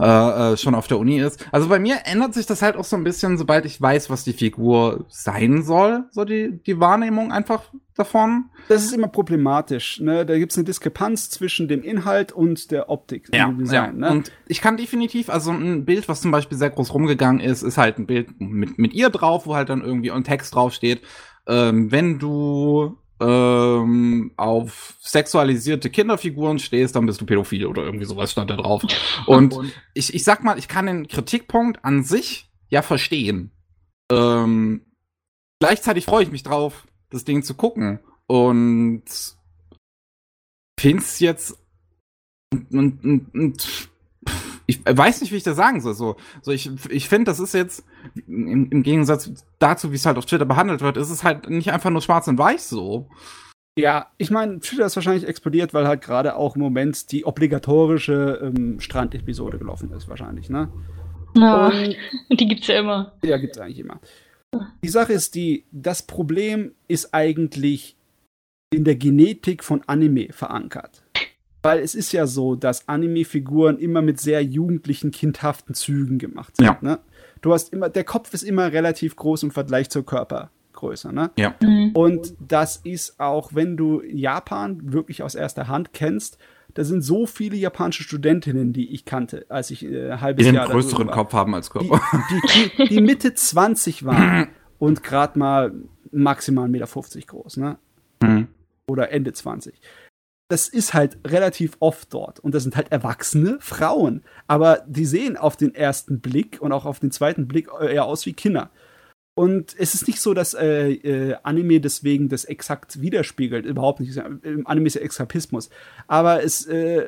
äh, äh, schon auf der Uni ist. Also bei mir ändert sich das halt auch so ein bisschen, sobald ich weiß, was die Figur sein soll, so die, die Wahrnehmung einfach davon. Das ist immer problematisch. Ne? Da gibt es eine Diskrepanz zwischen dem Inhalt und der Optik. Ja, Design, ja. Ne? und ich kann definitiv, also ein Bild, was zum Beispiel sehr groß rumgegangen ist, ist halt ein Bild mit, mit ihr drauf, wo halt dann irgendwie ein Text draufsteht. Ähm, wenn du ähm, auf sexualisierte Kinderfiguren stehst, dann bist du pädophil oder irgendwie sowas stand da drauf. Und, Und ich, ich sag mal, ich kann den Kritikpunkt an sich ja verstehen. Ähm, gleichzeitig freue ich mich drauf, das Ding zu gucken. Und find's jetzt und, und, und ich weiß nicht, wie ich das sagen soll. So, so ich, ich finde, das ist jetzt im, im Gegensatz dazu, wie es halt auf Twitter behandelt wird, ist es halt nicht einfach nur schwarz und weiß so. Ja, ich meine, Twitter ist wahrscheinlich explodiert, weil halt gerade auch im Moment die obligatorische ähm, Strand-Episode gelaufen ist, wahrscheinlich, ne? Ja, und, und die gibt's ja immer. Ja, gibt's eigentlich immer. Die Sache ist die, das Problem ist eigentlich in der Genetik von Anime verankert. Weil es ist ja so, dass Anime-Figuren immer mit sehr jugendlichen, kindhaften Zügen gemacht sind. Ja. Ne? Du hast immer, der Kopf ist immer relativ groß im Vergleich zur Körpergröße. Ne? Ja. Mhm. Und das ist auch, wenn du Japan wirklich aus erster Hand kennst, da sind so viele japanische Studentinnen, die ich kannte, als ich äh, halbes die Jahr einen größeren Kopf haben als Körper. Die, die, die Mitte 20 waren und gerade mal maximal 1,50 Meter groß, ne? Mhm. Oder Ende 20 das ist halt relativ oft dort. Und das sind halt erwachsene Frauen. Aber die sehen auf den ersten Blick und auch auf den zweiten Blick eher aus wie Kinder. Und es ist nicht so, dass äh, äh, Anime deswegen das exakt widerspiegelt. Überhaupt nicht. Im Anime ist ja Exapismus. Aber es äh,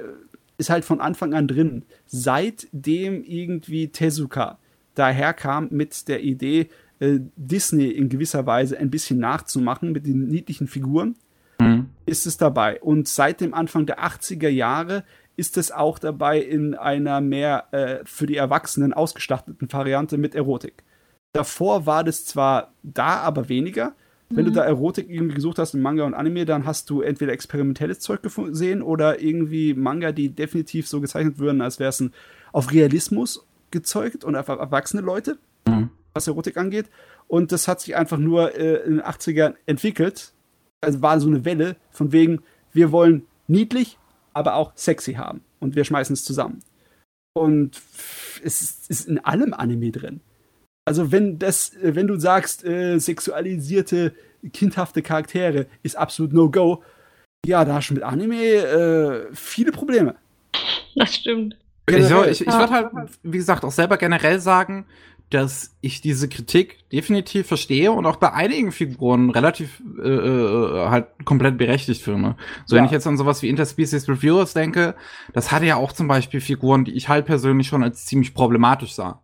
ist halt von Anfang an drin. Seitdem irgendwie Tezuka daherkam mit der Idee, äh, Disney in gewisser Weise ein bisschen nachzumachen mit den niedlichen Figuren mhm. Ist es dabei. Und seit dem Anfang der 80er Jahre ist es auch dabei in einer mehr äh, für die Erwachsenen ausgestatteten Variante mit Erotik. Davor war das zwar da, aber weniger. Wenn du mhm. da Erotik irgendwie gesucht hast in Manga und Anime, dann hast du entweder experimentelles Zeug gesehen oder irgendwie Manga, die definitiv so gezeichnet würden, als wäre es auf Realismus gezeugt und auf erwachsene Leute, mhm. was Erotik angeht. Und das hat sich einfach nur äh, in den 80ern entwickelt also war so eine Welle von wegen, wir wollen niedlich, aber auch sexy haben. Und wir schmeißen es zusammen. Und es ist in allem Anime drin. Also wenn das, wenn du sagst, äh, sexualisierte, kindhafte Charaktere ist absolut No-Go, ja, da hast du mit Anime äh, viele Probleme. Das stimmt. Ich, ich, ich würde halt, wie gesagt, auch selber generell sagen, dass ich diese Kritik definitiv verstehe und auch bei einigen Figuren relativ äh, äh, halt komplett berechtigt finde. So ja. wenn ich jetzt an sowas wie Interspecies Reviewers denke, das hatte ja auch zum Beispiel Figuren, die ich halt persönlich schon als ziemlich problematisch sah.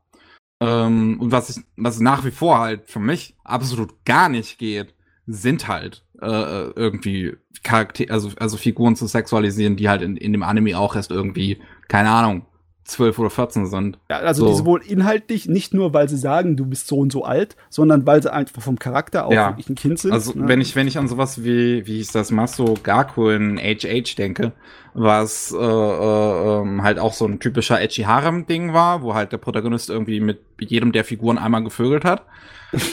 Ähm, und was ich, was nach wie vor halt für mich absolut gar nicht geht, sind halt äh, äh, irgendwie Charakter, also, also Figuren zu sexualisieren, die halt in, in dem Anime auch erst irgendwie, keine Ahnung, 12 oder 14 sind. Ja, also so. die sowohl inhaltlich, nicht nur, weil sie sagen, du bist so und so alt, sondern weil sie einfach vom Charakter auch ja. wirklich ein Kind sind. Also ne? wenn ich, wenn ich an sowas wie, wie hieß das, Maso Gaku in HH denke, was äh, äh, ähm, halt auch so ein typischer Edgy Harem-Ding war, wo halt der Protagonist irgendwie mit jedem der Figuren einmal gevögelt hat.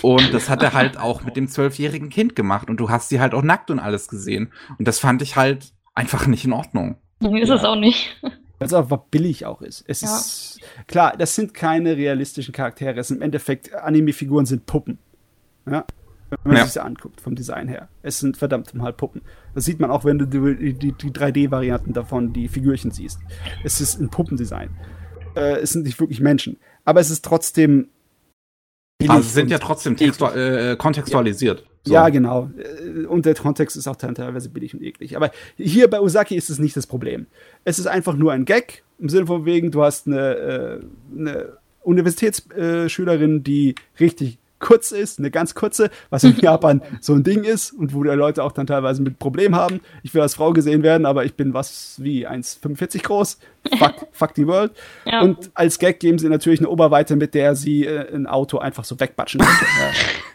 Und das hat er halt auch mit dem zwölfjährigen Kind gemacht. Und du hast sie halt auch nackt und alles gesehen. Und das fand ich halt einfach nicht in Ordnung. Ist ja. es auch nicht. Weil es einfach billig auch ist. Es ja. ist klar, das sind keine realistischen Charaktere. Es sind im Endeffekt Anime-Figuren sind Puppen. Ja? Wenn man ja. sich das anguckt, vom Design her. Es sind verdammt mal Puppen. Das sieht man auch, wenn du die, die, die 3D-Varianten davon, die Figürchen siehst. Es ist ein Puppendesign. Äh, es sind nicht wirklich Menschen. Aber es ist trotzdem also sind ja trotzdem äh, kontextualisiert. So. Ja, genau. Äh, und der Kontext ist auch teilweise billig und eklig. Aber hier bei Usaki ist es nicht das Problem. Es ist einfach nur ein Gag, im Sinne von wegen, du hast eine, äh, eine Universitätsschülerin, die richtig kurz ist, eine ganz kurze, was in Japan so ein Ding ist und wo die Leute auch dann teilweise mit Problemen haben. Ich will als Frau gesehen werden, aber ich bin was wie 1,45 groß. Fuck, fuck the world. Ja. Und als Gag geben sie natürlich eine Oberweite, mit der sie äh, ein Auto einfach so wegbatschen könnte.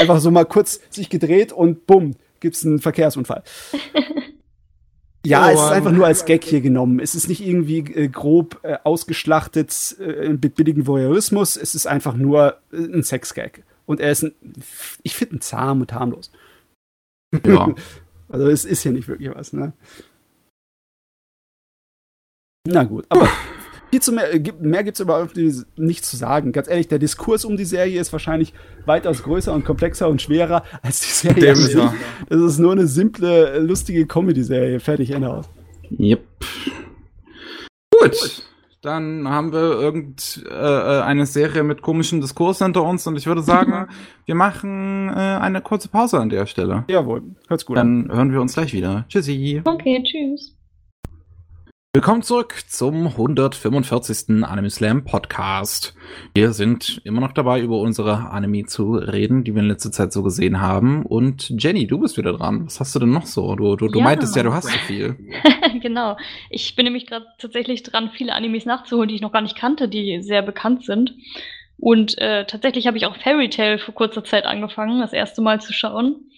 einfach so mal kurz sich gedreht und bumm, gibt's einen Verkehrsunfall. Ja, oh, es ist einfach nur als Gag hier genommen. Es ist nicht irgendwie äh, grob äh, ausgeschlachtet äh, mit billigen Voyeurismus. Es ist einfach nur äh, ein Sexgag. Und er ist ein, ich finde ihn zahm und harmlos. Ja. also es ist ja nicht wirklich was, ne? Na gut, aber viel zu mehr, äh, mehr gibt es überhaupt nicht zu sagen. Ganz ehrlich, der Diskurs um die Serie ist wahrscheinlich weitaus größer und komplexer und schwerer als die Serie. Dem, ja. Das ist nur eine simple, lustige Comedy-Serie. Fertig, Ende aus. Yep. Gut. Dann haben wir irgendeine äh, Serie mit komischem Diskurs hinter uns und ich würde sagen, wir machen äh, eine kurze Pause an der Stelle. Jawohl, hört's gut Dann an. hören wir uns gleich wieder. Tschüssi. Okay, tschüss. Willkommen zurück zum 145. Anime Slam Podcast. Wir sind immer noch dabei, über unsere Anime zu reden, die wir in letzter Zeit so gesehen haben. Und Jenny, du bist wieder dran. Was hast du denn noch so? Du, du, du ja. meintest ja, du hast so viel. genau. Ich bin nämlich gerade tatsächlich dran, viele Animes nachzuholen, die ich noch gar nicht kannte, die sehr bekannt sind. Und äh, tatsächlich habe ich auch Fairy Tale vor kurzer Zeit angefangen, das erste Mal zu schauen.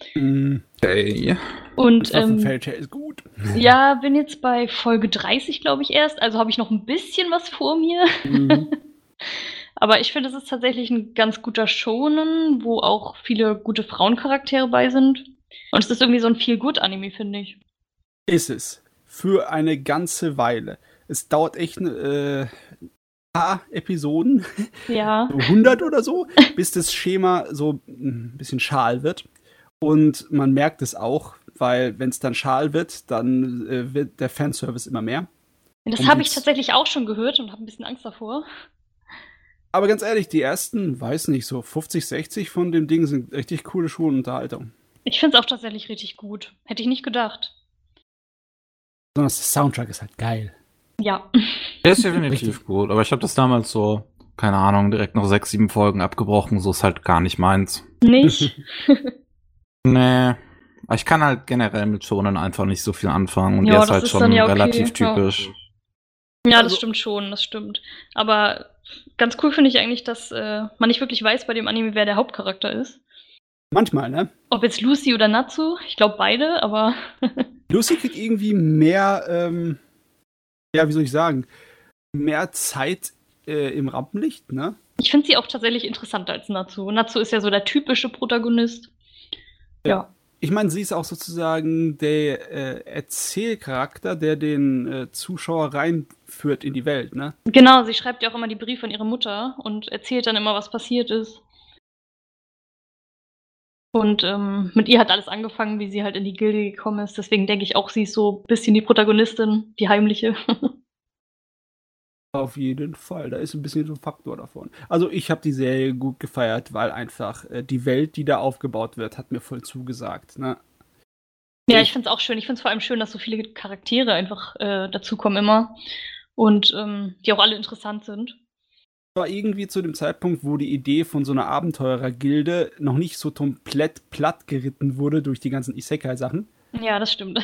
Okay. Und ähm, Fairy Tale ist gut. Ja, bin jetzt bei Folge 30, glaube ich, erst. Also habe ich noch ein bisschen was vor mir. Mhm. Aber ich finde, es ist tatsächlich ein ganz guter Shonen, wo auch viele gute Frauencharaktere bei sind. Und es ist irgendwie so ein Feel-Good-Anime, finde ich. Ist es. Für eine ganze Weile. Es dauert echt äh, paar Episoden, ja. so 100 oder so, bis das Schema so ein bisschen schal wird. Und man merkt es auch, weil wenn es dann schal wird, dann äh, wird der Fanservice immer mehr. Das habe ich tatsächlich auch schon gehört und habe ein bisschen Angst davor. Aber ganz ehrlich, die ersten, weiß nicht, so 50, 60 von dem Ding sind richtig coole Schuhe und Unterhaltung. Ich finde es auch tatsächlich richtig gut. Hätte ich nicht gedacht. Besonders der Soundtrack ist halt geil. Ja. Der ist definitiv gut, aber ich habe das damals so, keine Ahnung, direkt noch sechs, sieben Folgen abgebrochen. So ist halt gar nicht meins. Nicht? nee. Ich kann halt generell mit Schonen einfach nicht so viel anfangen und ja, der ist halt ist schon ja okay. relativ typisch. Ja, ja das also, stimmt schon, das stimmt. Aber ganz cool finde ich eigentlich, dass äh, man nicht wirklich weiß bei dem Anime, wer der Hauptcharakter ist. Manchmal, ne? Ob jetzt Lucy oder Natsu, ich glaube beide, aber. Lucy kriegt irgendwie mehr ähm, ja, wie soll ich sagen, mehr Zeit äh, im Rampenlicht, ne? Ich finde sie auch tatsächlich interessanter als Natsu. Natsu ist ja so der typische Protagonist. Ja. ja. Ich meine, sie ist auch sozusagen der äh, Erzählcharakter, der den äh, Zuschauer reinführt in die Welt, ne? Genau, sie schreibt ja auch immer die Briefe an ihre Mutter und erzählt dann immer, was passiert ist. Und ähm, mit ihr hat alles angefangen, wie sie halt in die Gilde gekommen ist. Deswegen denke ich auch, sie ist so ein bisschen die Protagonistin, die heimliche. Auf jeden Fall, da ist ein bisschen so ein Faktor davon. Also ich habe die Serie gut gefeiert, weil einfach äh, die Welt, die da aufgebaut wird, hat mir voll zugesagt. Ne? Ja, ich finde es auch schön. Ich finde es vor allem schön, dass so viele Charaktere einfach äh, dazukommen immer und ähm, die auch alle interessant sind. War irgendwie zu dem Zeitpunkt, wo die Idee von so einer Abenteurergilde noch nicht so komplett platt geritten wurde durch die ganzen Isekai-Sachen. Ja, das stimmt.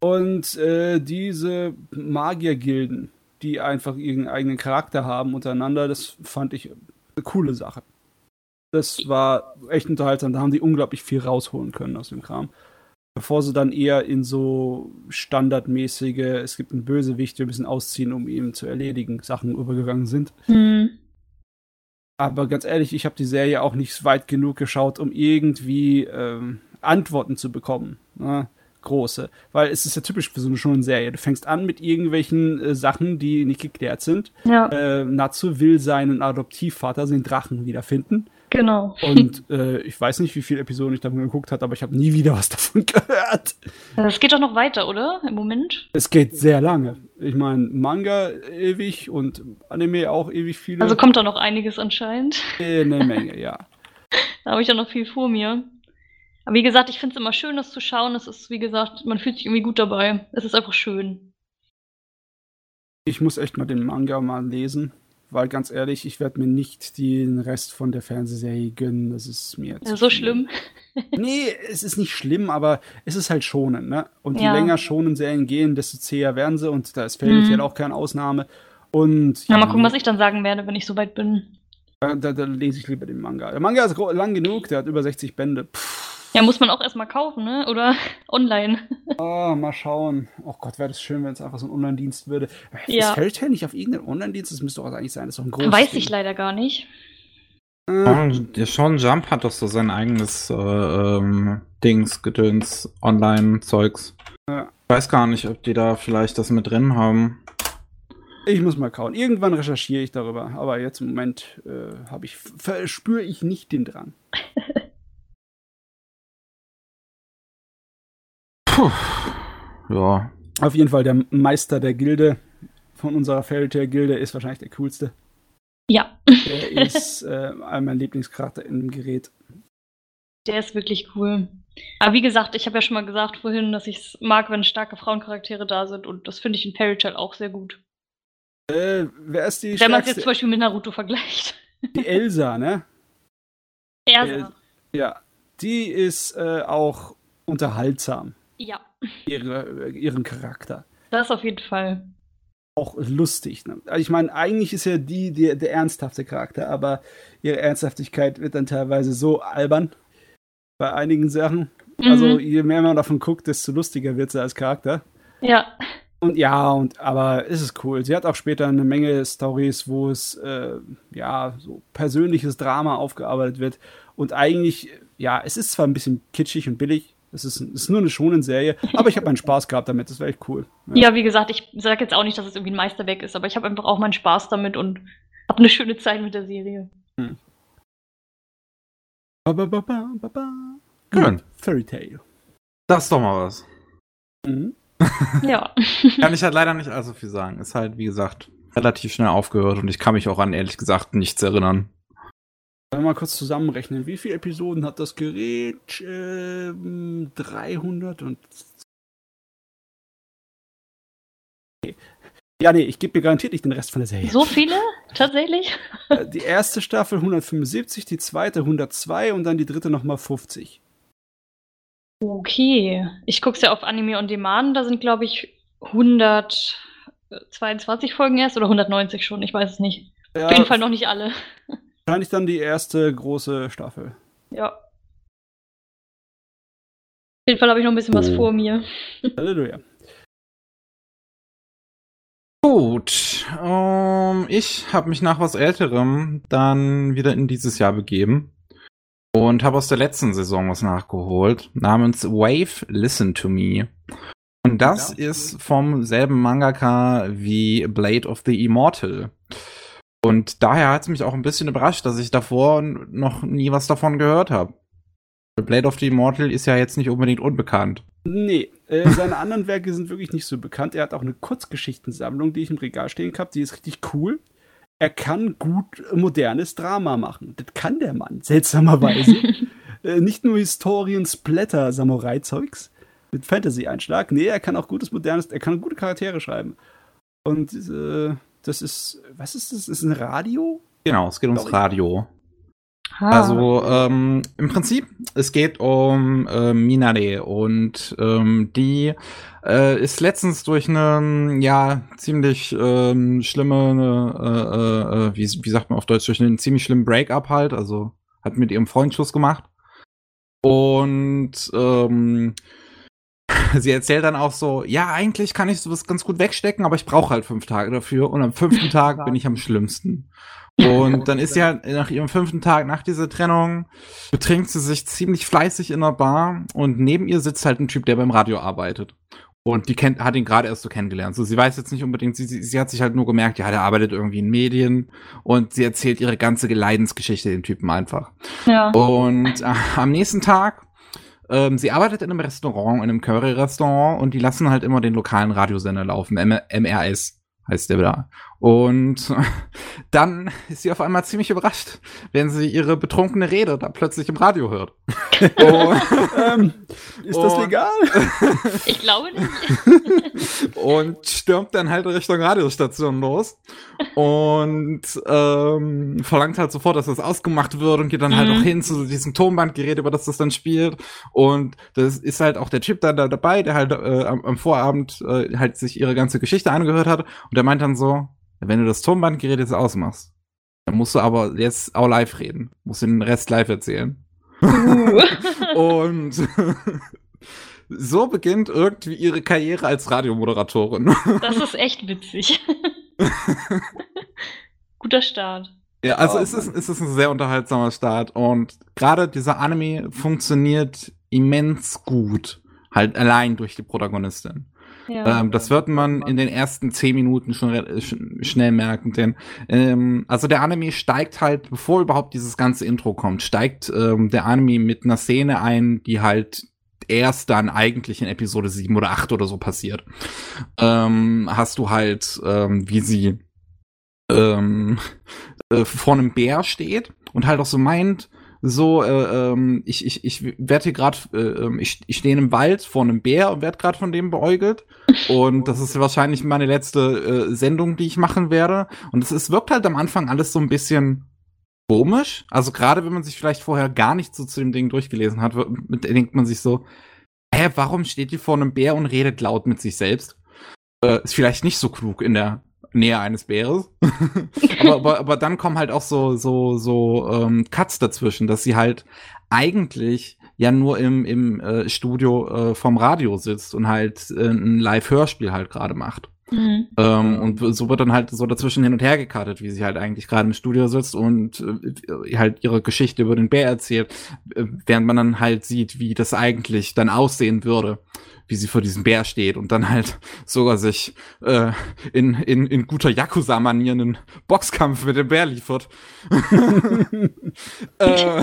Und äh, diese Magiergilden, die einfach ihren eigenen Charakter haben untereinander, das fand ich eine coole Sache. Das war echt unterhaltsam. Da haben die unglaublich viel rausholen können aus dem Kram. Bevor sie dann eher in so standardmäßige, es gibt einen Bösewicht, wir müssen ausziehen, um ihn zu erledigen, Sachen übergegangen sind. Mhm. Aber ganz ehrlich, ich habe die Serie auch nicht weit genug geschaut, um irgendwie ähm, Antworten zu bekommen. Ne? große. Weil es ist ja typisch für so eine schöne Serie. Du fängst an mit irgendwelchen äh, Sachen, die nicht geklärt sind. Ja. Äh, Natsu will seinen Adoptivvater, den Drachen, wiederfinden. Genau. Und äh, ich weiß nicht, wie viele Episoden ich davon geguckt habe, aber ich habe nie wieder was davon gehört. Es geht doch noch weiter, oder? Im Moment? Es geht sehr lange. Ich meine, Manga ewig und Anime auch ewig viele. Also kommt da noch einiges anscheinend. Äh, eine Menge, ja. da habe ich ja noch viel vor mir. Aber wie gesagt, ich finde es immer schön, das zu schauen. Es ist, wie gesagt, man fühlt sich irgendwie gut dabei. Es ist einfach schön. Ich muss echt mal den Manga mal lesen, weil ganz ehrlich, ich werde mir nicht den Rest von der Fernsehserie gönnen. Das ist mir ja, so schlimm. nee, es ist nicht schlimm, aber es ist halt schonen, ne? Und je ja. länger schonen Serien gehen, desto zäher werden sie und da ist Fairy mhm. auch keine Ausnahme. Und ja, mal gucken, was ich dann sagen werde, wenn ich soweit bin. Da, da, da lese ich lieber den Manga. Der Manga ist lang genug, der hat über 60 Bände. Puh. Ja, muss man auch erstmal kaufen, ne? Oder online. Oh, mal schauen. Oh Gott, wäre das schön, wenn es einfach so ein Online-Dienst würde. Ja. Ist Fairytale nicht auf irgendeinem Online-Dienst? Das müsste doch eigentlich sein. Das ist doch ein großes. Weiß Ding. ich leider gar nicht. Äh. Sean Jump hat doch so sein eigenes äh, ähm, Dings, Gedöns, Online-Zeugs. Ja. Ich weiß gar nicht, ob die da vielleicht das mit drin haben. Ich muss mal kauen. Irgendwann recherchiere ich darüber. Aber jetzt im Moment äh, habe ich, verspüre ich nicht den Drang. Puh. Ja. Auf jeden Fall der Meister der Gilde von unserer Fairytale-Gilde ist wahrscheinlich der coolste. Ja. Der ist äh, mein Lieblingscharakter in dem Gerät. Der ist wirklich cool. Aber wie gesagt, ich habe ja schon mal gesagt vorhin, dass ich es mag, wenn starke Frauencharaktere da sind und das finde ich in Fairytale auch sehr gut. Äh, wer ist die Wenn man es jetzt zum Beispiel mit Naruto vergleicht. Die Elsa, ne? Elsa. ja, die ist äh, auch unterhaltsam. Ja. Ihre, ihren Charakter. Das auf jeden Fall. Auch lustig. Ne? Also ich meine, eigentlich ist ja die, die der ernsthafte Charakter, aber ihre Ernsthaftigkeit wird dann teilweise so albern bei einigen Sachen. Mhm. Also je mehr man davon guckt, desto lustiger wird sie als Charakter. Ja. Und ja, und aber es ist cool. Sie hat auch später eine Menge Stories, wo es äh, ja so persönliches Drama aufgearbeitet wird. Und eigentlich, ja, es ist zwar ein bisschen kitschig und billig, es ist, ist nur eine schonen Serie, aber ich habe meinen Spaß gehabt damit, das war echt cool. Ja. ja, wie gesagt, ich sage jetzt auch nicht, dass es irgendwie ein Meisterwerk ist, aber ich habe einfach auch meinen Spaß damit und habe eine schöne Zeit mit der Serie. Hm. Ba, ba, ba, ba, ba, ba. Gut, Fairy Tale. Das ist doch mal was. Mhm. ja. Kann ich halt leider nicht allzu viel sagen. Ist halt, wie gesagt, relativ schnell aufgehört und ich kann mich auch an, ehrlich gesagt, nichts erinnern. Wenn wir mal kurz zusammenrechnen, wie viele Episoden hat das Gerät? Ähm, 300 und. Ja, nee, ich gebe mir garantiert nicht den Rest von der Serie. So viele? Tatsächlich? Äh, die erste Staffel 175, die zweite 102 und dann die dritte nochmal 50. Okay. Ich gucke es ja auf Anime on Demand, da sind, glaube ich, 122 Folgen erst oder 190 schon, ich weiß es nicht. Ja, auf jeden Fall noch nicht alle. Wahrscheinlich dann die erste große Staffel. Ja. Auf jeden Fall habe ich noch ein bisschen was oh. vor mir. Halleluja. Gut, um, ähm, ich habe mich nach was Älterem dann wieder in dieses Jahr begeben und habe aus der letzten Saison was nachgeholt, namens Wave Listen to Me. Und das ja. ist vom selben Mangaka wie Blade of the Immortal. Und daher hat es mich auch ein bisschen überrascht, dass ich davor noch nie was davon gehört habe. Blade of the Immortal ist ja jetzt nicht unbedingt unbekannt. Nee, äh, seine anderen Werke sind wirklich nicht so bekannt. Er hat auch eine Kurzgeschichtensammlung, die ich im Regal stehen habe. Die ist richtig cool. Er kann gut modernes Drama machen. Das kann der Mann, seltsamerweise. äh, nicht nur Historien, Splatter, Samurai-Zeugs mit Fantasy-Einschlag. Nee, er kann auch gutes modernes, er kann gute Charaktere schreiben. Und äh, das ist, was ist das? Das ist ein Radio? Genau, es geht ums Radio. Ah. Also ähm, im Prinzip, es geht um äh, Minare und ähm, die äh, ist letztens durch eine ja ziemlich ähm, schlimme, äh, äh, äh, wie, wie sagt man auf Deutsch, durch einen ziemlich schlimmen Breakup halt, also hat mit ihrem Freund Schluss gemacht und ähm, sie erzählt dann auch so, ja, eigentlich kann ich sowas ganz gut wegstecken, aber ich brauche halt fünf Tage dafür und am fünften Tag bin ich am schlimmsten. Und dann ist sie halt nach ihrem fünften Tag nach dieser Trennung, betrinkt sie sich ziemlich fleißig in der Bar und neben ihr sitzt halt ein Typ, der beim Radio arbeitet. Und die kennt, hat ihn gerade erst so kennengelernt. So, sie weiß jetzt nicht unbedingt, sie, sie, sie hat sich halt nur gemerkt, ja, der arbeitet irgendwie in Medien und sie erzählt ihre ganze Leidensgeschichte den Typen einfach. Ja. Und äh, am nächsten Tag, ähm, sie arbeitet in einem Restaurant, in einem Curry-Restaurant und die lassen halt immer den lokalen Radiosender laufen, M MRS heißt der da. Und dann ist sie auf einmal ziemlich überrascht, wenn sie ihre betrunkene Rede da plötzlich im Radio hört. und, ähm, ist das legal? ich glaube nicht. und stürmt dann halt Richtung Radiostation los und ähm, verlangt halt sofort, dass das ausgemacht wird und geht dann halt mhm. halt auch hin zu diesem Tonbandgerät, über das das dann spielt. Und das ist halt auch der Typ dann da dabei, der halt äh, am, am Vorabend äh, halt sich ihre ganze Geschichte angehört hat. Und der meint dann so, wenn du das Tonbandgerät jetzt ausmachst, dann musst du aber jetzt auch live reden. Musst den Rest live erzählen. Uh. und so beginnt irgendwie ihre Karriere als Radiomoderatorin. Das ist echt witzig. Guter Start. Ja, also oh, es, ist, es ist ein sehr unterhaltsamer Start und gerade dieser Anime funktioniert immens gut, halt allein durch die Protagonistin. Ja. Ähm, das wird man in den ersten zehn Minuten schon sch schnell merken, denn ähm, also der Anime steigt halt, bevor überhaupt dieses ganze Intro kommt, steigt ähm, der Anime mit einer Szene ein, die halt erst dann eigentlich in Episode 7 oder 8 oder so passiert. Ähm, hast du halt, ähm, wie sie ähm, äh, vor einem Bär steht und halt auch so meint, so, äh, ähm, ich, ich, ich werde hier gerade, äh, ähm, ich, ich stehe im Wald vor einem Bär und werde gerade von dem beäugelt. Und das ist wahrscheinlich meine letzte äh, Sendung, die ich machen werde. Und es, wirkt halt am Anfang alles so ein bisschen komisch. Also gerade wenn man sich vielleicht vorher gar nicht so zu dem Ding durchgelesen hat, denkt man sich so, hä, warum steht die vor einem Bär und redet laut mit sich selbst? Äh, ist vielleicht nicht so klug in der Nähe eines Bäres. aber, aber, aber dann kommen halt auch so, so, so ähm, Cuts dazwischen, dass sie halt eigentlich ja nur im, im äh, Studio äh, vom Radio sitzt und halt äh, ein Live-Hörspiel halt gerade macht. Mhm. Ähm, und so wird dann halt so dazwischen hin und her gekartet, wie sie halt eigentlich gerade im Studio sitzt und äh, halt ihre Geschichte über den Bär erzählt, äh, während man dann halt sieht, wie das eigentlich dann aussehen würde wie sie vor diesem Bär steht und dann halt sogar sich äh, in, in, in guter Yakuza-Manier einen Boxkampf mit dem Bär liefert. äh,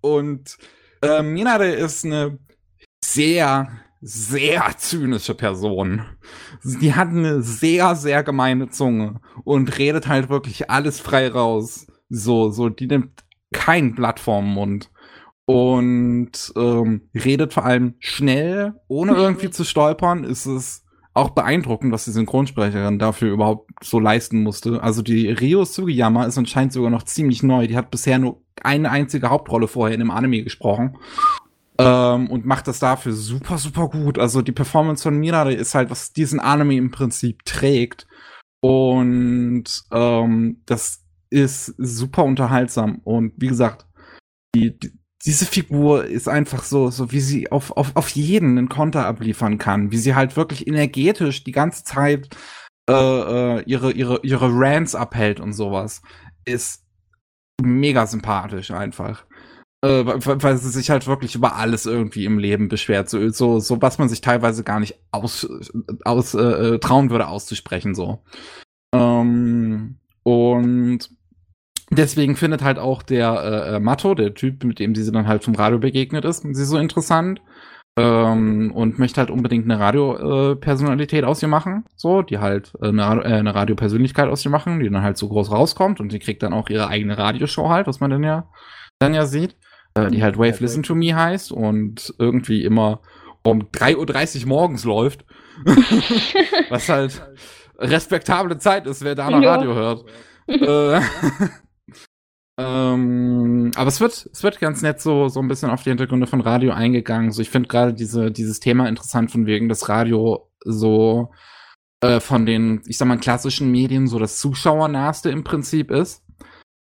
und äh, Minare ist eine sehr, sehr zynische Person. Die hat eine sehr, sehr gemeine Zunge und redet halt wirklich alles frei raus. So, so, die nimmt kein Blatt vorm Mund und ähm, redet vor allem schnell, ohne irgendwie zu stolpern. Ist es auch beeindruckend, was die Synchronsprecherin dafür überhaupt so leisten musste. Also die Rio Sugiyama ist anscheinend sogar noch ziemlich neu. Die hat bisher nur eine einzige Hauptrolle vorher in einem Anime gesprochen. Ähm, und macht das dafür super, super gut. Also die Performance von Mirare ist halt, was diesen Anime im Prinzip trägt. Und ähm, das ist super unterhaltsam. Und wie gesagt, die, die diese Figur ist einfach so, so wie sie auf, auf, auf jeden einen Konter abliefern kann, wie sie halt wirklich energetisch die ganze Zeit äh, äh, ihre, ihre, ihre Rants abhält und sowas, ist mega sympathisch einfach. Äh, weil, sie sich halt wirklich über alles irgendwie im Leben beschwert, so, so, so was man sich teilweise gar nicht aus, aus äh, äh trauen würde auszusprechen, so. Ähm, und Deswegen findet halt auch der äh, äh, Matto, der Typ, mit dem sie dann halt vom Radio begegnet ist, sie so interessant. Ähm, und möchte halt unbedingt eine Radiopersonalität äh, aus ihr machen, so, die halt äh, eine, äh, eine Radiopersönlichkeit aus ihr machen, die dann halt so groß rauskommt und die kriegt dann auch ihre eigene Radioshow halt, was man dann ja dann ja sieht, äh, die halt Wave Listen to Me heißt und irgendwie immer um 3.30 Uhr morgens läuft. was halt respektable Zeit ist, wer da noch Radio hört. äh, ähm, aber es wird, es wird ganz nett so, so ein bisschen auf die Hintergründe von Radio eingegangen. So, ich finde gerade diese, dieses Thema interessant von wegen, dass Radio so äh, von den, ich sag mal, klassischen Medien so das Zuschauernahste im Prinzip ist.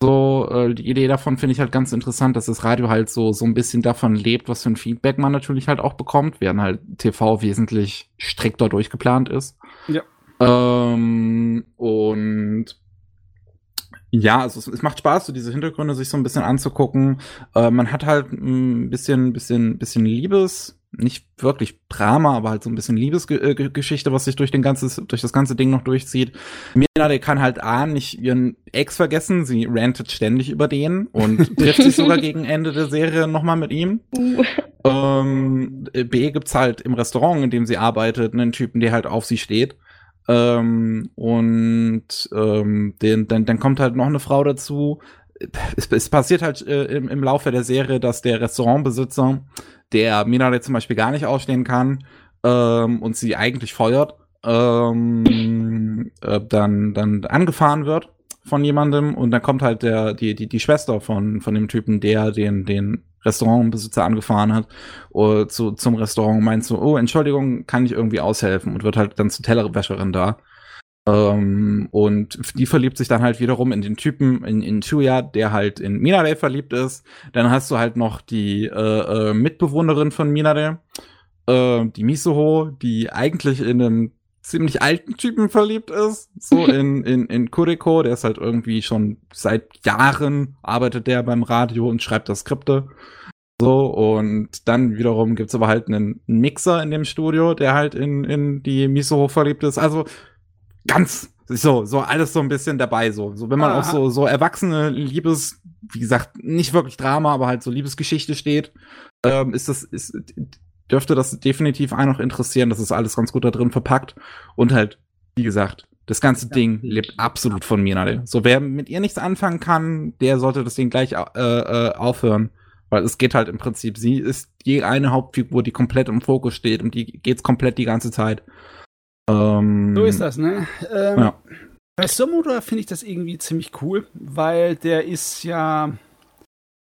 So, äh, die Idee davon finde ich halt ganz interessant, dass das Radio halt so, so ein bisschen davon lebt, was für ein Feedback man natürlich halt auch bekommt, während halt TV wesentlich strikter durchgeplant ist. Ja. Ähm, und ja, also es, es, macht Spaß, so diese Hintergründe sich so ein bisschen anzugucken. Äh, man hat halt ein bisschen, bisschen, bisschen Liebes, nicht wirklich Drama, aber halt so ein bisschen Liebesgeschichte, was sich durch den ganzes, durch das ganze Ding noch durchzieht. Mina, der kann halt A, nicht ihren Ex vergessen, sie rantet ständig über den und trifft sich sogar gegen Ende der Serie nochmal mit ihm. Uh. Ähm, B gibt's halt im Restaurant, in dem sie arbeitet, einen Typen, der halt auf sie steht. Ähm, und ähm, den, dann, dann kommt halt noch eine Frau dazu. Es, es passiert halt äh, im, im Laufe der Serie, dass der Restaurantbesitzer, der Minare zum Beispiel gar nicht ausstehen kann ähm, und sie eigentlich feuert, ähm, äh, dann, dann angefahren wird von jemandem und dann kommt halt der, die, die, die Schwester von, von dem Typen, der den, den Restaurantbesitzer angefahren hat uh, zu, zum Restaurant und meint so, oh, Entschuldigung, kann ich irgendwie aushelfen und wird halt dann zur Tellerwäscherin da. Ähm, und die verliebt sich dann halt wiederum in den Typen, in, in Chuya, der halt in Minare verliebt ist. Dann hast du halt noch die äh, äh, Mitbewohnerin von Minare, äh, die Misoho, die eigentlich in einem ziemlich alten Typen verliebt ist. So in, in, in Kuriko, der ist halt irgendwie schon seit Jahren arbeitet der beim Radio und schreibt das Skripte. So, und dann wiederum gibt's aber halt einen Mixer in dem Studio, der halt in, in die Miso verliebt ist. Also ganz so, so alles so ein bisschen dabei, so. So, wenn man Aha. auf so, so erwachsene Liebes, wie gesagt, nicht wirklich Drama, aber halt so Liebesgeschichte steht, ähm, ist das, ist, dürfte das definitiv einen noch interessieren. Das ist alles ganz gut da drin verpackt. Und halt, wie gesagt, das ganze. Ding lebt absolut von Minade. So, wer mit ihr nichts anfangen kann, der sollte das Ding gleich äh, äh, aufhören. Weil es geht halt im Prinzip, sie ist die eine Hauptfigur, die komplett im Fokus steht und die geht's komplett die ganze Zeit. Ähm, so ist das, ne? Ähm, ja. Bei Somodor finde ich das irgendwie ziemlich cool, weil der ist ja,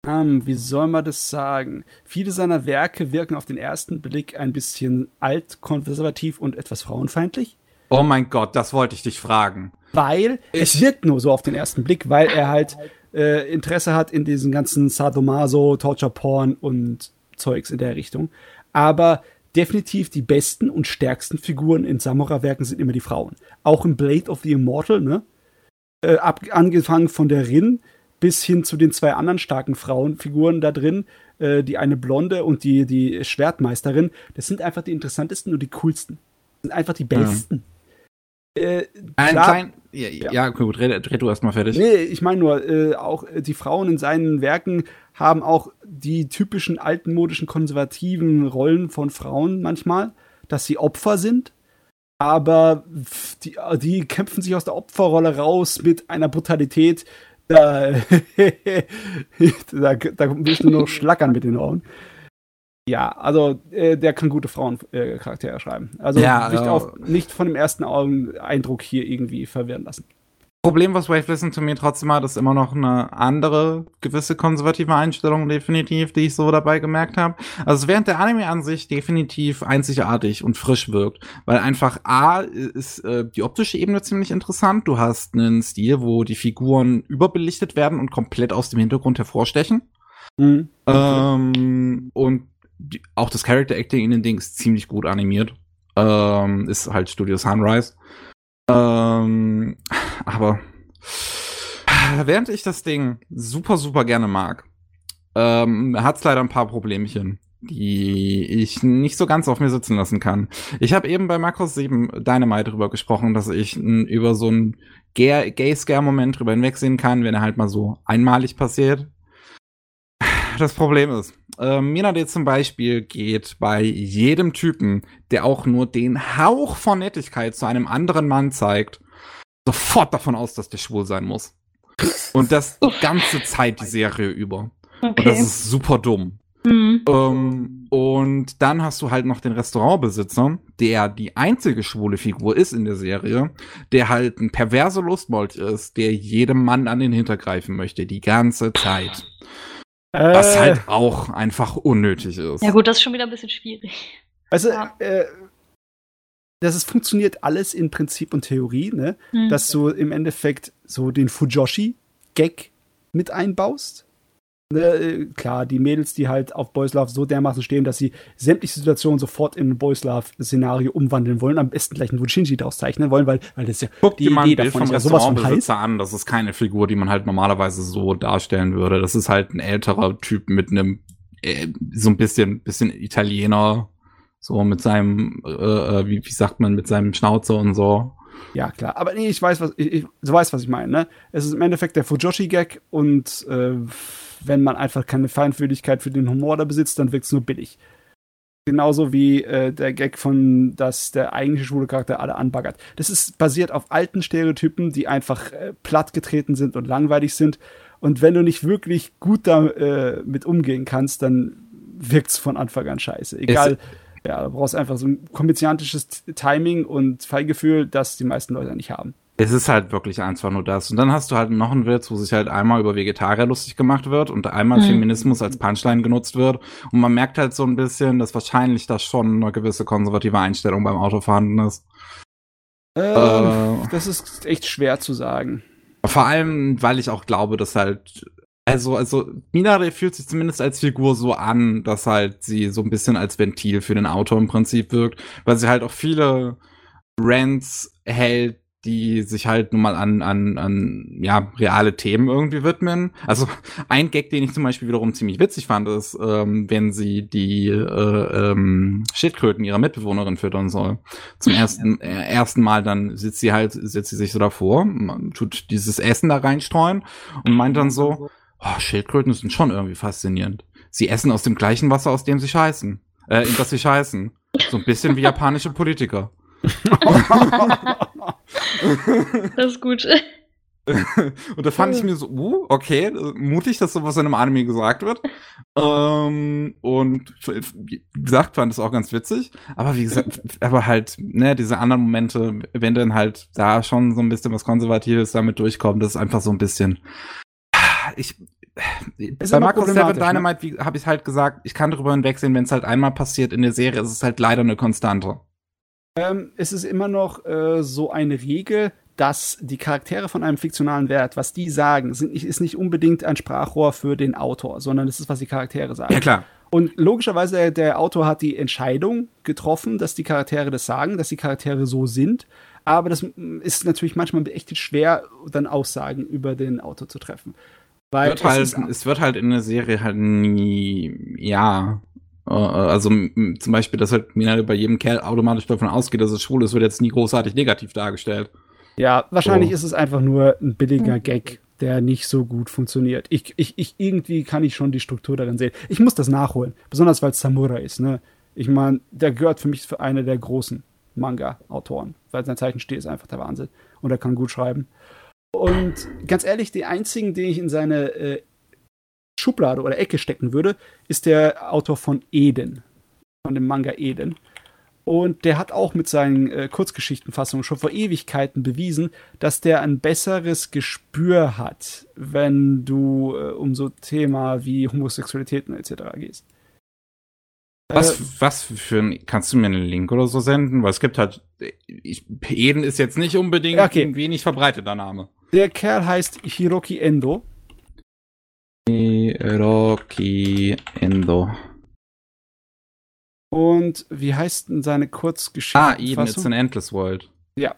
ähm, wie soll man das sagen? Viele seiner Werke wirken auf den ersten Blick ein bisschen alt, konservativ und etwas frauenfeindlich. Oh mein Gott, das wollte ich dich fragen. Weil ich es wirkt nur so auf den ersten Blick, weil er halt äh, Interesse hat in diesen ganzen Sadomaso, Torture Porn und Zeugs in der Richtung. Aber definitiv die besten und stärksten Figuren in Samurai-Werken sind immer die Frauen. Auch im Blade of the Immortal, ne? Äh, ab, angefangen von der Rin bis hin zu den zwei anderen starken Frauenfiguren da drin, äh, die eine Blonde und die, die Schwertmeisterin, das sind einfach die interessantesten und die coolsten. Das sind einfach die besten. Ja. Äh, Ein klein, ja, ja. ja, gut, red, red du erstmal fertig. Nee, ich meine nur, äh, auch die Frauen in seinen Werken haben auch die typischen altmodischen konservativen Rollen von Frauen manchmal, dass sie Opfer sind, aber die, die kämpfen sich aus der Opferrolle raus mit einer Brutalität, da, da, da willst du nur schlackern mit den Ohren. Ja, also äh, der kann gute Frauencharaktere äh, schreiben. Also ja, nicht, auf, nicht von dem ersten Eindruck hier irgendwie verwirren lassen. Problem, was Wave Listen to Me trotzdem hat, ist immer noch eine andere gewisse konservative Einstellung definitiv, die ich so dabei gemerkt habe. Also während der Anime an sich definitiv einzigartig und frisch wirkt, weil einfach A ist äh, die optische Ebene ziemlich interessant. Du hast einen Stil, wo die Figuren überbelichtet werden und komplett aus dem Hintergrund hervorstechen. Mhm. Ähm, und die, auch das Character Acting in den Ding ist ziemlich gut animiert. Ähm, ist halt Studio Sunrise. Ähm, aber während ich das Ding super, super gerne mag, ähm, hat es leider ein paar Problemchen, die ich nicht so ganz auf mir sitzen lassen kann. Ich habe eben bei Macros 7 Dynamite drüber gesprochen, dass ich über so einen Gay-Scare-Moment drüber hinwegsehen kann, wenn er halt mal so einmalig passiert das Problem ist, äh, Minade zum Beispiel geht bei jedem Typen, der auch nur den Hauch von Nettigkeit zu einem anderen Mann zeigt, sofort davon aus, dass der schwul sein muss. Und das die ganze Zeit die Serie über. Okay. Und das ist super dumm. Mhm. Ähm, und dann hast du halt noch den Restaurantbesitzer, der die einzige schwule Figur ist in der Serie, der halt ein perverser Lustmolch ist, der jedem Mann an den Hintergreifen möchte, die ganze Zeit. Äh. Was halt auch einfach unnötig ist. Ja gut, das ist schon wieder ein bisschen schwierig. Also, ja. äh, das ist, funktioniert alles in Prinzip und Theorie, ne? Mhm. Dass du im Endeffekt so den Fujoshi-Gag mit einbaust. Ne, äh, klar, die Mädels, die halt auf Boys Love so dermaßen stehen, dass sie sämtliche Situationen sofort in ein Boys Love-Szenario umwandeln wollen, am besten gleich ein Wujinji daraus zeichnen wollen, weil, weil das ja Guck die Idee davon vom ist ja sowas von heiß. an, das ist keine Figur, die man halt normalerweise so darstellen würde. Das ist halt ein älterer Typ mit einem äh, so ein bisschen, bisschen Italiener, so mit seinem, äh, äh wie, wie sagt man, mit seinem Schnauzer und so. Ja, klar. Aber nee, ich weiß, was ich, ich du weißt, was ich meine, ne? Es ist im Endeffekt der Fujoshi-Gag und äh, wenn man einfach keine Feinfühligkeit für den Humor da besitzt, dann wirkt es nur billig. Genauso wie äh, der Gag von, dass der eigentliche schwule Charakter alle anbaggert. Das ist basiert auf alten Stereotypen, die einfach äh, plattgetreten sind und langweilig sind. Und wenn du nicht wirklich gut damit äh, umgehen kannst, dann wirkt es von Anfang an scheiße. Egal. Ja, du brauchst einfach so ein komödiantisches Timing und Feingefühl, das die meisten Leute nicht haben. Es ist halt wirklich einfach nur das. Und dann hast du halt noch einen Witz, wo sich halt einmal über Vegetarier lustig gemacht wird und einmal mhm. Feminismus als Punchline genutzt wird. Und man merkt halt so ein bisschen, dass wahrscheinlich da schon eine gewisse konservative Einstellung beim Auto vorhanden ist. Ähm, äh, das ist echt schwer zu sagen. Vor allem, weil ich auch glaube, dass halt also, also Minare fühlt sich zumindest als Figur so an, dass halt sie so ein bisschen als Ventil für den Autor im Prinzip wirkt, weil sie halt auch viele Rants hält, die sich halt nun mal an, an, an ja, reale Themen irgendwie widmen. Also ein Gag, den ich zum Beispiel wiederum ziemlich witzig fand, ist, ähm, wenn sie die äh, ähm, Schildkröten ihrer Mitbewohnerin füttern soll. Zum ersten, äh, ersten Mal dann sitzt sie halt, sitzt sie sich so davor, tut dieses Essen da reinstreuen und meint dann so, oh, Schildkröten sind schon irgendwie faszinierend. Sie essen aus dem gleichen Wasser, aus dem sie scheißen. Äh, in das sie scheißen. So ein bisschen wie japanische Politiker. das ist gut. und da fand ich mir so, uh, okay, mutig, dass sowas in einem Anime gesagt wird. Ähm, und wie gesagt, fand es auch ganz witzig. Aber wie gesagt, aber halt, ne, diese anderen Momente, wenn dann halt da schon so ein bisschen was Konservatives damit durchkommt, das ist einfach so ein bisschen. Ich, ist bei Marco 7 ne? Dynamite, wie habe ich halt gesagt, ich kann darüber hinwegsehen, wenn es halt einmal passiert in der Serie, ist es halt leider eine Konstante ähm, ist es immer noch äh, so eine Regel, dass die Charaktere von einem fiktionalen Wert, was die sagen, sind, ist nicht unbedingt ein Sprachrohr für den Autor, sondern es ist, was die Charaktere sagen. Ja, klar. Und logischerweise, der Autor hat die Entscheidung getroffen, dass die Charaktere das sagen, dass die Charaktere so sind. Aber das ist natürlich manchmal echt schwer, dann Aussagen über den Autor zu treffen. Weil wird es, halt, es wird halt in der Serie halt nie, ja, äh, also zum Beispiel, dass halt Minari bei jedem Kerl automatisch davon ausgeht, dass es schwul ist, wird jetzt nie großartig negativ dargestellt. Ja, wahrscheinlich so. ist es einfach nur ein billiger Gag, der nicht so gut funktioniert. Ich, ich, ich, irgendwie kann ich schon die Struktur darin sehen. Ich muss das nachholen, besonders weil es Samurai ist. Ne? Ich meine, der gehört für mich für einer der großen Manga-Autoren, weil sein Zeichenstil ist einfach der Wahnsinn und er kann gut schreiben. Und ganz ehrlich, die einzigen, die ich in seine äh, Schublade oder Ecke stecken würde, ist der Autor von Eden, von dem Manga Eden. Und der hat auch mit seinen äh, Kurzgeschichtenfassungen schon vor Ewigkeiten bewiesen, dass der ein besseres Gespür hat, wenn du äh, um so Thema wie Homosexualitäten etc. gehst. Was, äh, was für ein, kannst du mir einen Link oder so senden? Weil es gibt halt, ich, Eden ist jetzt nicht unbedingt okay. ein wenig verbreiteter Name. Der Kerl heißt Hiroki Endo Rocky Endo. Und wie heißt denn seine Kurzgeschichte? Ah, Eden, It's an Endless World. Ja.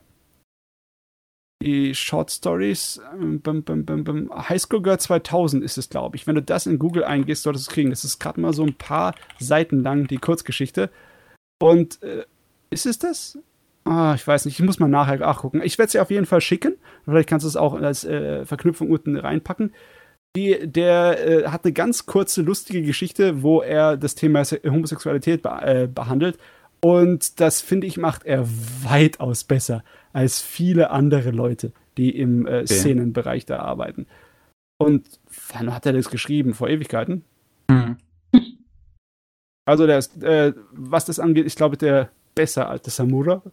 Die Short Stories, ähm, bum, bum, bum, High School Girl 2000 ist es, glaube ich. Wenn du das in Google eingehst, solltest du es kriegen. Das ist gerade mal so ein paar Seiten lang, die Kurzgeschichte. Und äh, ist es das? Ah, ich weiß nicht, ich muss mal nachher nachgucken. Ich werde sie auf jeden Fall schicken. Vielleicht kannst du es auch als äh, Verknüpfung unten reinpacken. Die, der äh, hat eine ganz kurze, lustige Geschichte, wo er das Thema Homosexualität be äh, behandelt. Und das, finde ich, macht er weitaus besser als viele andere Leute, die im äh, Szenenbereich da arbeiten. Und wann hat er das geschrieben? Vor Ewigkeiten? Mhm. Also der ist, äh, was das angeht, ich glaube, der besser als der Samura.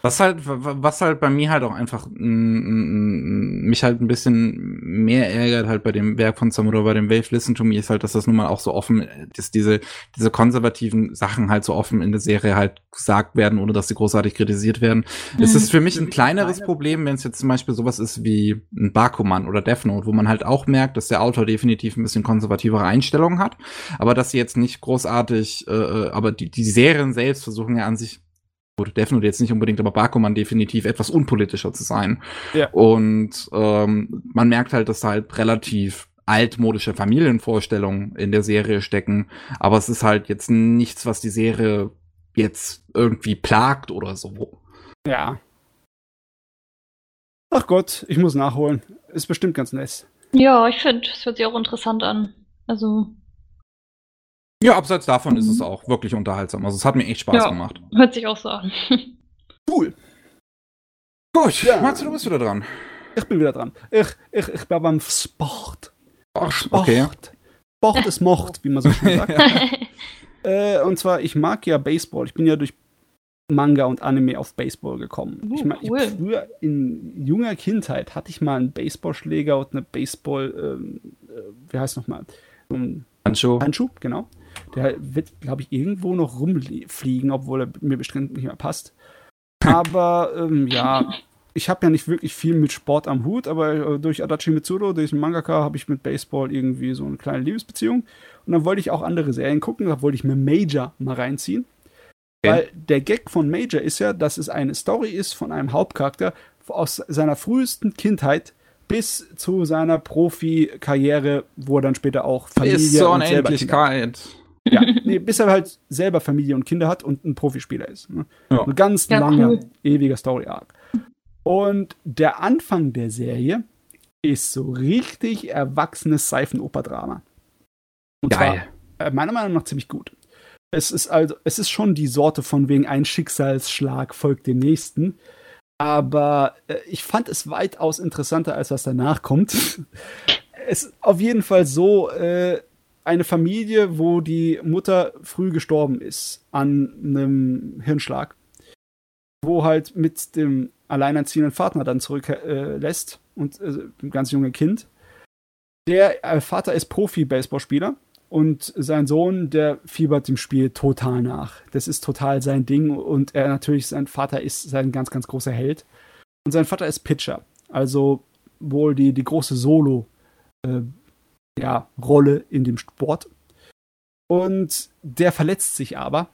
Was halt, was halt bei mir halt auch einfach mich halt ein bisschen mehr ärgert halt bei dem Werk von Samura, bei dem Wave Listen to Me, ist halt, dass das nun mal auch so offen, dass diese, diese konservativen Sachen halt so offen in der Serie halt gesagt werden, ohne dass sie großartig kritisiert werden. Mhm. Es ist für mich ein kleineres Problem, wenn es jetzt zum Beispiel sowas ist wie ein Bakuman oder Death Note, wo man halt auch merkt, dass der Autor definitiv ein bisschen konservativere Einstellungen hat, aber dass sie jetzt nicht großartig, äh, äh aber die, die Serien selbst versuchen ja an sich Gut, Note jetzt nicht unbedingt, aber Bakuman definitiv etwas unpolitischer zu sein. Ja. Und ähm, man merkt halt, dass da halt relativ altmodische Familienvorstellungen in der Serie stecken. Aber es ist halt jetzt nichts, was die Serie jetzt irgendwie plagt oder so. Ja. Ach Gott, ich muss nachholen. Ist bestimmt ganz nett. Ja, ich finde, es hört sich auch interessant an. Also, ja, abseits davon mhm. ist es auch wirklich unterhaltsam. Also es hat mir echt Spaß ja, gemacht. Hört sich auch so an. cool. Gut, ja. Matze, du bist wieder dran. Ich bin wieder dran. Ich, ich, ich bin beim Sport. Ach, Sport. Okay. Sport ist Mord, wie man so schön sagt. äh, und zwar, ich mag ja Baseball. Ich bin ja durch Manga und Anime auf Baseball gekommen. Uh, ich meine, cool. früher in junger Kindheit hatte ich mal einen Baseballschläger und eine Baseball, ähm, äh, wie heißt nochmal? Um, Handschuh. Handschuh, genau. Der wird, glaube ich, irgendwo noch rumfliegen, obwohl er mir bestimmt nicht mehr passt. Aber ähm, ja, ich habe ja nicht wirklich viel mit Sport am Hut, aber äh, durch Adachi Mitsuro, durch den Mangaka, habe ich mit Baseball irgendwie so eine kleine Liebesbeziehung. Und dann wollte ich auch andere Serien gucken, da wollte ich mir Major mal reinziehen. Okay. Weil der Gag von Major ist ja, dass es eine Story ist von einem Hauptcharakter aus seiner frühesten Kindheit, bis zu seiner Profikarriere, wo er dann später auch Familie bis zur Unendlichkeit. Ja, nee, bis er halt selber Familie und Kinder hat und ein Profispieler ist. Ne? Ja. Ein ganz ja, langer, cool. ewiger Story-Arc. Und der Anfang der Serie ist so richtig erwachsenes Seifenoper-Drama. Und Geil. zwar, äh, meiner Meinung nach ziemlich gut. Es ist also, es ist schon die Sorte von wegen ein Schicksalsschlag folgt dem nächsten. Aber äh, ich fand es weitaus interessanter, als was danach kommt. es ist auf jeden Fall so, äh, eine Familie, wo die Mutter früh gestorben ist an einem Hirnschlag, wo halt mit dem alleinerziehenden Vater dann zurücklässt äh, und äh, ein ganz junges Kind. Der äh, Vater ist Profi-Baseballspieler und sein Sohn, der fiebert dem Spiel total nach. Das ist total sein Ding und er natürlich, sein Vater ist sein ganz, ganz großer Held. Und sein Vater ist Pitcher. Also wohl die, die große Solo- äh, ja, Rolle in dem Sport. Und der verletzt sich aber.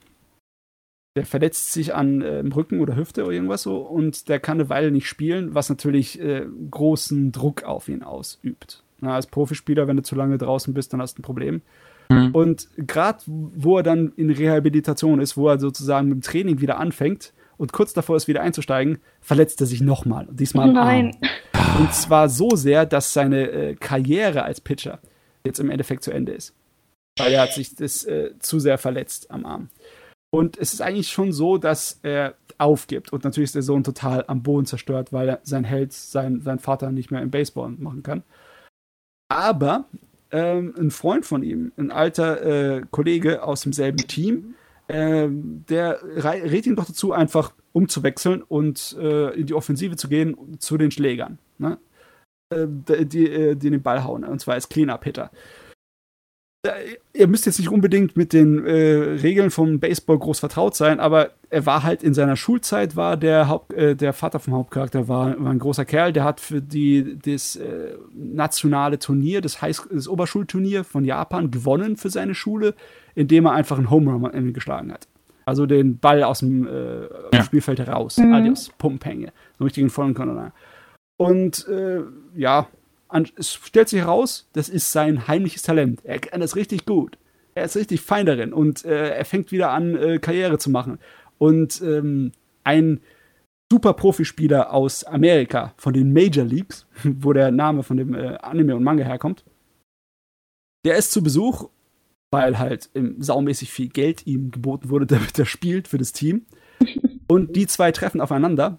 Der verletzt sich an äh, Rücken oder Hüfte oder irgendwas so und der kann eine Weile nicht spielen, was natürlich äh, großen Druck auf ihn ausübt. Na, als Profispieler, wenn du zu lange draußen bist, dann hast du ein Problem. Mhm. Und gerade wo er dann in Rehabilitation ist, wo er sozusagen mit dem Training wieder anfängt und kurz davor ist, wieder einzusteigen, verletzt er sich nochmal. Diesmal Nein. Arm. Und zwar so sehr, dass seine äh, Karriere als Pitcher jetzt im Endeffekt zu Ende ist. Weil er hat sich das äh, zu sehr verletzt am Arm. Und es ist eigentlich schon so, dass er aufgibt. Und natürlich ist der Sohn total am Boden zerstört, weil er sein Held, sein, sein Vater nicht mehr im Baseball machen kann. Aber ähm, ein Freund von ihm, ein alter äh, Kollege aus demselben Team, äh, der rät ihn doch dazu, einfach umzuwechseln und äh, in die Offensive zu gehen zu den Schlägern. Ne? Äh, die, die, äh, die den Ball hauen, und zwar als Cleanup-Hitter ihr müsst jetzt nicht unbedingt mit den äh, Regeln vom Baseball groß vertraut sein, aber er war halt in seiner Schulzeit, war der, Haupt, äh, der Vater vom Hauptcharakter, war, war ein großer Kerl, der hat für die, das äh, nationale Turnier, das, High das Oberschulturnier von Japan gewonnen für seine Schule, indem er einfach einen Home Run geschlagen hat. Also den Ball aus dem äh, ja. Spielfeld heraus. Mhm. Adios, Pumpenhänge. So richtig in vollen Kanal. Und äh, ja, es stellt sich heraus, das ist sein heimliches Talent. Er kann das richtig gut. Er ist richtig fein darin und äh, er fängt wieder an, äh, Karriere zu machen. Und ähm, ein super Profispieler aus Amerika, von den Major Leagues, wo der Name von dem äh, Anime und Manga herkommt, der ist zu Besuch, weil halt ähm, saumäßig viel Geld ihm geboten wurde, damit er spielt für das Team. Und die zwei treffen aufeinander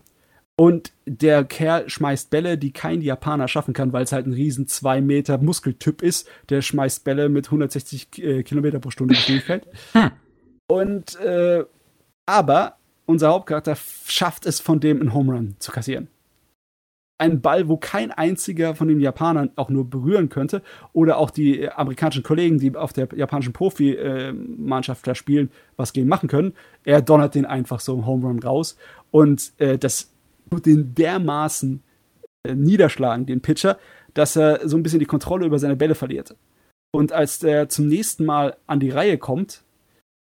und der Kerl schmeißt Bälle, die kein Japaner schaffen kann, weil es halt ein riesen 2 Meter Muskeltyp ist. Der schmeißt Bälle mit 160 äh, Kilometer pro Stunde Geschwindigkeit. Hm. Und äh, aber unser Hauptcharakter schafft es, von dem einen Home Run zu kassieren. Ein Ball, wo kein einziger von den Japanern auch nur berühren könnte. Oder auch die amerikanischen Kollegen, die auf der japanischen Profimannschaft da spielen, was gegen machen können. Er donnert den einfach so im Home Run raus. Und äh, das den dermaßen äh, niederschlagen, den Pitcher, dass er so ein bisschen die Kontrolle über seine Bälle verliert. Und als der zum nächsten Mal an die Reihe kommt,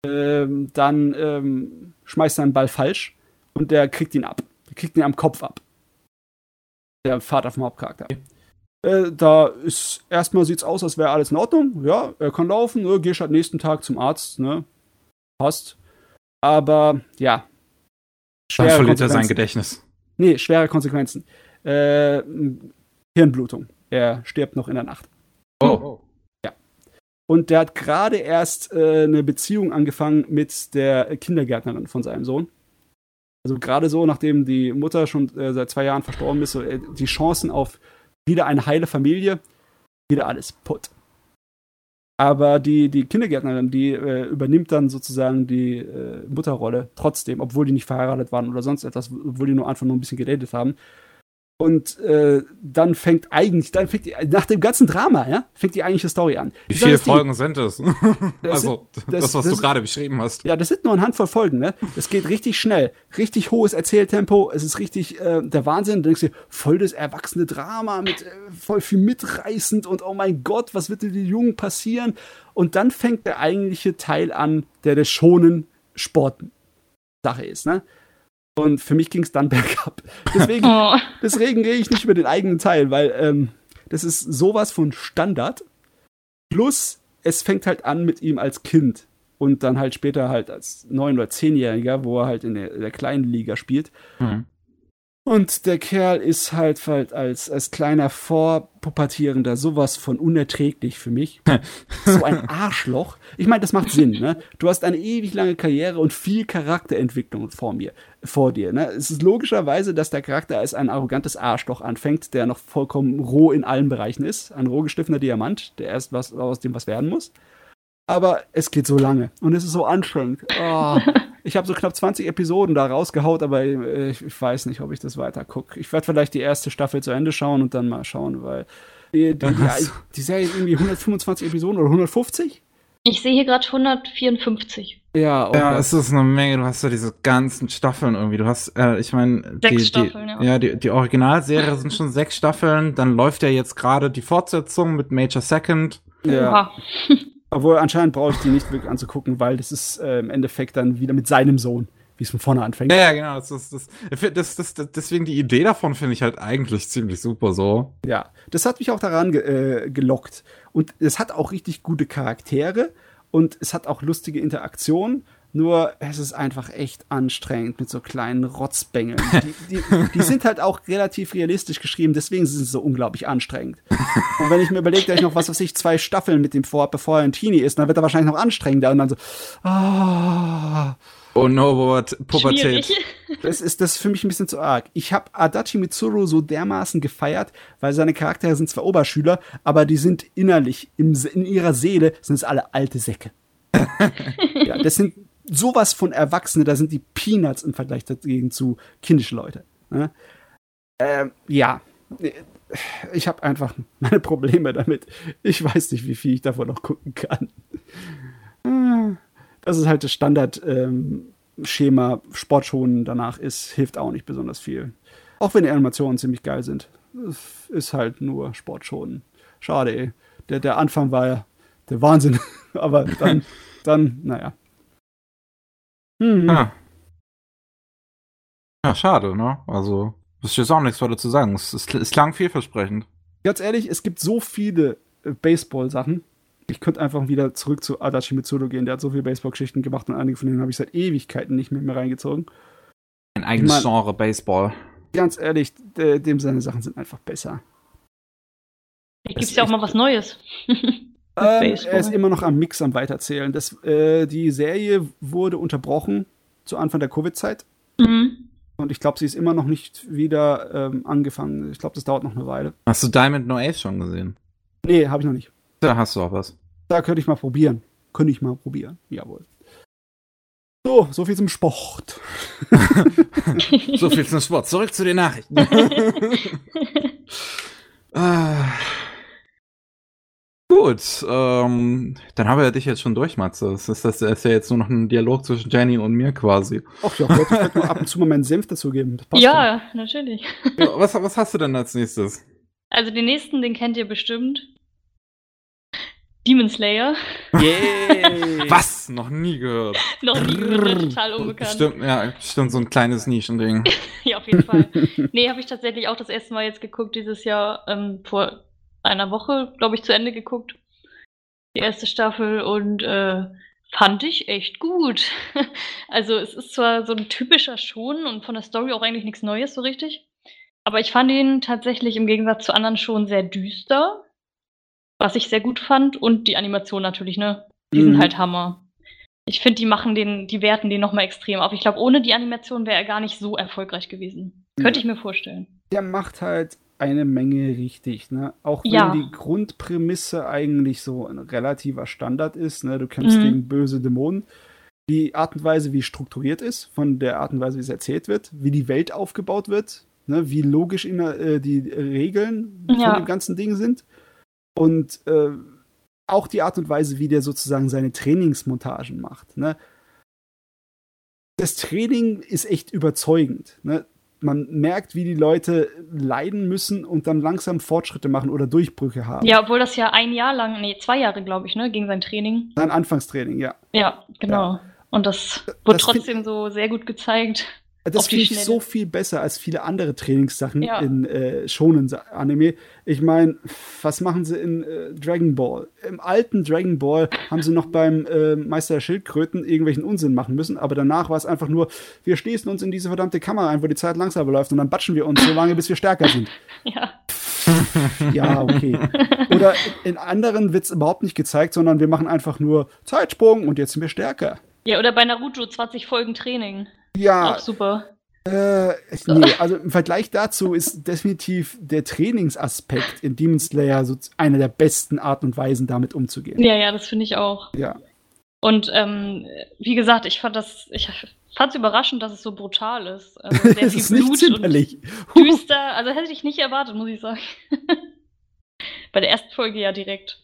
ähm, dann ähm, schmeißt er einen Ball falsch und der kriegt ihn ab. Der kriegt ihn am Kopf ab. Der Vater vom Hauptcharakter. Äh, da ist erstmal sieht's aus, als wäre alles in Ordnung. Ja, er kann laufen, ne, gehst halt nächsten Tag zum Arzt, ne? Passt. Aber ja. Dann verliert er sein Gedächtnis. Nee, schwere Konsequenzen. Äh, Hirnblutung. Er stirbt noch in der Nacht. Oh. Ja. Und der hat gerade erst äh, eine Beziehung angefangen mit der Kindergärtnerin von seinem Sohn. Also gerade so, nachdem die Mutter schon äh, seit zwei Jahren verstorben ist, so, äh, die Chancen auf wieder eine heile Familie, wieder alles putt. Aber die, die Kindergärtnerin, die äh, übernimmt dann sozusagen die äh, Mutterrolle trotzdem, obwohl die nicht verheiratet waren oder sonst etwas, obwohl die nur einfach nur ein bisschen geredet haben. Und äh, dann fängt eigentlich, dann fängt die, nach dem ganzen Drama, ja, fängt die eigentliche Story an. Wie viele Folgen sind es? also, das, das, was das, du gerade beschrieben hast. Ja, das sind nur eine Handvoll Folgen, ne? Es geht richtig schnell. Richtig hohes Erzähltempo. Es ist richtig äh, der Wahnsinn. Du denkst dir, voll das erwachsene Drama mit äh, voll viel mitreißend und oh mein Gott, was wird dir die Jungen passieren? Und dann fängt der eigentliche Teil an, der der schonen Sport-Sache ist, ne? Und für mich ging es dann bergab. Deswegen, oh. deswegen rede ich nicht über den eigenen Teil, weil ähm, das ist sowas von Standard. Plus, es fängt halt an mit ihm als Kind und dann halt später halt als neun- oder zehnjähriger, wo er halt in der, der kleinen Liga spielt. Mhm. Und der Kerl ist halt, halt als, als kleiner Vorpubertierender sowas von unerträglich für mich. so ein Arschloch. Ich meine, das macht Sinn, ne? Du hast eine ewig lange Karriere und viel Charakterentwicklung vor mir, vor dir, ne? Es ist logischerweise, dass der Charakter als ein arrogantes Arschloch anfängt, der noch vollkommen roh in allen Bereichen ist. Ein roh gestiffener Diamant, der erst was, aus dem was werden muss. Aber es geht so lange und es ist so anstrengend. Oh. Ich habe so knapp 20 Episoden da rausgehaut, aber äh, ich, ich weiß nicht, ob ich das weiter gucke. Ich werde vielleicht die erste Staffel zu Ende schauen und dann mal schauen, weil die, die, die, die Serie ist irgendwie 125 Episoden oder 150? Ich sehe hier gerade 154. Ja, okay. ja, es ist eine Menge. Du hast ja diese ganzen Staffeln irgendwie. Du hast, äh, ich meine, die, Staffeln, die, ja. ja, die, die Originalserie sind schon sechs Staffeln. Dann läuft ja jetzt gerade die Fortsetzung mit Major Second. Ja. Obwohl anscheinend brauche ich die nicht wirklich anzugucken, weil das ist äh, im Endeffekt dann wieder mit seinem Sohn, wie es von vorne anfängt. Ja, ja genau. Das das, das, das, deswegen die Idee davon finde ich halt eigentlich ziemlich super so. Ja, das hat mich auch daran ge äh, gelockt. Und es hat auch richtig gute Charaktere und es hat auch lustige Interaktionen nur es ist einfach echt anstrengend mit so kleinen Rotzbängeln. Die, die, die, sind halt auch relativ realistisch geschrieben, deswegen sind sie so unglaublich anstrengend. Und wenn ich mir überlege, dass ich noch, was weiß ich, zwei Staffeln mit dem vor, bevor er ein Teenie ist, dann wird er wahrscheinlich noch anstrengender und dann so, ah. Oh no, what, Pubertät. Das ist das ist für mich ein bisschen zu arg. Ich habe Adachi Mitsuru so dermaßen gefeiert, weil seine Charaktere sind zwar Oberschüler, aber die sind innerlich, im, in ihrer Seele sind es alle alte Säcke. ja, das sind sowas von Erwachsene, da sind die Peanuts im Vergleich dagegen zu kindischen Leute. Ne? Ähm, ja, ich habe einfach meine Probleme damit. Ich weiß nicht, wie viel ich davon noch gucken kann. Das ist halt das Standard-Schema. Ähm, Sportschonen danach ist, hilft auch nicht besonders viel. Auch wenn die Animationen ziemlich geil sind. Ist halt nur Sportschonen. Schade, ey. Der, der Anfang war ja der Wahnsinn. Aber dann, dann, naja. Mhm. Ja. ja, schade, ne? Also, ist jetzt auch nichts weiter zu sagen. Es, es, es klang vielversprechend. Ganz ehrlich, es gibt so viele äh, Baseball-Sachen. Ich könnte einfach wieder zurück zu Adachi Mitsudo gehen. Der hat so viele Baseball-Geschichten gemacht und einige von denen habe ich seit Ewigkeiten nicht mehr, mehr reingezogen. Ein eigenes ich mein, Genre Baseball. Ganz ehrlich, dem seine Sachen sind einfach besser. Gibt es ja auch mal was Neues. Ähm, er ist immer noch am Mix am Weiterzählen. Das, äh, die Serie wurde unterbrochen zu Anfang der Covid-Zeit. Mhm. Und ich glaube, sie ist immer noch nicht wieder ähm, angefangen. Ich glaube, das dauert noch eine Weile. Hast du Diamond No Ace schon gesehen? Nee, habe ich noch nicht. Da hast du auch was. Da könnte ich mal probieren. Könnte ich mal probieren. Jawohl. So, so viel zum Sport. so viel zum Sport. Zurück zu den Nachrichten. ah. Gut, ähm, dann haben wir dich jetzt schon durch, Matze. Das ist, das ist ja jetzt nur noch ein Dialog zwischen Jenny und mir quasi. Ach ja, ich wollte nur ab und zu mal meinen Senf dazugeben. Ja, schon. natürlich. Ja, was, was hast du denn als nächstes? Also den nächsten, den kennt ihr bestimmt. Demon Slayer. Yeah. Was? Noch nie gehört. Noch nie gehört, total unbekannt. Stimmt, ja, stimmt, so ein kleines Nischending. ja, auf jeden Fall. Nee, habe ich tatsächlich auch das erste Mal jetzt geguckt dieses Jahr, ähm, vor einer Woche, glaube ich, zu Ende geguckt. Die erste Staffel und äh, fand ich echt gut. also es ist zwar so ein typischer Schon und von der Story auch eigentlich nichts Neues so richtig. Aber ich fand ihn tatsächlich im Gegensatz zu anderen schon sehr düster was ich sehr gut fand. Und die Animation natürlich, ne? Die mhm. sind halt Hammer. Ich finde, die machen den, die werten den nochmal extrem auf. Ich glaube, ohne die Animation wäre er gar nicht so erfolgreich gewesen. Ja. Könnte ich mir vorstellen. Der macht halt eine Menge richtig, ne? Auch wenn ja. die Grundprämisse eigentlich so ein relativer Standard ist, ne? Du kämpfst mhm. gegen böse Dämonen. Die Art und Weise, wie strukturiert ist, von der Art und Weise, wie es erzählt wird, wie die Welt aufgebaut wird, ne? wie logisch immer, äh, die Regeln ja. von dem ganzen Ding sind, und äh, auch die Art und Weise, wie der sozusagen seine Trainingsmontagen macht. Ne? Das Training ist echt überzeugend. Ne? Man merkt, wie die Leute leiden müssen und dann langsam Fortschritte machen oder Durchbrüche haben. Ja, obwohl das ja ein Jahr lang, nee, zwei Jahre, glaube ich, ne, gegen sein Training. Sein Anfangstraining, ja. Ja, genau. Ja. Und das wurde das trotzdem so sehr gut gezeigt. Das finde ich so viel besser als viele andere Trainingssachen ja. in äh, Shonen-Anime. Ich meine, was machen sie in äh, Dragon Ball? Im alten Dragon Ball haben sie noch beim äh, Meister der Schildkröten irgendwelchen Unsinn machen müssen, aber danach war es einfach nur, wir schließen uns in diese verdammte Kamera ein, wo die Zeit langsamer läuft und dann batschen wir uns so lange, bis wir stärker sind. Ja. ja, okay. Oder in anderen wird es überhaupt nicht gezeigt, sondern wir machen einfach nur Zeitsprung und jetzt sind wir stärker. Ja, oder bei Naruto 20 Folgen Training. Ja. Auch super. Äh, nee, also im Vergleich dazu ist definitiv der Trainingsaspekt in Demon Slayer so eine der besten Arten und Weisen, damit umzugehen. Ja, ja, das finde ich auch. Ja. Und ähm, wie gesagt, ich fand das, ich fand es überraschend, dass es so brutal ist. Also sehr viel ist Blut nicht und düster. Also hätte ich nicht erwartet, muss ich sagen. Bei der ersten Folge ja direkt.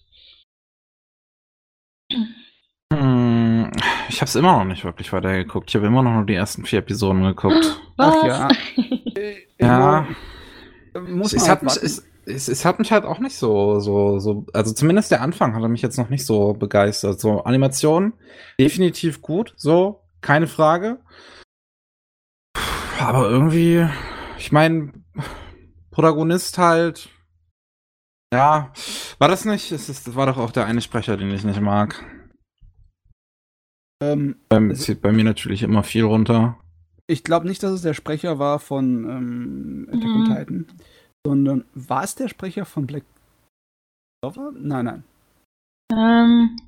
Ich habe es immer noch nicht wirklich weitergeguckt. Ich habe immer noch nur die ersten vier Episoden geguckt. Was? Ach ja. ja. Muss es, hat mich, es, es, es, hat mich halt auch nicht so, so, so, also zumindest der Anfang hat mich jetzt noch nicht so begeistert. So, Animation definitiv gut, so, keine Frage. Aber irgendwie, ich meine, Protagonist halt, ja, war das nicht? Es ist, das war doch auch der eine Sprecher, den ich nicht mag. Ähm, ähm, zieht bei mir natürlich immer viel runter. Ich glaube nicht, dass es der Sprecher war von ähm, Attack mhm. on Titan, sondern war es der Sprecher von Black Clover? Nein, nein. Ähm.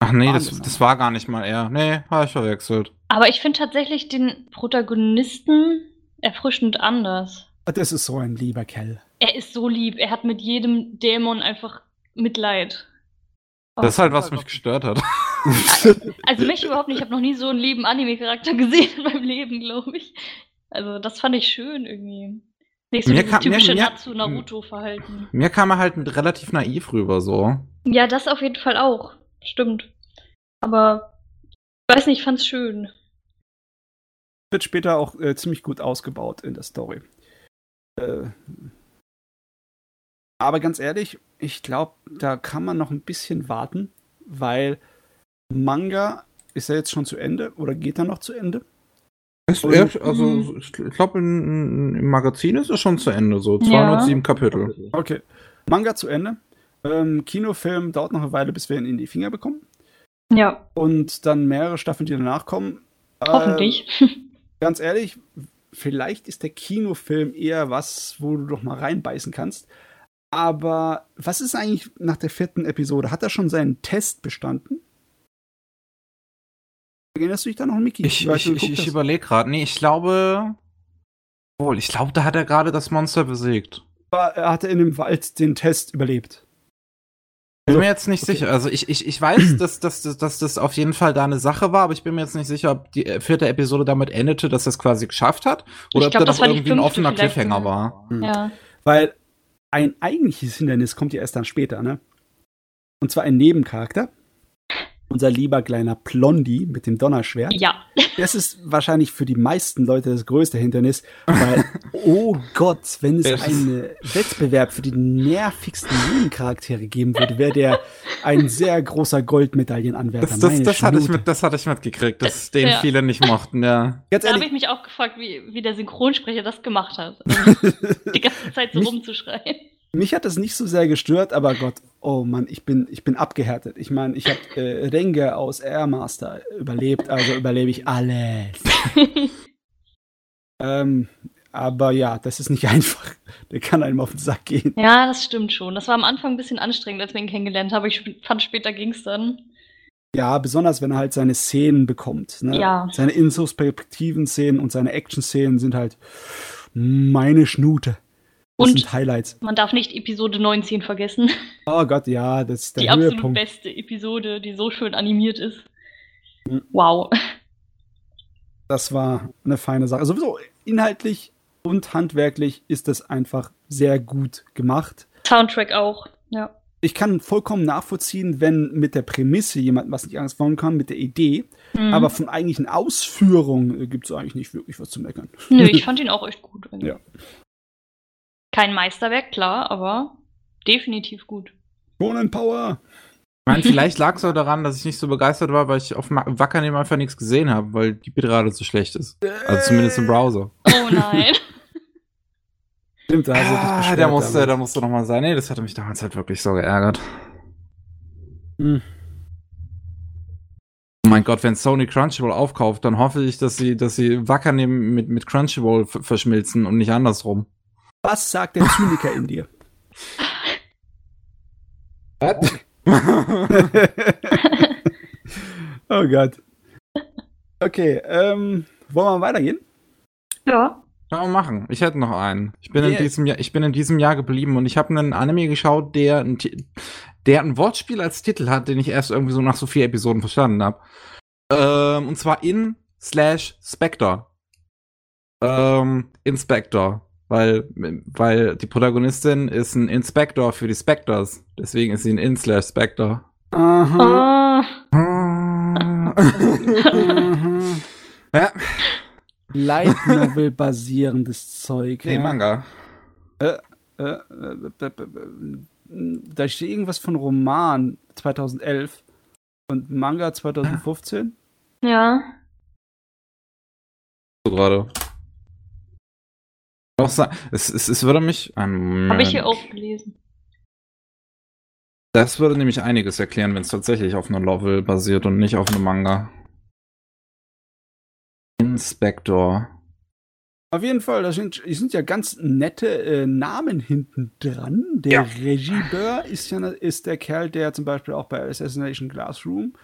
Ach nee, das, das war gar nicht mal er. Nee, habe ich verwechselt. Aber ich finde tatsächlich den Protagonisten erfrischend anders. Das ist so ein lieber Kerl. Er ist so lieb. Er hat mit jedem Dämon einfach Mitleid. Das ist halt, was mich gestört hat. Also mich überhaupt nicht. Ich habe noch nie so einen lieben Anime-Charakter gesehen in meinem Leben, glaube ich. Also das fand ich schön irgendwie. Nicht so mir kam, typische mir, Natsu-Naruto-Verhalten. Mir kam er halt relativ naiv rüber, so. Ja, das auf jeden Fall auch. Stimmt. Aber, ich weiß nicht, ich fand's schön. Wird später auch äh, ziemlich gut ausgebaut in der Story. Äh, aber ganz ehrlich, ich glaube, da kann man noch ein bisschen warten, weil Manga ist ja jetzt schon zu Ende oder geht er noch zu Ende? Ist er, also ich glaube, im Magazin ist es schon zu Ende, so 207 ja. Kapitel. Okay. Manga zu Ende. Ähm, Kinofilm dauert noch eine Weile, bis wir ihn in die Finger bekommen. Ja. Und dann mehrere Staffeln, die danach kommen. Hoffentlich. Äh, ganz ehrlich, vielleicht ist der Kinofilm eher was, wo du doch mal reinbeißen kannst. Aber was ist eigentlich nach der vierten Episode? Hat er schon seinen Test bestanden? Erinnerst du dich da noch, Mickey? Ich, ich, ich, ich überlege gerade. Nee, ich glaube. Wohl, ich glaube, da hat er gerade das Monster besiegt. Er hatte in dem Wald den Test überlebt. bin mir jetzt nicht okay. sicher. Also ich, ich, ich weiß, dass, dass, dass, dass das auf jeden Fall da eine Sache war, aber ich bin mir jetzt nicht sicher, ob die vierte Episode damit endete, dass das quasi geschafft hat oder glaub, ob da noch irgendwie ein offener Cliffhanger war. Mhm. Ja. Weil ein eigentliches Hindernis kommt ja erst dann später, ne? Und zwar ein Nebencharakter, unser lieber kleiner Plondi mit dem Donnerschwert. Ja. Das ist wahrscheinlich für die meisten Leute das größte Hindernis, weil, oh Gott, wenn es einen Wettbewerb für die nervigsten Nebencharaktere geben würde, wäre der ein sehr großer Goldmedaillenanwärter. Das, das, das hatte, ich mit, das hatte ich mitgekriegt, dass den ja. viele nicht mochten, ja. Ganz da habe ich mich auch gefragt, wie, wie der Synchronsprecher das gemacht hat. die ganze Zeit so rumzuschreien. Mich hat das nicht so sehr gestört, aber Gott, oh Mann, ich bin, ich bin abgehärtet. Ich meine, ich habe äh, Renge aus Airmaster überlebt, also überlebe ich alles. ähm, aber ja, das ist nicht einfach. Der kann einem auf den Sack gehen. Ja, das stimmt schon. Das war am Anfang ein bisschen anstrengend, als wir ihn kennengelernt haben. Ich fand, später ging es dann. Ja, besonders wenn er halt seine Szenen bekommt. Ne? Ja. Seine Introspektiven-Szenen und seine Action-Szenen sind halt meine Schnute. Das und sind Highlights. Man darf nicht Episode 19 vergessen. Oh Gott, ja, das ist der Die Höhepunkt. absolut beste Episode, die so schön animiert ist. Mhm. Wow. Das war eine feine Sache. Sowieso inhaltlich und handwerklich ist das einfach sehr gut gemacht. Soundtrack auch, ja. Ich kann vollkommen nachvollziehen, wenn mit der Prämisse jemand was nicht anfangen kann, mit der Idee, mhm. aber von eigentlichen Ausführungen gibt es eigentlich nicht wirklich was zu meckern. Nö, ich fand ihn auch echt gut. Ja. Kein Meisterwerk, klar, aber definitiv gut. Shonen Power! Ich meine, vielleicht lag es auch daran, dass ich nicht so begeistert war, weil ich auf Wackernehmen einfach nichts gesehen habe, weil die Bitrate so schlecht ist. Also zumindest im Browser. Oh nein. Stimmt, da hast ah, beschwert, der musste, da musste noch mal sein. Nee, das hatte mich damals halt wirklich so geärgert. Hm. Oh mein Gott, wenn Sony Crunchyroll aufkauft, dann hoffe ich, dass sie, dass sie Wackernehmen mit, mit Crunchyroll verschmilzen und nicht andersrum. Was sagt der Zyniker in dir? oh Gott. Okay, ähm, wollen wir weitergehen? Ja. Kann man machen. Ich hätte noch einen. Ich bin, yeah. in diesem Jahr, ich bin in diesem Jahr geblieben und ich habe einen Anime geschaut, der ein, der ein Wortspiel als Titel hat, den ich erst irgendwie so nach so vier Episoden verstanden habe. Ähm, und zwar in slash Spectre. Ähm, Inspector. Weil, weil die Protagonistin ist ein Inspektor für die Spectres. Deswegen ist sie ein In-Slash-Spectre. Aha. Oh. ja. Light Novel basierendes Zeug. Nee, ja. Manga. Äh, äh, äh, da steht irgendwas von Roman 2011 und Manga 2015. Ja. So gerade auch sagen, es, es, es würde mich. Habe ich hier auch gelesen. Das würde nämlich einiges erklären, wenn es tatsächlich auf einer Novel basiert und nicht auf einem Manga. Inspector. Auf jeden Fall, da sind, sind ja ganz nette äh, Namen hinten dran. Der ja. Regiebeur ist ja ist der Kerl, der zum Beispiel auch bei Assassination Classroom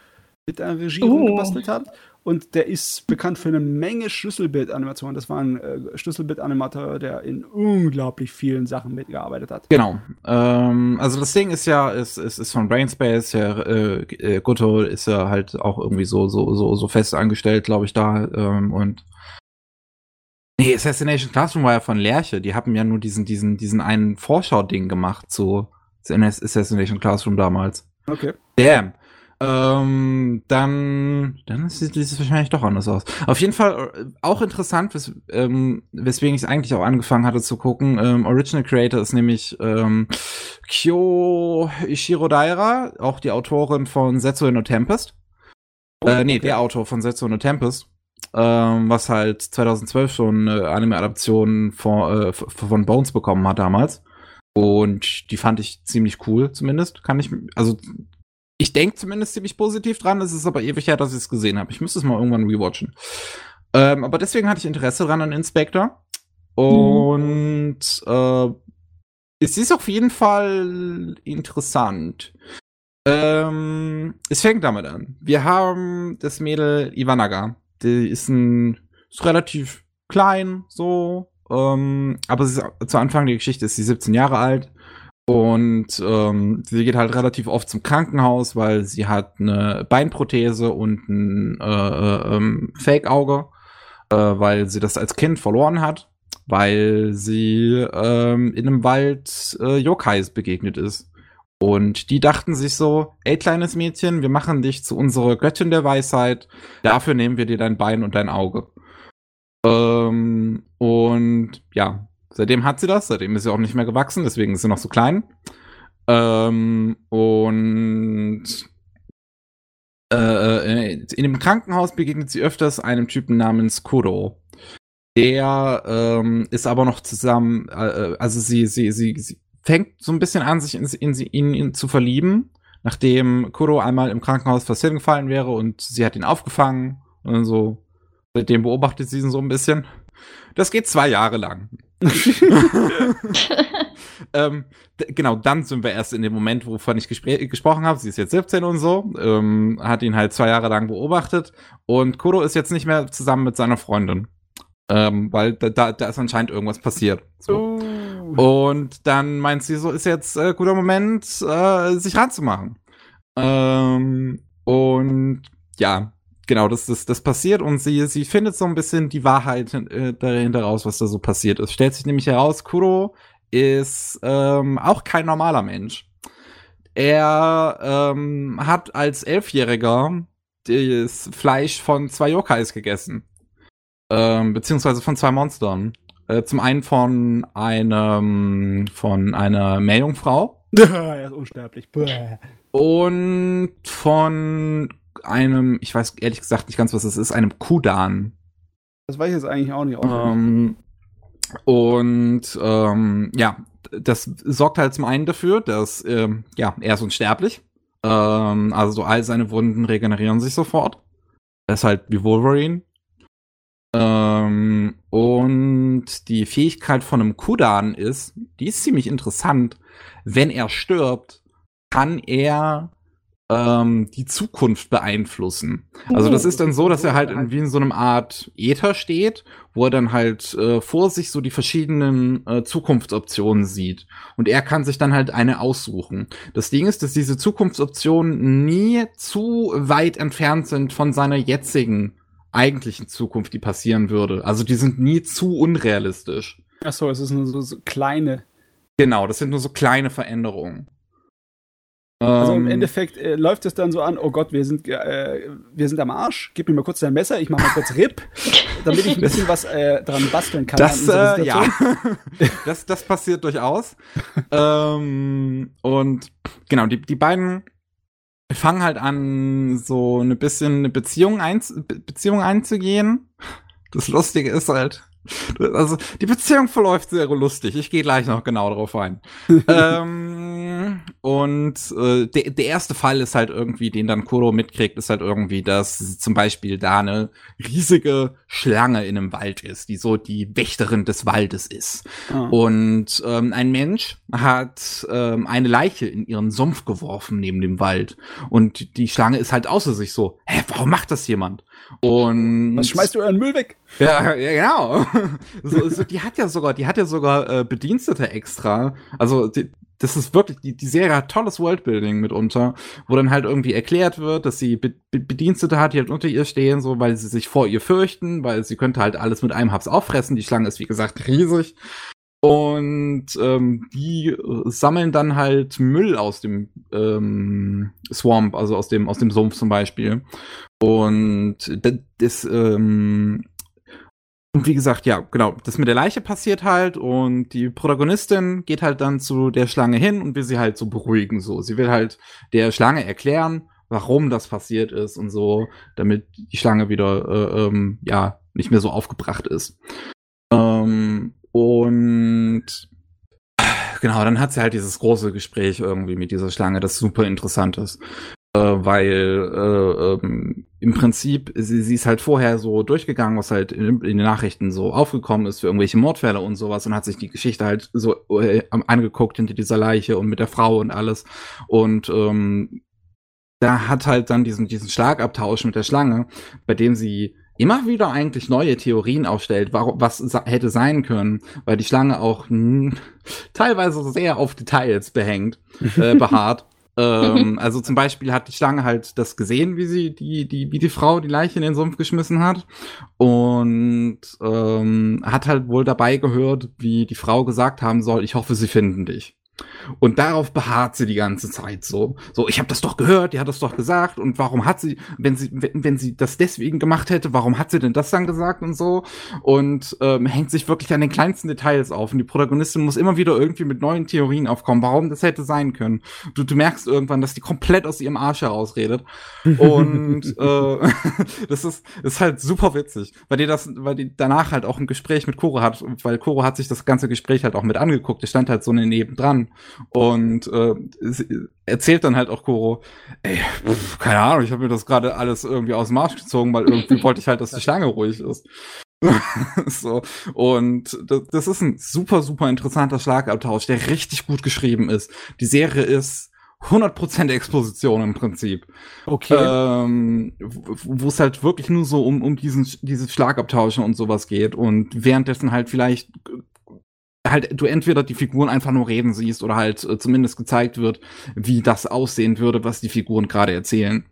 mit der Regie oh. gebastelt hat. Und der ist bekannt für eine Menge Schlüsselbildanimationen. Das war ein äh, Schlüsselbildanimator, der in unglaublich vielen Sachen mitgearbeitet hat. Genau. Ähm, also das Ding ist ja, ist, ist, ist von Brainspace, ja, äh, äh, Gotto ist ja halt auch irgendwie so, so, so, so fest angestellt, glaube ich, da. Ähm, und Nee, Assassination Classroom war ja von Lerche. Die haben ja nur diesen, diesen, diesen einen Vorschau-Ding gemacht zu Assassination Classroom damals. Okay. Damn. Ähm, dann, dann sieht es wahrscheinlich doch anders aus. Auf jeden Fall äh, auch interessant, wes ähm, weswegen ich es eigentlich auch angefangen hatte zu gucken. Ähm, Original Creator ist nämlich ähm, Kyo Ishiro Daira, auch die Autorin von Setsu no Tempest. Oh, äh, nee, okay. der Autor von Setsu no Tempest. Ähm, was halt 2012 schon eine Anime-Adaption von, äh, von Bones bekommen hat damals. Und die fand ich ziemlich cool, zumindest. Kann ich, also ich denke zumindest ziemlich positiv dran. Es ist aber ewig her, dass ich es gesehen habe. Ich müsste es mal irgendwann rewatchen. Ähm, aber deswegen hatte ich Interesse dran an Inspector. Und mhm. äh, es ist auf jeden Fall interessant. Ähm, es fängt damit an. Wir haben das Mädel Ivanaga. Die ist ein ist relativ klein, so. Ähm, aber ist, zu Anfang der Geschichte ist sie 17 Jahre alt Und ähm, sie geht halt relativ oft zum Krankenhaus, weil sie hat eine Beinprothese und ein äh, äh, ähm, Fake-Auge, äh, weil sie das als Kind verloren hat, weil sie ähm, in einem Wald äh, Yokais begegnet ist. Und die dachten sich so, ey kleines Mädchen, wir machen dich zu unserer Göttin der Weisheit, dafür nehmen wir dir dein Bein und dein Auge. Ähm, und ja, Seitdem hat sie das, seitdem ist sie auch nicht mehr gewachsen, deswegen ist sie noch so klein. Ähm, und äh, äh, in dem Krankenhaus begegnet sie öfters einem Typen namens Kuro. Der ähm, ist aber noch zusammen, äh, also sie, sie, sie, sie fängt so ein bisschen an, sich in, in, in ihn zu verlieben, nachdem Kuro einmal im Krankenhaus fast hingefallen wäre und sie hat ihn aufgefangen und so. Seitdem beobachtet sie ihn so ein bisschen. Das geht zwei Jahre lang. ähm, genau, dann sind wir erst in dem Moment, wovon ich gesprochen habe. Sie ist jetzt 17 und so, ähm, hat ihn halt zwei Jahre lang beobachtet und Kuro ist jetzt nicht mehr zusammen mit seiner Freundin. Ähm, weil da, da ist anscheinend irgendwas passiert. So. Oh. Und dann meint sie so, ist jetzt äh, guter Moment, äh, sich ranzumachen. Ähm, und ja, genau, das, das, das passiert und sie, sie findet so ein bisschen die Wahrheit äh, dahinter raus, was da so passiert ist. Stellt sich nämlich heraus, Kuro ist ähm, auch kein normaler Mensch. Er ähm, hat als Elfjähriger das Fleisch von zwei Yokais gegessen. Ähm, beziehungsweise von zwei Monstern. Äh, zum einen von einem, von einer Meerjungfrau. er ist unsterblich. Und von einem, ich weiß ehrlich gesagt nicht ganz, was es ist, einem Kudan. Das weiß ich jetzt eigentlich auch nicht. Ähm, und ähm, ja, das sorgt halt zum einen dafür, dass ähm, ja, er ist unsterblich. Ähm, also so all seine Wunden regenerieren sich sofort. Er ist halt wie Wolverine. Ähm, und die Fähigkeit von einem Kudan ist, die ist ziemlich interessant. Wenn er stirbt, kann er ähm, die Zukunft beeinflussen. Also das ist dann so, dass er halt in, wie in so einem Art Äther steht, wo er dann halt äh, vor sich so die verschiedenen äh, Zukunftsoptionen sieht. Und er kann sich dann halt eine aussuchen. Das Ding ist, dass diese Zukunftsoptionen nie zu weit entfernt sind von seiner jetzigen eigentlichen Zukunft, die passieren würde. Also die sind nie zu unrealistisch. Ach so, es ist nur so, so kleine. Genau, das sind nur so kleine Veränderungen. Also im ähm. Endeffekt äh, läuft es dann so an, oh Gott, wir sind, äh, wir sind am Arsch, gib mir mal kurz dein Messer, ich mach mal kurz RIP, damit ich ein bisschen was äh, dran basteln kann. Das, äh, ja, das, das passiert durchaus. ähm, und genau, die, die beiden fangen halt an, so eine bisschen eine Beziehung, ein, Beziehung einzugehen. Das Lustige ist halt, also die Beziehung verläuft sehr lustig. Ich gehe gleich noch genau darauf ein. ähm, und äh, der, der erste Fall ist halt irgendwie, den dann Kuro mitkriegt, ist halt irgendwie, dass zum Beispiel da eine riesige Schlange in einem Wald ist, die so die Wächterin des Waldes ist. Oh. Und ähm, ein Mensch hat ähm, eine Leiche in ihren Sumpf geworfen neben dem Wald. Und die Schlange ist halt außer sich so, hä, warum macht das jemand? Und was schmeißt du euren Müll weg? Ja, ja genau. so, so, die hat ja sogar, die hat ja sogar äh, Bedienstete extra. Also die, das ist wirklich, die, die Serie hat tolles Worldbuilding mitunter, wo dann halt irgendwie erklärt wird, dass sie Be Be Bedienstete hat, die halt unter ihr stehen, so, weil sie sich vor ihr fürchten, weil sie könnte halt alles mit einem Haps auffressen. Die Schlange ist, wie gesagt, riesig. Und ähm, die sammeln dann halt Müll aus dem ähm, Swamp, also aus dem, aus dem Sumpf zum Beispiel. Und das, ähm, und wie gesagt, ja, genau, das mit der Leiche passiert halt und die Protagonistin geht halt dann zu der Schlange hin und will sie halt so beruhigen, so. Sie will halt der Schlange erklären, warum das passiert ist und so, damit die Schlange wieder, äh, ähm, ja, nicht mehr so aufgebracht ist. Ähm, und genau, dann hat sie halt dieses große Gespräch irgendwie mit dieser Schlange, das super interessant ist. Äh, weil äh, ähm, im Prinzip, sie, sie ist halt vorher so durchgegangen, was halt in, in, den Nachrichten so aufgekommen ist für irgendwelche Mordfälle und sowas und hat sich die Geschichte halt so äh, angeguckt hinter dieser Leiche und mit der Frau und alles. Und ähm, da hat halt dann diesen, diesen Schlagabtausch mit der Schlange, bei dem sie immer wieder eigentlich neue Theorien aufstellt, was hätte sein können, weil die Schlange auch mh, teilweise sehr auf Details behängt, äh, beharrt. ähm, also zum Beispiel hat die Schlange halt das gesehen, wie sie die, die, wie die Frau die Leiche in den Sumpf geschmissen hat und ähm, hat halt wohl dabei gehört, wie die Frau gesagt haben soll, ich hoffe, sie finden dich. Und darauf beharrt sie die ganze Zeit so. So, ich habe das doch gehört, die hat das doch gesagt. Und warum hat sie, wenn sie, wenn, wenn sie das deswegen gemacht hätte, warum hat sie denn das dann gesagt und so? Und ähm, hängt sich wirklich an den kleinsten Details auf. Und die Protagonistin muss immer wieder irgendwie mit neuen Theorien aufkommen, warum das hätte sein können. Du, du merkst irgendwann, dass die komplett aus ihrem Arsch herausredet. Und äh, das ist, ist halt super witzig, weil die das, weil die danach halt auch ein Gespräch mit Koro hat, weil Koro hat sich das ganze Gespräch halt auch mit angeguckt. Der stand halt so nebendran und äh, erzählt dann halt auch Koro, ey, pf, keine Ahnung, ich habe mir das gerade alles irgendwie aus dem Arsch gezogen, weil irgendwie wollte ich halt, dass die Schlange ruhig ist. so und das, das ist ein super super interessanter Schlagabtausch, der richtig gut geschrieben ist. Die Serie ist 100% Exposition im Prinzip. Okay. Ähm, wo es halt wirklich nur so um, um diesen, dieses Schlagabtauschen und sowas geht und währenddessen halt vielleicht halt du entweder die Figuren einfach nur reden siehst oder halt äh, zumindest gezeigt wird, wie das aussehen würde, was die Figuren gerade erzählen.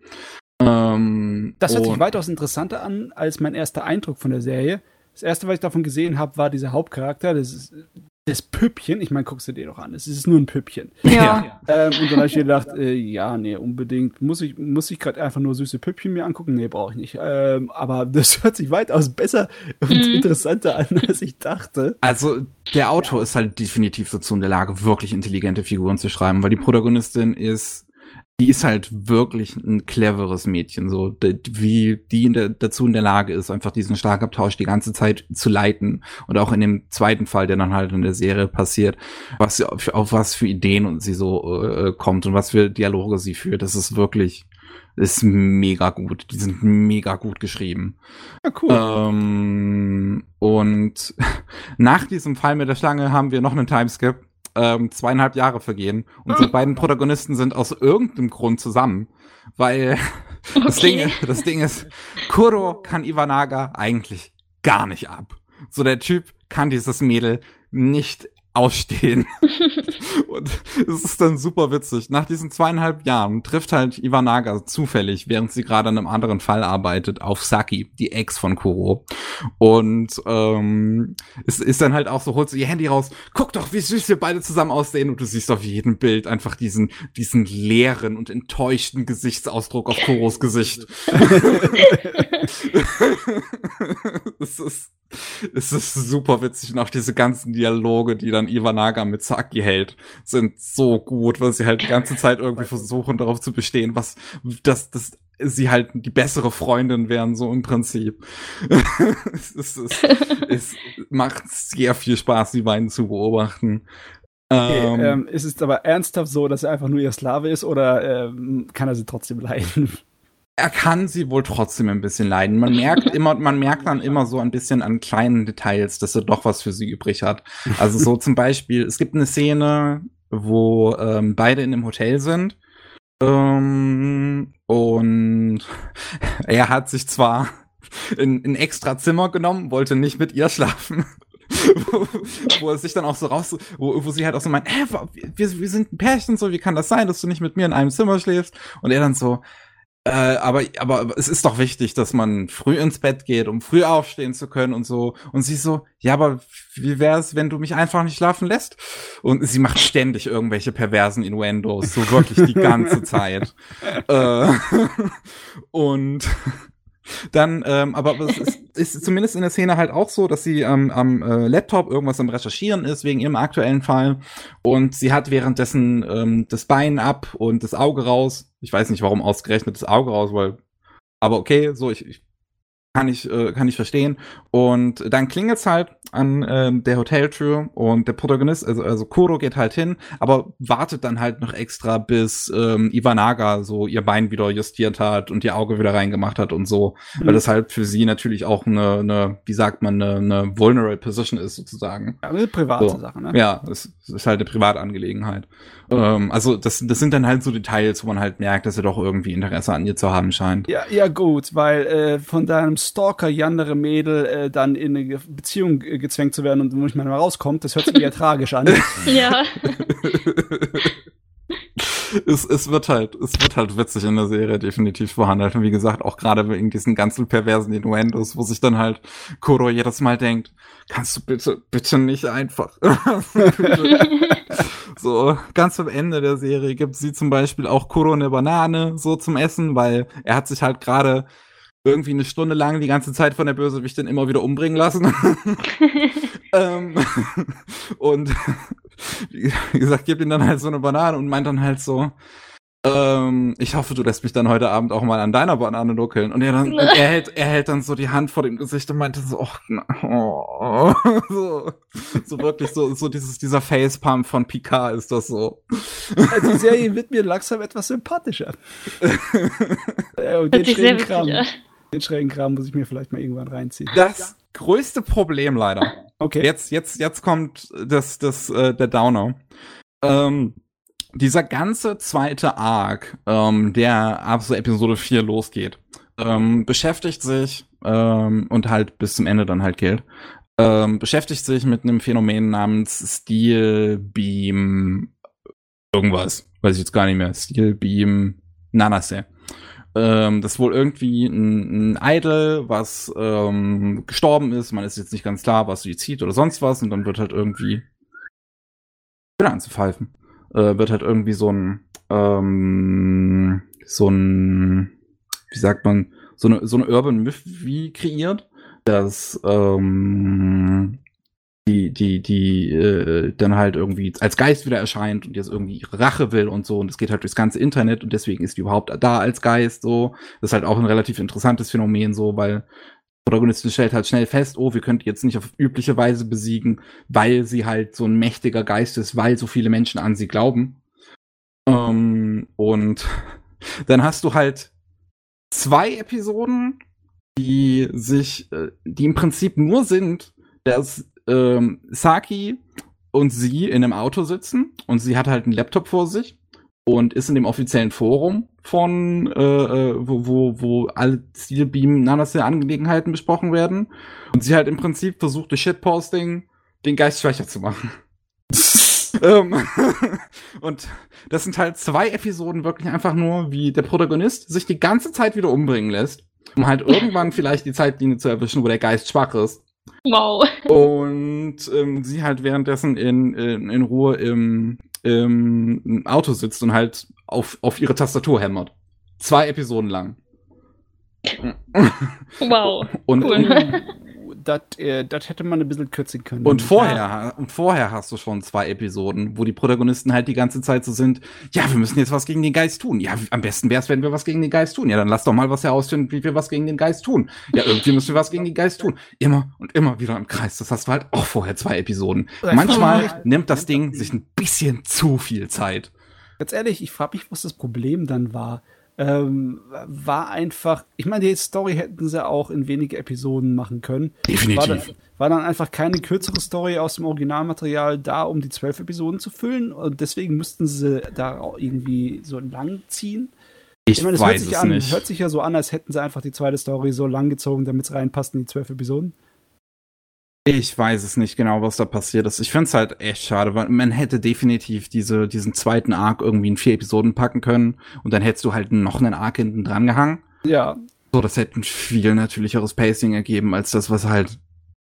Ähm, das hört sich weitaus interessanter an als mein erster Eindruck von der Serie. Das erste, was ich davon gesehen habe, war dieser Hauptcharakter. Das ist das Püppchen, ich meine, guckst du dir doch an, es ist nur ein Püppchen. Ja. ähm, und dann habe ich mir gedacht, äh, ja, nee, unbedingt. Muss ich, muss ich gerade einfach nur süße Püppchen mir angucken? Nee, brauche ich nicht. Ähm, aber das hört sich weitaus besser und mhm. interessanter an, als ich dachte. Also, der Autor ist halt definitiv dazu in der Lage, wirklich intelligente Figuren zu schreiben, weil die Protagonistin ist die ist halt wirklich ein cleveres Mädchen, so wie die in der, dazu in der Lage ist, einfach diesen Schlagabtausch die ganze Zeit zu leiten und auch in dem zweiten Fall, der dann halt in der Serie passiert, was sie auf, auf was für Ideen und sie so äh, kommt und was für Dialoge sie führt, das ist wirklich ist mega gut. Die sind mega gut geschrieben. Ja, cool. Ähm, und nach diesem Fall mit der Schlange haben wir noch einen Timeskip ähm, zweieinhalb Jahre vergehen. Unsere beiden Protagonisten sind aus irgendeinem Grund zusammen, weil okay. das, Ding, das Ding ist, Kuro kann Iwanaga eigentlich gar nicht ab. So der Typ kann dieses Mädel nicht ausstehen. und es ist dann super witzig. Nach diesen zweieinhalb Jahren trifft halt Iwanaga zufällig, während sie gerade an einem anderen Fall arbeitet, auf Saki, die Ex von Kuro. Und ähm, es ist dann halt auch so, holt sie ihr Handy raus, guck doch, wie süß wir beide zusammen aussehen. Und du siehst auf jedem Bild einfach diesen, diesen leeren und enttäuschten Gesichtsausdruck auf Kuros Gesicht. es ist es ist super witzig und auch diese ganzen Dialoge, die dann Iwanaga mit Saki hält, sind so gut, weil sie halt die ganze Zeit irgendwie versuchen darauf zu bestehen, was, dass, dass sie halt die bessere Freundin wären, so im Prinzip. es, es, es, es macht sehr viel Spaß, die beiden zu beobachten. Okay, ähm, ähm, ist es aber ernsthaft so, dass er einfach nur ihr Sklave ist oder ähm, kann er sie trotzdem leiden? Er kann sie wohl trotzdem ein bisschen leiden. Man merkt immer, man merkt dann immer so ein bisschen an kleinen Details, dass er doch was für sie übrig hat. Also so zum Beispiel, es gibt eine Szene, wo ähm, beide in einem Hotel sind. Ähm, und er hat sich zwar in ein extra Zimmer genommen, wollte nicht mit ihr schlafen. wo, wo er sich dann auch so raus, wo, wo sie halt auch so meint, äh, wir, wir sind ein Pärchen, so, wie kann das sein, dass du nicht mit mir in einem Zimmer schläfst? Und er dann so, äh, aber, aber es ist doch wichtig, dass man früh ins Bett geht, um früh aufstehen zu können und so. Und sie so, ja, aber wie wär's, wenn du mich einfach nicht schlafen lässt? Und sie macht ständig irgendwelche perversen Innuendos, so wirklich die ganze Zeit. äh, und dann, ähm, aber es ist, ist zumindest in der Szene halt auch so, dass sie ähm, am äh, Laptop irgendwas am Recherchieren ist wegen ihrem aktuellen Fall und sie hat währenddessen ähm, das Bein ab und das Auge raus. Ich weiß nicht, warum ausgerechnet das Auge raus, weil aber okay, so ich, ich kann ich, äh, kann ich verstehen. Und dann klingelt's halt an äh, der Hoteltür und der Protagonist, also, also Kuro geht halt hin, aber wartet dann halt noch extra, bis ähm, Iwanaga so ihr Bein wieder justiert hat und ihr Auge wieder reingemacht hat und so. Mhm. Weil das halt für sie natürlich auch eine, eine wie sagt man, eine, eine vulnerable Position ist sozusagen. Ja, eine private so. Sache, ne? Ja, es, es ist halt eine Privatangelegenheit. Ähm, also das, das sind dann halt so Details, wo man halt merkt, dass er doch irgendwie Interesse an ihr zu haben scheint. Ja, ja gut, weil äh, von deinem Stalker Jandere Mädel äh, dann in eine Beziehung äh, gezwängt zu werden und wo nicht mal mehr rauskommt, das hört sich ja tragisch an. Ja. es, es wird halt, es wird halt witzig in der Serie definitiv behandelt. Und wie gesagt, auch gerade wegen diesen ganzen perversen Innuendos, wo sich dann halt Kuro jedes Mal denkt, kannst du bitte, bitte nicht einfach. so, ganz am Ende der Serie gibt sie zum Beispiel auch Kuro eine Banane so zum Essen, weil er hat sich halt gerade irgendwie eine Stunde lang die ganze Zeit von der Bösewichtin immer wieder umbringen lassen. ähm, und wie gesagt, gibt ihm dann halt so eine Banane und meint dann halt so, ähm, ich hoffe, du lässt mich dann heute Abend auch mal an deiner Banane nuckeln. Und er, dann, und er, hält, er hält dann so die Hand vor dem Gesicht und meinte so, oh, so, so wirklich so, so dieses, dieser Facepalm von Picard ist das so. Die Serie wird mir langsam etwas sympathischer. den, schrägen Kram, den schrägen Kram muss ich mir vielleicht mal irgendwann reinziehen. Das größte Problem leider. Okay. Jetzt, jetzt, jetzt kommt das, das, äh, der Downer. Ähm, dieser ganze zweite Arc, ähm, der ab so Episode 4 losgeht, ähm, beschäftigt sich ähm, und halt bis zum Ende dann halt gilt, ähm, beschäftigt sich mit einem Phänomen namens Steel Beam irgendwas, weiß ich jetzt gar nicht mehr, Steel Beam Nanase. Ähm, das ist wohl irgendwie ein, ein Idol, was ähm, gestorben ist. Man ist jetzt nicht ganz klar, was Suizid oder sonst was. Und dann wird halt irgendwie wieder anzupfeifen. Äh, wird halt irgendwie so ein ähm, so ein wie sagt man so eine so eine Urban Myth wie kreiert, dass ähm, die, die, die äh, dann halt irgendwie als Geist wieder erscheint und jetzt irgendwie ihre Rache will und so. Und es geht halt durchs ganze Internet und deswegen ist die überhaupt da als Geist so. Das ist halt auch ein relativ interessantes Phänomen so, weil Protagonistin stellt halt schnell fest, oh, wir könnten jetzt nicht auf übliche Weise besiegen, weil sie halt so ein mächtiger Geist ist, weil so viele Menschen an sie glauben. Ähm, und dann hast du halt zwei Episoden, die sich, äh, die im Prinzip nur sind, dass ähm, Saki und sie in einem Auto sitzen und sie hat halt einen Laptop vor sich und ist in dem offiziellen Forum von, äh, äh wo, wo, wo alle Steelbeam Nanase Angelegenheiten besprochen werden und sie halt im Prinzip versucht durch Shitposting den Geist schwächer zu machen. Ähm, und das sind halt zwei Episoden wirklich einfach nur, wie der Protagonist sich die ganze Zeit wieder umbringen lässt, um halt irgendwann vielleicht die Zeitlinie zu erwischen, wo der Geist schwach ist. Wow. Und ähm, sie halt währenddessen in, in, in Ruhe im, im Auto sitzt und halt auf, auf ihre Tastatur hämmert. Zwei Episoden lang. Wow. Und, Cool. Das äh, hätte man ein bisschen kürzen können. Und vorher, und vorher hast du schon zwei Episoden, wo die Protagonisten halt die ganze Zeit so sind, ja, wir müssen jetzt was gegen den Geist tun. Ja, am besten wär's, wenn wir was gegen den Geist tun. Ja, dann lass doch mal was herausfinden, wie wir was gegen den Geist tun. Ja, irgendwie müssen wir was gegen den Geist tun. Immer und immer wieder im Kreis. Das hast du halt auch vorher zwei Episoden. Manchmal nimmt das Ding sich ein bisschen zu viel Zeit. Ganz ehrlich, ich frage mich, was das Problem dann war. Ähm, war einfach, ich meine, die Story hätten sie auch in wenige Episoden machen können. Definitiv. War dann, war dann einfach keine kürzere Story aus dem Originalmaterial da, um die zwölf Episoden zu füllen. Und deswegen müssten sie da auch irgendwie so lang ziehen. Ich, meine, es weiß hört sich, es an, nicht. hört sich ja so an, als hätten sie einfach die zweite Story so lang gezogen, damit es reinpasst in die zwölf Episoden. Ich weiß es nicht genau, was da passiert ist. Ich find's halt echt schade, weil man hätte definitiv diese, diesen zweiten Arc irgendwie in vier Episoden packen können und dann hättest du halt noch einen Arc hinten dran gehangen. Ja, So, das hätte ein viel natürlicheres Pacing ergeben, als das, was halt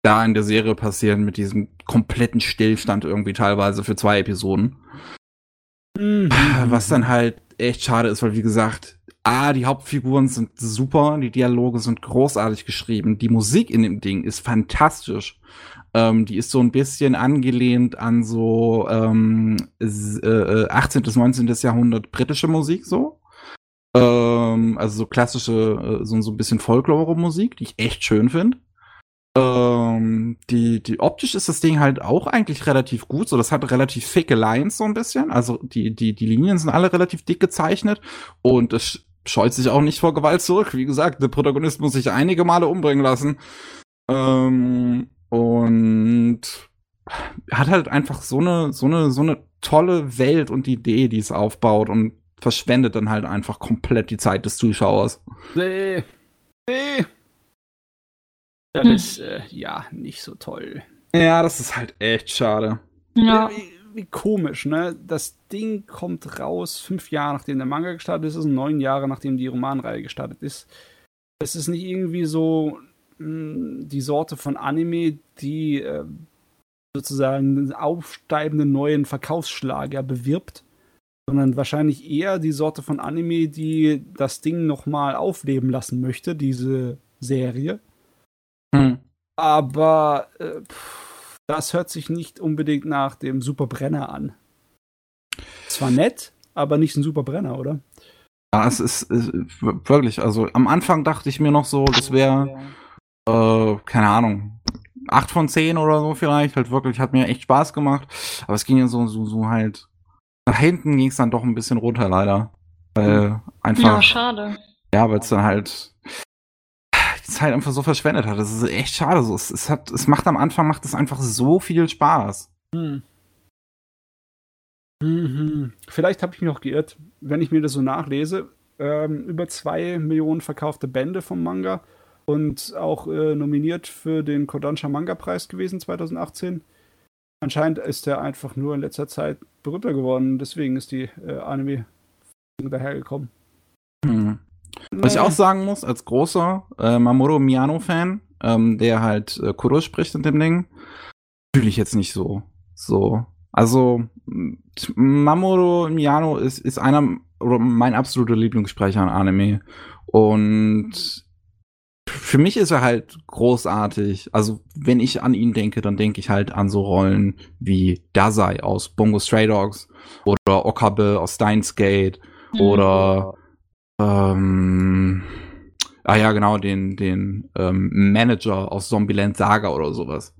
da in der Serie passiert, mit diesem kompletten Stillstand irgendwie teilweise für zwei Episoden. Mhm. Was dann halt echt schade ist, weil wie gesagt, A, die Hauptfiguren sind super, die Dialoge sind großartig geschrieben, die Musik in dem Ding ist fantastisch. Ähm, die ist so ein bisschen angelehnt an so ähm, s- äh, 18. bis 19. Jahrhundert britische Musik so. Ähm, also so klassische, äh, so, so ein bisschen Folklore-Musik, die ich echt schön finde. Ähm, die, die optisch ist das Ding halt auch eigentlich relativ gut. So, das hat relativ ficke Lines so ein bisschen. Also die, die, die Linien sind alle relativ dick gezeichnet und es scheut sich auch nicht vor Gewalt zurück. Wie gesagt, der Protagonist muss sich einige Male umbringen lassen. Ähm, und hat halt einfach so eine, so eine, so eine tolle Welt und Idee, die es aufbaut und verschwendet dann halt einfach komplett die Zeit des Zuschauers. Nee. Nee. Das hm. ist, äh, ja, nicht so toll. Ja, das ist halt echt schade. Ja. Wie, wie, komisch, ne? Das Ding kommt raus fünf Jahre nachdem der Manga gestartet ist und neun Jahre nachdem die Romanreihe gestartet ist. Es ist nicht irgendwie so mh, hm, die Sorte von Anime, die äh, sozusagen einen aufsteigenden neuen Verkaufsschlager bewirbt, sondern wahrscheinlich eher die Sorte von Anime, die das Ding nochmal aufleben lassen möchte, diese Serie. Hm. Aber äh, das hört sich nicht unbedingt nach dem Superbrenner an. Zwar nett, aber nicht ein Superbrenner, oder? Ja, es ist, ist, wirklich, also am Anfang dachte ich mir noch so, das wäre, äh, keine Ahnung, 8 von 10 oder so vielleicht, halt wirklich, hat mir echt Spaß gemacht, aber es ging ja so, so, so halt, nach hinten ging es dann doch ein bisschen runter leider, weil einfach. Ja, schade. Ja, weil es dann halt die Zeit einfach so verschwendet hat. Das ist echt schade. So, es, es, hat, es macht am Anfang macht es einfach so viel Spaß. Hm. Mhm. Vielleicht habe ich mich noch geirrt, wenn ich mir das so nachlese. Ähm, über zwei Millionen verkaufte Bände vom Manga und auch äh, nominiert für den Kodansha Manga Preis gewesen 2018. Anscheinend ist er einfach nur in letzter Zeit berühmter geworden. Deswegen ist die äh, Anime dahergekommen. Mhm. Was ich auch sagen muss, als großer äh, Mamoru Miyano-Fan, ähm, der halt äh, Kuro spricht in dem Ding, fühle ich jetzt nicht so. So. Also, Mamoru Miyano ist, ist einer, oder mein absoluter Lieblingssprecher an Anime. Und für mich ist er halt großartig. Also, wenn ich an ihn denke, dann denke ich halt an so Rollen wie Dazai aus Bongo Stray Dogs oder Okabe aus Steins Gate mhm. oder ähm, ah ja, genau, den, den ähm, Manager aus Zombieland Saga oder sowas.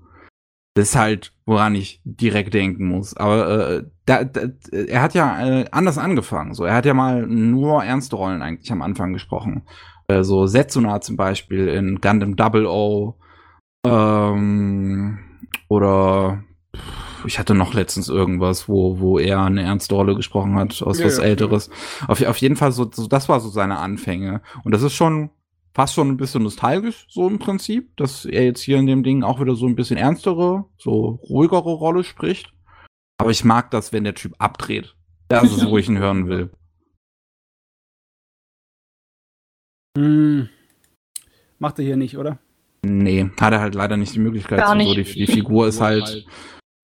Das ist halt, woran ich direkt denken muss. Aber äh, da, da, er hat ja äh, anders angefangen. So, er hat ja mal nur ernste Rollen eigentlich am Anfang gesprochen. Äh, so Setsuna zum Beispiel in Gundam Double O. Ähm, oder ich hatte noch letztens irgendwas, wo, wo er eine ernste Rolle gesprochen hat, aus ja, was ja, Älteres. Ja. Auf, auf jeden Fall so, so, das war so seine Anfänge. Und das ist schon fast schon ein bisschen nostalgisch, so im Prinzip, dass er jetzt hier in dem Ding auch wieder so ein bisschen ernstere, so ruhigere Rolle spricht. Aber ich mag das, wenn der Typ abdreht. Das ist, wo ich ihn hören will. Hm. Macht er hier nicht, oder? Nee, hat er halt leider nicht die Möglichkeit. Gar nicht. So, die, die Figur ist halt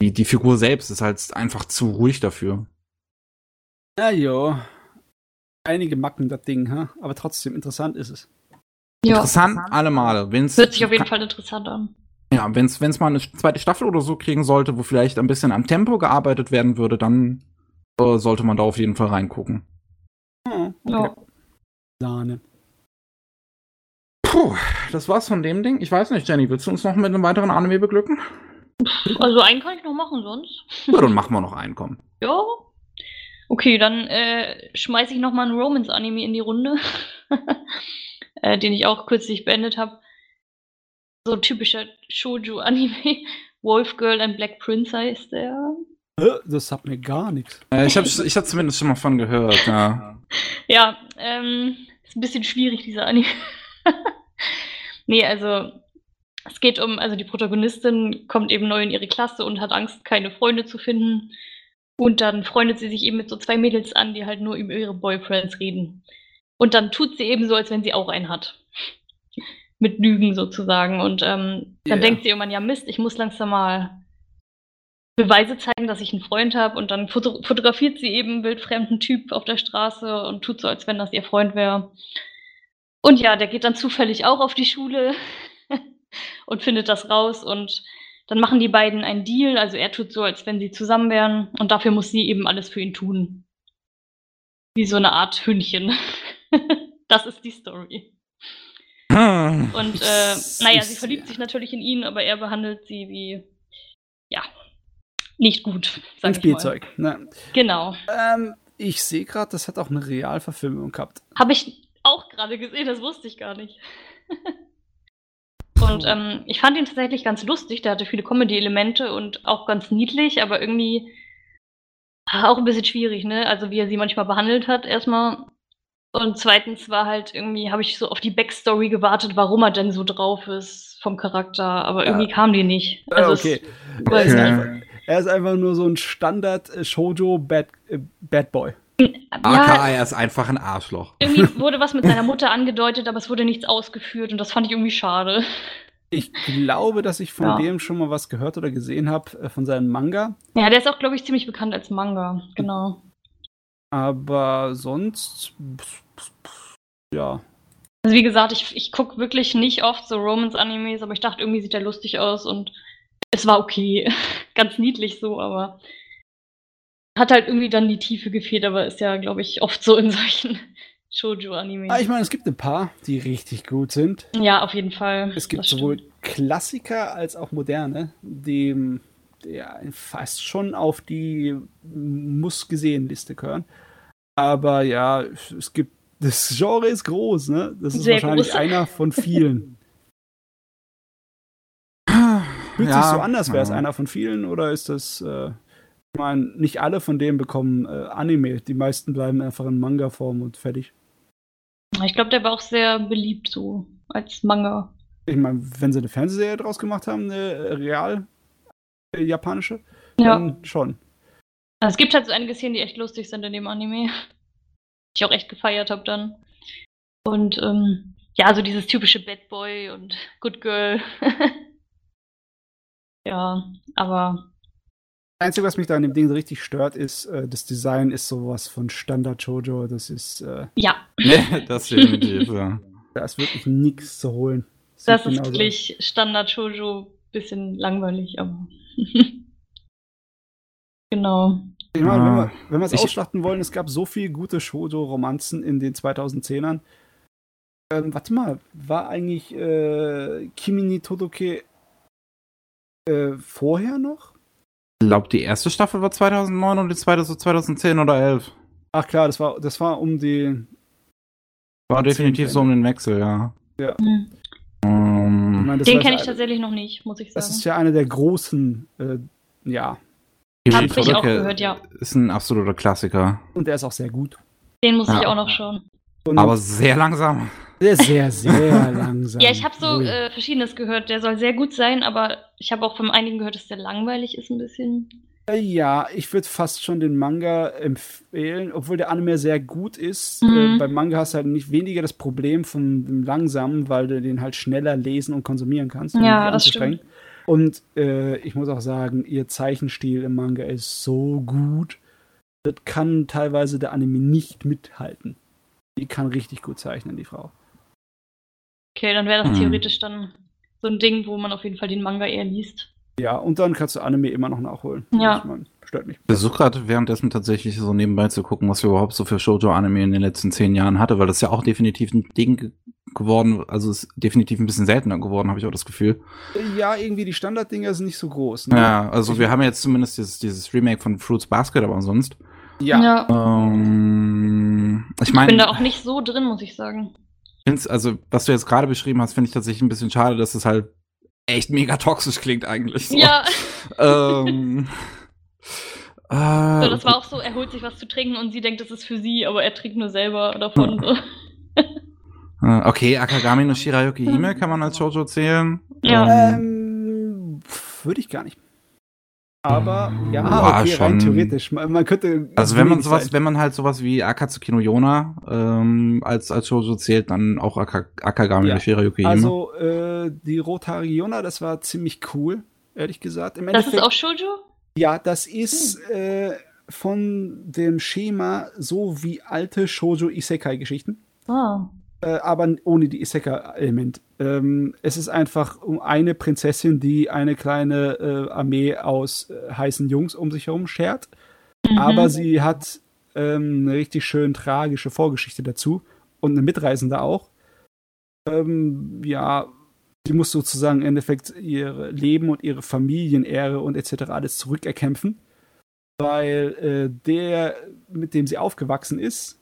die, die Figur selbst ist halt einfach zu ruhig dafür. Ja, ja. Einige Macken, das Ding, ha? aber trotzdem interessant ist es. Ja. Interessant alle Male. Wenn's, Hört sich auf jeden Fall interessant an. Ja, wenn es mal eine zweite Staffel oder so kriegen sollte, wo vielleicht ein bisschen am Tempo gearbeitet werden würde, dann äh, sollte man da auf jeden Fall reingucken. Hm, okay. Ja. Sahne. Puh, das war's von dem Ding. Ich weiß nicht, Jenny, willst du uns noch mit einem weiteren Anime beglücken? Also einen kann ich noch machen sonst. Ja, dann machen wir noch einen, komm. Ja. Okay, dann äh, schmeiße ich noch mal einen Romance-Anime in die Runde, äh, den ich auch kürzlich beendet habe. So ein typischer Shoujo-Anime. Wolf Girl and Black Prince heißt der. Das sagt mir gar nichts. Äh, ich habe ich hab zumindest schon mal von gehört, ja. ja, ähm, ist ein bisschen schwierig, dieser Anime. nee, also es geht um, also die Protagonistin kommt eben neu in ihre Klasse und hat Angst, keine Freunde zu finden. Und dann freundet sie sich eben mit so zwei Mädels an, die halt nur über ihre Boyfriends reden. Und dann tut sie eben so, als wenn sie auch einen hat. mit Lügen sozusagen. Und ähm, dann yeah. denkt sie irgendwann, ja Mist, ich muss langsam mal Beweise zeigen, dass ich einen Freund habe. Und dann foto fotografiert sie eben einen wildfremden Typ auf der Straße und tut so, als wenn das ihr Freund wäre. Und ja, der geht dann zufällig auch auf die Schule und findet das raus und dann machen die beiden einen Deal. Also er tut so, als wenn sie zusammen wären und dafür muss sie eben alles für ihn tun. Wie so eine Art Hündchen. das ist die Story. Hm. Und äh, naja, sie verliebt sich natürlich in ihn, aber er behandelt sie wie, ja, nicht gut. Ein Spielzeug. Ne? Genau. Ähm, ich sehe gerade, das hat auch eine Realverfilmung gehabt. Habe ich auch gerade gesehen, das wusste ich gar nicht. Und ähm, ich fand ihn tatsächlich ganz lustig. Der hatte viele Comedy-Elemente und auch ganz niedlich, aber irgendwie auch ein bisschen schwierig, ne? Also wie er sie manchmal behandelt hat, erstmal. Und zweitens war halt irgendwie, habe ich so auf die Backstory gewartet, warum er denn so drauf ist vom Charakter, aber irgendwie ja. kam die nicht. Also okay. Es. Er, er, ist einfach nur so ein Standard Shoujo Bad, äh, Bad Boy. AKA, er ist einfach ein Arschloch. Irgendwie wurde was mit seiner Mutter angedeutet, aber es wurde nichts ausgeführt und das fand ich irgendwie schade. Ich glaube, dass ich von ja. dem schon mal was gehört oder gesehen habe, äh, von seinem Manga. Ja, der ist auch, glaube ich, ziemlich bekannt als Manga, genau. Aber sonst, ja. Also wie gesagt, ich, ich gucke wirklich nicht oft so Romance-Animes, aber ich dachte, irgendwie sieht der lustig aus und es war okay. Ganz niedlich so, aber hat halt irgendwie dann die Tiefe gefehlt, aber ist ja, glaube ich, oft so in solchen Shoujo-Animes. Ah, ich meine, es gibt ein paar, die richtig gut sind. Ja, auf jeden Fall. Es gibt sowohl Klassiker als auch moderne, die ja, fast schon auf die Muss-Gesehen-Liste gehören. Aber ja, es gibt, das Genre ist groß, ne? Das ist Sehr wahrscheinlich groß. einer von vielen. Fühlt ja, sich so anders, wäre es ja. einer von vielen oder ist das äh, ich meine, nicht alle von denen bekommen äh, Anime. Die meisten bleiben einfach in Manga-Form und fertig. Ich glaube, der war auch sehr beliebt so als Manga. Ich meine, wenn sie eine Fernsehserie draus gemacht haben, eine real äh, japanische, ja. dann schon. Also es gibt halt so einige Szenen, die echt lustig sind in dem Anime. Die ich auch echt gefeiert habe dann. Und ähm, ja, so dieses typische Bad Boy und Good Girl. ja, aber Einzige, was mich da an dem Ding so richtig stört, ist, äh, das Design ist sowas von Standard Jojo. Das ist. Äh, ja. Nee, das definitiv, ja. Da ist wirklich nichts zu holen. Das, das ist wirklich Standard Jojo, bisschen langweilig, aber. genau. Ich meine, wenn wir, wenn wir es ausschlachten wollen, es gab so viele gute Shoujo-Romanzen in den 2010ern. Ähm, warte mal, war eigentlich äh, Kimi ni Todoke äh, vorher noch? Glaube, die erste Staffel war 2009 und die zweite so 2010 oder 11. Ach klar, das war, das war um die. War definitiv so um den Wechsel, ja. Ja. Mhm. Um, ich mein, den kenne ich tatsächlich noch nicht, muss ich sagen. Das ist ja einer der großen, äh, ja. Hab ich auch gehört, ja. Ist ein absoluter Klassiker. Und der ist auch sehr gut. Den muss ja. ich auch noch schauen. Und Aber sehr langsam. Sehr, sehr, sehr langsam. ja, ich habe so äh, Verschiedenes gehört. Der soll sehr gut sein, aber ich habe auch von einigen gehört, dass der langweilig ist ein bisschen. Ja, ich würde fast schon den Manga empfehlen, obwohl der Anime sehr gut ist. Äh, mhm. Äh, beim Manga hast du halt nicht weniger das Problem von dem Langsamen, weil du den halt schneller lesen und konsumieren kannst. Ja, das stimmt. Und äh, ich muss auch sagen, ihr Zeichenstil im Manga ist so gut. Das kann teilweise der Anime nicht mithalten. Die kann richtig gut zeichnen, die Frau. Okay, dann wäre das hm. theoretisch dann so ein Ding, wo man auf jeden Fall den Manga eher liest. Ja, und dann kannst du Anime immer noch nachholen. Ja. Meine, stört mich. Ich versuche gerade währenddessen tatsächlich so nebenbei zu gucken, was wir überhaupt so für Shoujo-Anime in den letzten zehn Jahren hatte, weil das ja auch definitiv ein Ding geworden, also ist definitiv ein bisschen seltener geworden, habe ich auch das Gefühl. Ja, irgendwie die Standarddinger sind nicht so groß. Ne? Ja, also wir haben jetzt zumindest dieses, dieses Remake von Fruits Basket, aber sonst. Ja. ja. Ähm, ich, mein, ich bin da auch nicht so drin, muss ich sagen finde also, was du jetzt gerade beschrieben hast, finde ich tatsächlich ein bisschen schade, dass es halt echt mega toxisch klingt eigentlich. So. Ja. ähm, äh, so, das war auch so, er holt sich was zu trinken und sie denkt, das ist für sie, aber er trinkt nur selber davon. So. Äh, okay, Akagami no Shirayuki Hime kann man als Shoujo zählen. Ja. Ähm, Würde ich gar nicht. Aber ja, Boah, okay, schon. rein theoretisch. Man, man, könnte. Also wenn man sowas, sein. wenn man halt sowas wie Akatsuki no Yona ähm, als als Shoujo zählt, dann auch Ak Akagami ja. Shirayuki Also äh, die Rothaarige Yona, das war ziemlich cool, ehrlich gesagt. Im das ist auch Shoujo? Ja, das ist hm. äh, von dem Schema so wie alte Shoujo Isekai Geschichten. Ah äh, aber ohne die Isekai-Element. Ähm, es ist einfach um eine Prinzessin, die eine kleine äh, Armee aus äh, heißen Jungs um sich herum schert. Mhm. Aber sie hat ähm, eine richtig schön tragische Vorgeschichte dazu und eine Mitreisende auch. Ähm, ja, sie muss sozusagen im Endeffekt ihr Leben und ihre Familienehre und etc. alles zurückerkämpfen, weil äh, der, mit dem sie aufgewachsen ist,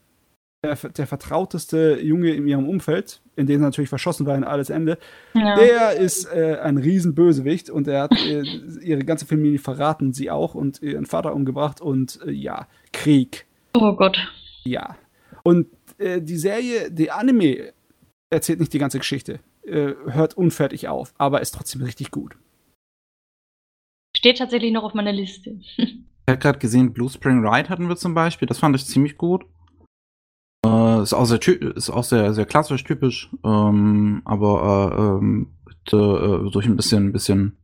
der, der, vertrauteste Junge in ihrem Umfeld, in dem sie natürlich verschossen war in alles Ende, ja. der ist äh, ein Riesenbösewicht und er hat äh, ihre ganze Familie verraten, sie auch und ihren Vater umgebracht und äh, ja, Krieg. Oh Gott. Ja. Und äh, die Serie, die Anime erzählt nicht die ganze Geschichte, äh, hört unfertig auf, aber ist trotzdem richtig gut. Steht tatsächlich noch auf meiner Liste. ich habe gerade gesehen, Blue Spring Ride hatten wir zum Beispiel, das fand ich ziemlich gut. Äh, ist auch sehr, ist auch sehr, sehr klassisch, typisch, ähm, aber äh, ähm, äh, durch ein bisschen, bisschen,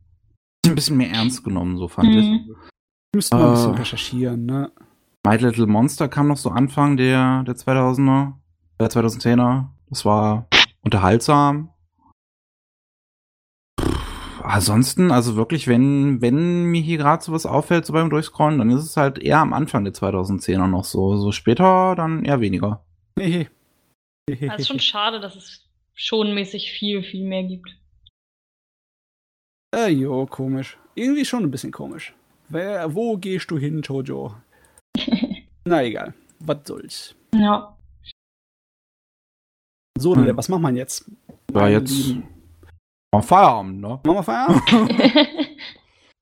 ein bisschen mehr ernst genommen, so fand mhm. ich. Müsste mal ein bisschen äh, recherchieren, ne? My Little Monster kam noch so Anfang der, der 2000er, der 2010er. Das war unterhaltsam. ansonsten, also wirklich, wenn, wenn mir hier gerade sowas auffällt, so beim Durchscrollen, dann ist es halt eher am Anfang der 2010er noch so. So später dann eher weniger. Es ist schon schade, dass es schonmäßig viel, viel mehr gibt. Äh, jo, komisch. Irgendwie schon ein bisschen komisch. Wer, wo gehst du hin, Jojo? Na egal. Was soll's. Ja. So, hm. was macht man jetzt? Ja, jetzt. Mal Feierabend, ne? Machen wir Feierabend?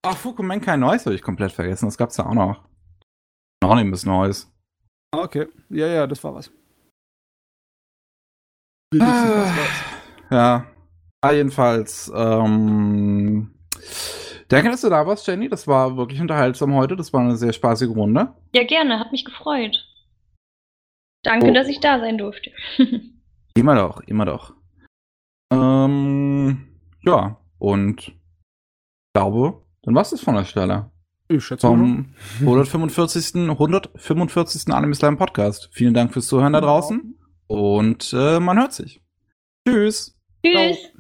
Ach, Fukumen kein Neues habe ich komplett vergessen. Das gab's ja auch noch. Noch nicht was Neues. Okay. Ja, ja, das war was. Ah, ja. Ah, jedenfalls, ähm, Danke, dass du da warst, Jenny. Das war wirklich unterhaltsam heute. Das war eine sehr spaßige Runde. Ja, gerne. Hat mich gefreut. Danke, oh. dass ich da sein durfte. immer doch, immer doch. Ähm, ja, und ich glaube, dann war es das von der Stelle. Ich schätze Vom 145. 145. Anime Slime Podcast. Vielen Dank fürs Zuhören da draußen und äh, man hört sich. Tschüss. Tschüss. Ciao.